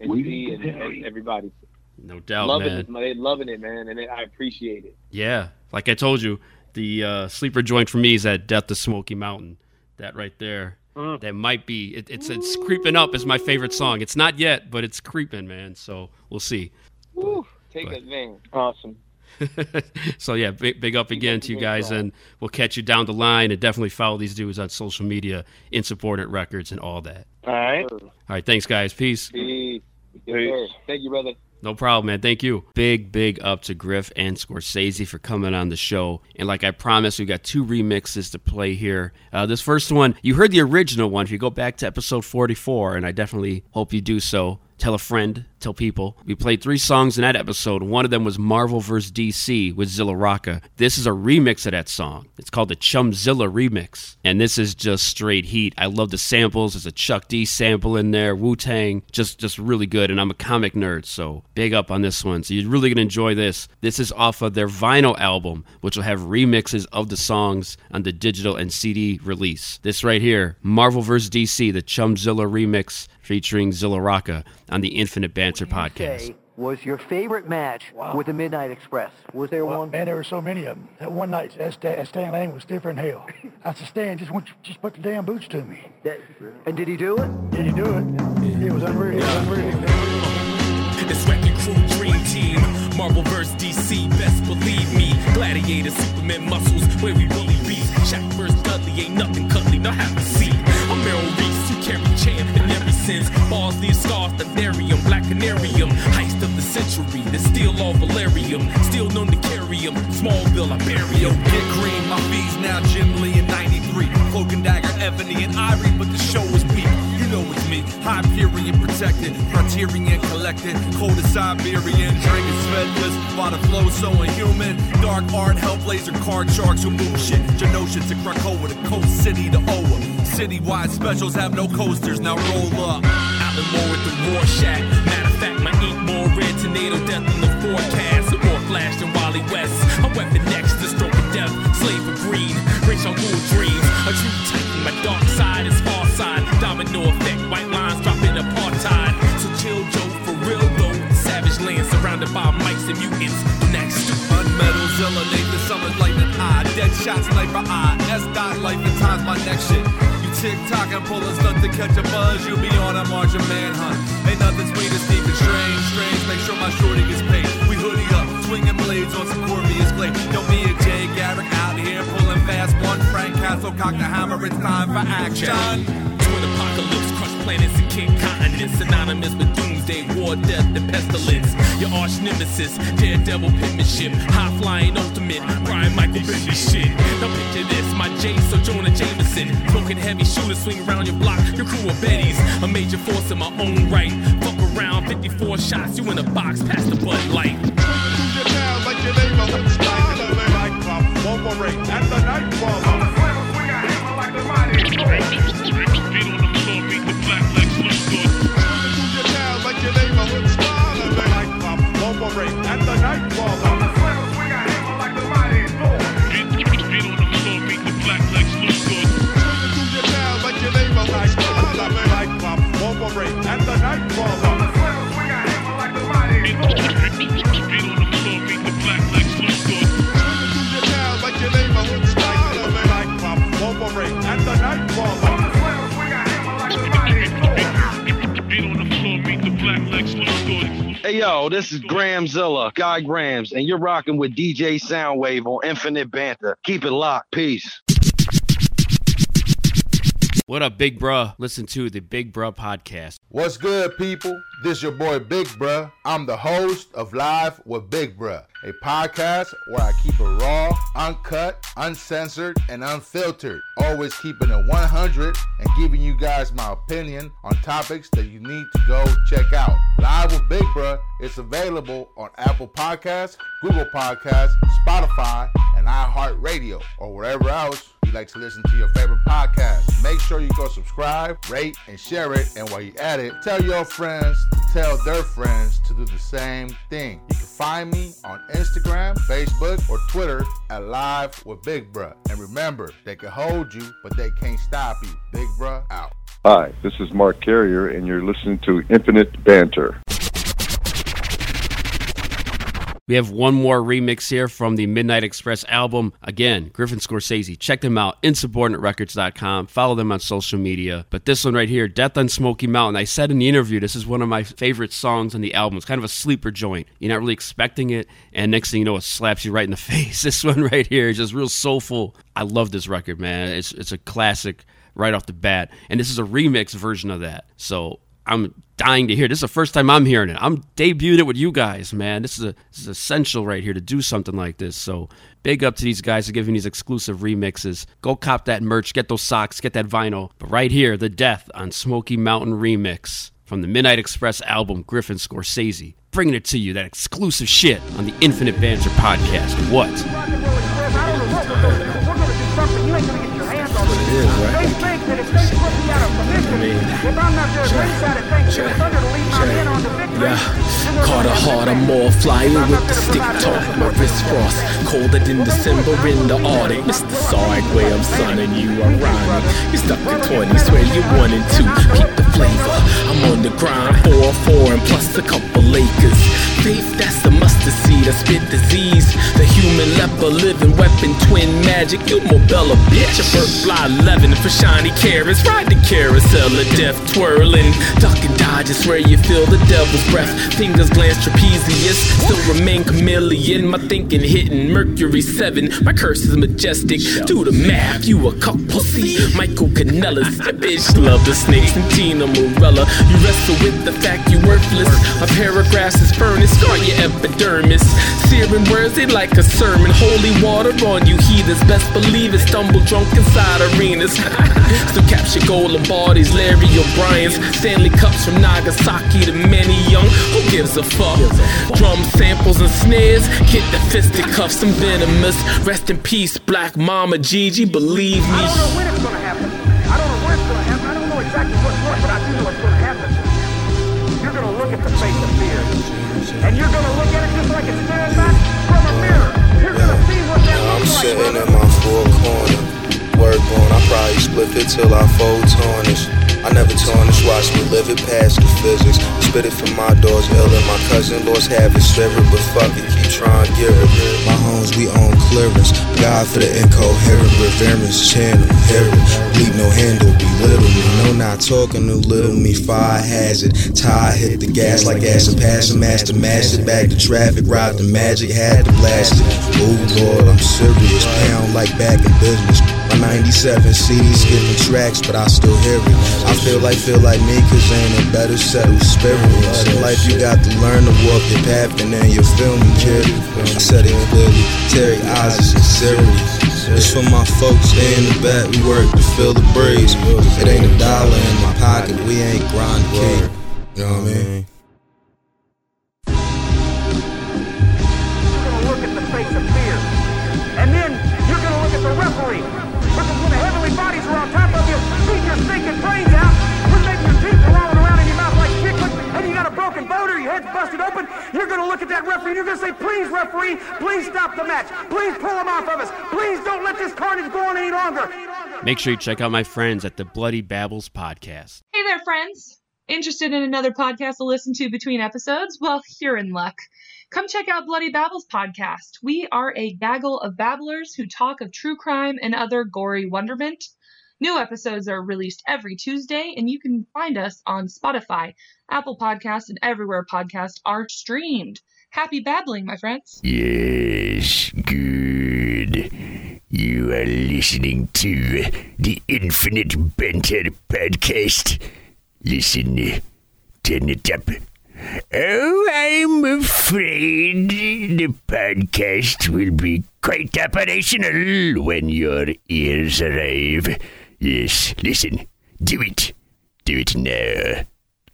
and We see, and, and everybody no doubt, loving man. it. man. They loving it, man, and I appreciate it. Yeah, like I told you, the uh, sleeper joint for me is at Death to Smoky Mountain. That right there. that might be it, it's it's creeping up as my favorite song. It's not yet, but it's creeping, man. So we'll see. Woo, take But- advantage. Awesome. so yeah, big, big up again to you guys, and we'll catch you down the line. And definitely follow these dudes on social media, Insubordinate Records, and all that. All right. All right, thanks guys. Peace. Peace. Yes, sir. Thank you, brother. No problem, man. Thank you. Big, big up to Griff and Scorsese for coming on the show. And like I promised, we got two remixes to play here. Uh, this first one, you heard the original one. If you go back to episode 44, and I definitely hope you do so, tell a friend, tell people. We played three songs in that episode. One of them was Marvel vs. DC with Zilla Rocca. This is a remix of that song. It's called the Chumzilla remix. And this is just straight heat. I love the samples. There's a Chuck D sample in there, Wu Tang. Just just really good. And I'm a comic nerd, so big up on this one. So you're really gonna enjoy this. This is off of their vinyl album, which will have remixes of the songs on the digital and CD release. This right here, Marvel vs. DC, the Chumzilla remix featuring Zilla Rocca on the Infinite Banter podcast. was your favorite match with the Midnight Express? Was there Well, one? Man, there were so many of them. That one night, that Stan, that Stan Lane was different than hell. I said, Stan, just want you, just put the damn boots to me. and did he do it? Did he do it? It was unreal. It was unreal. It's Wrecking Crew Dream Team. Marvel vs. DC, best believe me. Gladiator, Superman muscles, where we really be. Shaq vs. Dudley, ain't nothing cuddly, now have a seat. Meryl Reese, you carry champ in every sense. Leave scars, the Therium, Black Canarium. Heist of the century, the steel all Valerium. Still known to carry 'em. Smallville, I bury. Yo, get green, my fees now Jim Lee in 93. Cloak and Dagger, Ebony and Ivory, but the show is weak. Know it's me, Hyperion protected, Criterion collected, cold as Siberian, drinking Svedkas, while the flow's so inhuman. Dark art, Hellblazer, card sharks who move shit. Genosha to Krakoa, the coast city to Oa. Citywide specials have no coasters, now roll up. Alan Moore at the Rorschach. Matter of fact, my ink more red tornado death in the forecast. More flash than Wally West. A weapon next to stroke of death. Slave of green. Rich on cool dreams. A true titan. My dark side is far by mice and mutants. Next. Unmetal Zilla, Nathan Summers, lightning eye. Dead shot, sniper eye. S dot life and times my next shit. You tick tock and pull a stunt to catch a buzz. You be on a march of manhunt. Ain't nothing sweet as deep and strange. Strange, make sure my shorty gets paid. We hoodie up, swinging blades on some Corvus Glaive. Yo, me and Jay Garrick out here pulling fast. One Frank Castle, cock the hammer. It's time for action. Twin apocalypse, crush planets and kick continents. Synonymous with doomsday, war, death, and pestilence. Your arch nemesis, daredevil penmanship. High flying ultimate, Brian Michael Bendis shit. Now picture this, my J, Jonah Jameson. Smoking heavy shooter, swing around your block. Your crew of Betty's, a major force in my own right. Fuck around, 54 shots, you in a box, past the Bud Light. And the night And the night ball over it. And the night Yo, this is Gramzilla, Guy Grams, and you're rocking with DJ Soundwave on Infinite Banter. Keep it locked. Peace. What up, Big Bruh? Listen to the Big Bruh podcast. What's good, people? This your boy Big Bruh. I'm the host of Live with Big Bruh, a podcast where I keep it raw, uncut, uncensored, and unfiltered. Always keeping it 100 and giving you guys my opinion on topics that you need to go check out. Live with Big Bruh is available on Apple Podcasts, Google Podcasts, Spotify, and iHeartRadio, or wherever else you like to listen to your favorite podcast. Make sure you go subscribe, rate, and share it. And while you're at it, tell your friends tell their friends to do the same thing. You can find me on Instagram, Facebook, or Twitter at Live with Big Bruh. And remember, they can hold you, but they can't stop you. Big Bruh out. Hi, this is Mark Carrier, and you're listening to Infinite Banter. We have one more remix here from the Midnight Express album. Again, Griffin Scorsese. Check them out, insubordinaterecords.com. Follow them on social media. But this one right here, Death on Smoky Mountain, I said in the interview, this is one of my favorite songs on the album. It's kind of a sleeper joint. You're not really expecting it, and next thing you know, it slaps you right in the face. This one right here is just real soulful. I love this record, man. It's, it's a classic right off the bat. And this is a remix version of that. So I'm dying to hear. This is the first time I'm hearing it. I'm debuted it with you guys, man. This is a this is essential right here to do something like this. So big up to these guys for giving these exclusive remixes. Go cop that merch, get those socks, get that vinyl. But right here, the Death on Smoky Mountain remix from the Midnight Express album, Griffin Scorsese. Bringing it to you, that exclusive shit on the Infinite Banter podcast. What? They think that if they put me out of commission, if I'm not there ringside at Thanksgiving to lead my men on the victory, Yeah, Carter hard, I'm more flyer with the stick talk. My wrist frost, colder than December in the Arctic. Mr. Sarg, way I'm sunning you, rhyming. You stuck in 20, swear you one and two. Keep the flavor. I'm on the grind, four four and plus a couple acres. Faith, that's the mustard seed, I spit disease. The human leper, living weapon, twin magic. You more Bella, bitch. A bird fly 11 for shiny carrots. Ride the carousel of death, twirling. Duck and dodge is where you feel the devil's breath. Fingers glance trapezius, still remain chameleon. My thinking hitting Mercury 7. My curse is majestic. Do the math, you a cuck pussy. Michael Kanellis, that bitch love the snakes. Santino Marella, you wrestle with the fact you worthless. My paragraphs is furnace, scar your epidermis. Searing words, they like a sermon. Holy water on you, heathens. Best believe it, stumble drunk inside arenas. Still capture golden bodies, Larry O'Brien's. Stanley Cups from Nagasaki to many young. Who gives a fuck? Drum samples and snares, hit the fisted cuffs and venomous. Rest in peace, Black Mamba Gigi, believe me. I don't know when it's gonna happen. I don't know when it's gonna happen. I don't know exactly what's what, but I do know it's gonna happen. You're gonna look at the face of fear. And you're gonna look at it just like it's staring back from a mirror. You're gonna see what that I'm looks like. sitting in my four corner. Work on, I probably split it till I fold tarnish. I never tarnish, watch me live it past the physics. Spit it for my doors, ill and my cousin lost his spirit, but fuck it, keep trying to get it. My homes, we own clearance. God for the incoherent, reverence, channel, hear it. Bleed no handle, belittle me. No, not talking to little me. Fire hazard, tie hit the gas like acid, passing master, master back to traffic, ride the magic, had to blast it. Oh Lord, I'm serious, pound like back in business. My 97 CD skipping tracks, but I still hear it. I feel like, feel like me, cause ain't a better set of experience. In life, you got to learn to walk your path, and then you feel me, kid. I said it clearly. Terry It's for my folks, in the back, we work to feel the breeze. It ain't a dollar in my pocket, we ain't grind cake. You know what I mean? The referee. When the heavenly bodies are on top head's you're gonna look at that referee and you're gonna say, please, referee, please stop the match. Please pull him off of us. Please don't let this carnage go on any longer. Make sure you check out my friends at the Bloody Babbles podcast. Hey there, friends. Interested in another podcast to listen to between episodes? Well, you're in luck. Come check out Bloody Babbles podcast. We are a gaggle of babblers who talk of true crime and other gory wonderment. New episodes are released every Tuesday, and you can find us on Spotify, Apple Podcasts, and everywhere podcasts are streamed. Happy babbling, my friends. Yes, good. You are listening to the Infinite Banter podcast. Listen, turn it up. Oh, I'm afraid the podcast will be quite operational when your ears arrive. Yes, listen, do it. Do it now.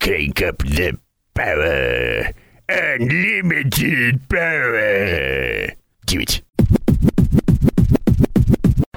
Crank up the power. Unlimited power. Do it.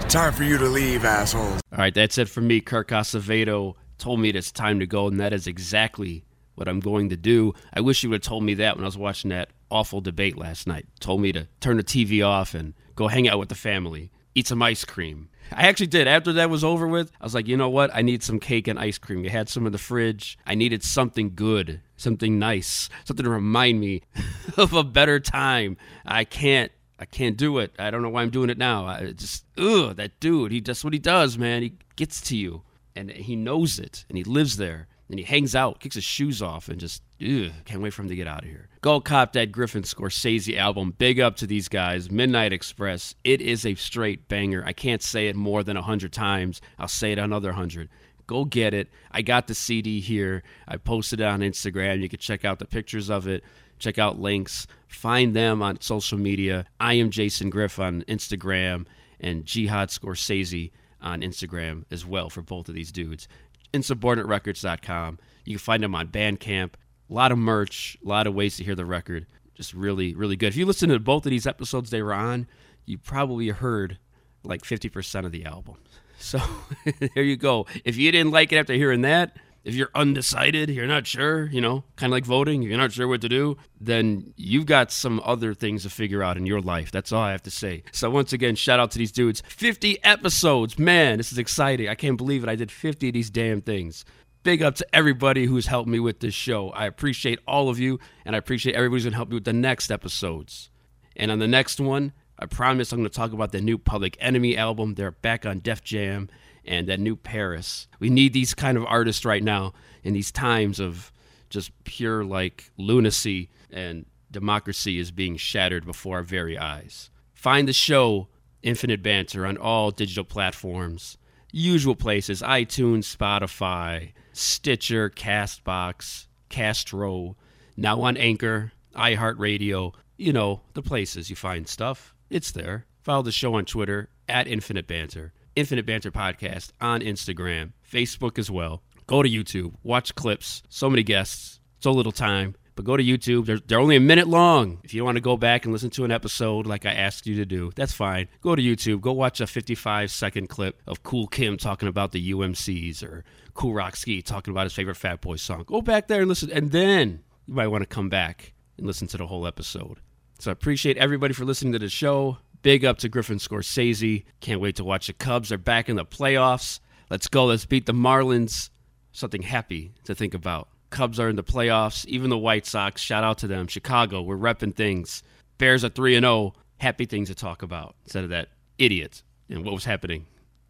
Time for you to leave, assholes. All right, that's it for me. Kirk Acevedo told me it's time to go, and that is exactly what I'm going to do. I wish you would have told me that when I was watching that awful debate last night. Told me to turn the TV off and go hang out with the family, eat some ice cream. I actually did. After that was over with, I was like, you know what? I need some cake and ice cream. You had some in the fridge. I needed something good, something nice, something to remind me of a better time. I can't. I can't do it. I don't know why I'm doing it now. I just, ugh, that dude. He that's what he does, man. He gets to you, and he knows it, and he lives there, and he hangs out, kicks his shoes off, and just, ugh, can't wait for him to get out of here. Go cop that Griffin Scorsese album. Big up to these guys. Midnight Express. It is a straight banger. I can't say it more than a hundred times. I'll say it another hundred. Go get it. I got the CD here. I posted it on Instagram. You can check out the pictures of it. Check out links. Find them on social media. I am Jason Griff on Instagram and Jihad Scorsese on Instagram as well for both of these dudes. Insubordinaterecords.com. You can find them on Bandcamp. A lot of merch, a lot of ways to hear the record. Just really, really good. If you listen to both of these episodes they were on, you probably heard like 50% of the album. So there you go. If you didn't like it after hearing that, if you're undecided, you're not sure, you know, kind of like voting, you're not sure what to do, then you've got some other things to figure out in your life. That's all I have to say. So, once again, shout out to these dudes. 50 episodes. Man, this is exciting. I can't believe it. I did 50 of these damn things. Big up to everybody who's helped me with this show. I appreciate all of you, and I appreciate everybody who's going to help me with the next episodes. And on the next one, I promise I'm going to talk about the new Public Enemy album. They're back on Def Jam and that new Paris. We need these kind of artists right now in these times of just pure like lunacy and democracy is being shattered before our very eyes. Find the show Infinite Banter on all digital platforms. Usual places iTunes, Spotify, Stitcher, Castbox, Castro, now on Anchor, iHeartRadio, you know, the places you find stuff. It's there. Follow the show on Twitter at Infinite Banter, Infinite Banter Podcast on Instagram, Facebook as well. Go to YouTube, watch clips. So many guests, so little time. But go to YouTube. They're, they're only a minute long. If you want to go back and listen to an episode like I asked you to do, that's fine. Go to YouTube. Go watch a 55 second clip of Kool Kim talking about the UMCs or Kool Rock-Ski talking about his favorite Fat Boy song. Go back there and listen. And then you might want to come back and listen to the whole episode. So I appreciate everybody for listening to the show. Big up to Griffin Scorsese. Can't wait to watch the Cubs. They're back in the playoffs. Let's go. Let's beat the Marlins. Something happy to think about. Cubs are in the playoffs. Even the White Sox. Shout out to them. Chicago. We're repping things. Bears are 3 and 0. Happy things to talk about instead of that idiot and what was happening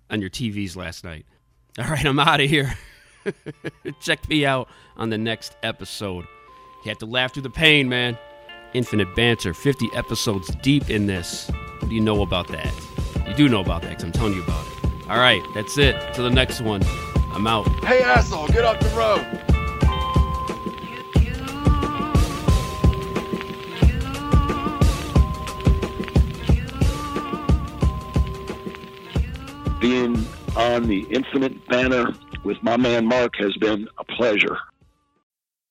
on your TVs last night. All right, I'm out of here. Check me out on the next episode. You have to laugh through the pain, man. Infinite Banter, 50 episodes deep in this. What do you know about that? You do know about that because I'm telling you about it. All right, that's it. Till the next one. I'm out. Hey, asshole, get off the road. Being on the Infinite Banter with my man Mark has been a pleasure.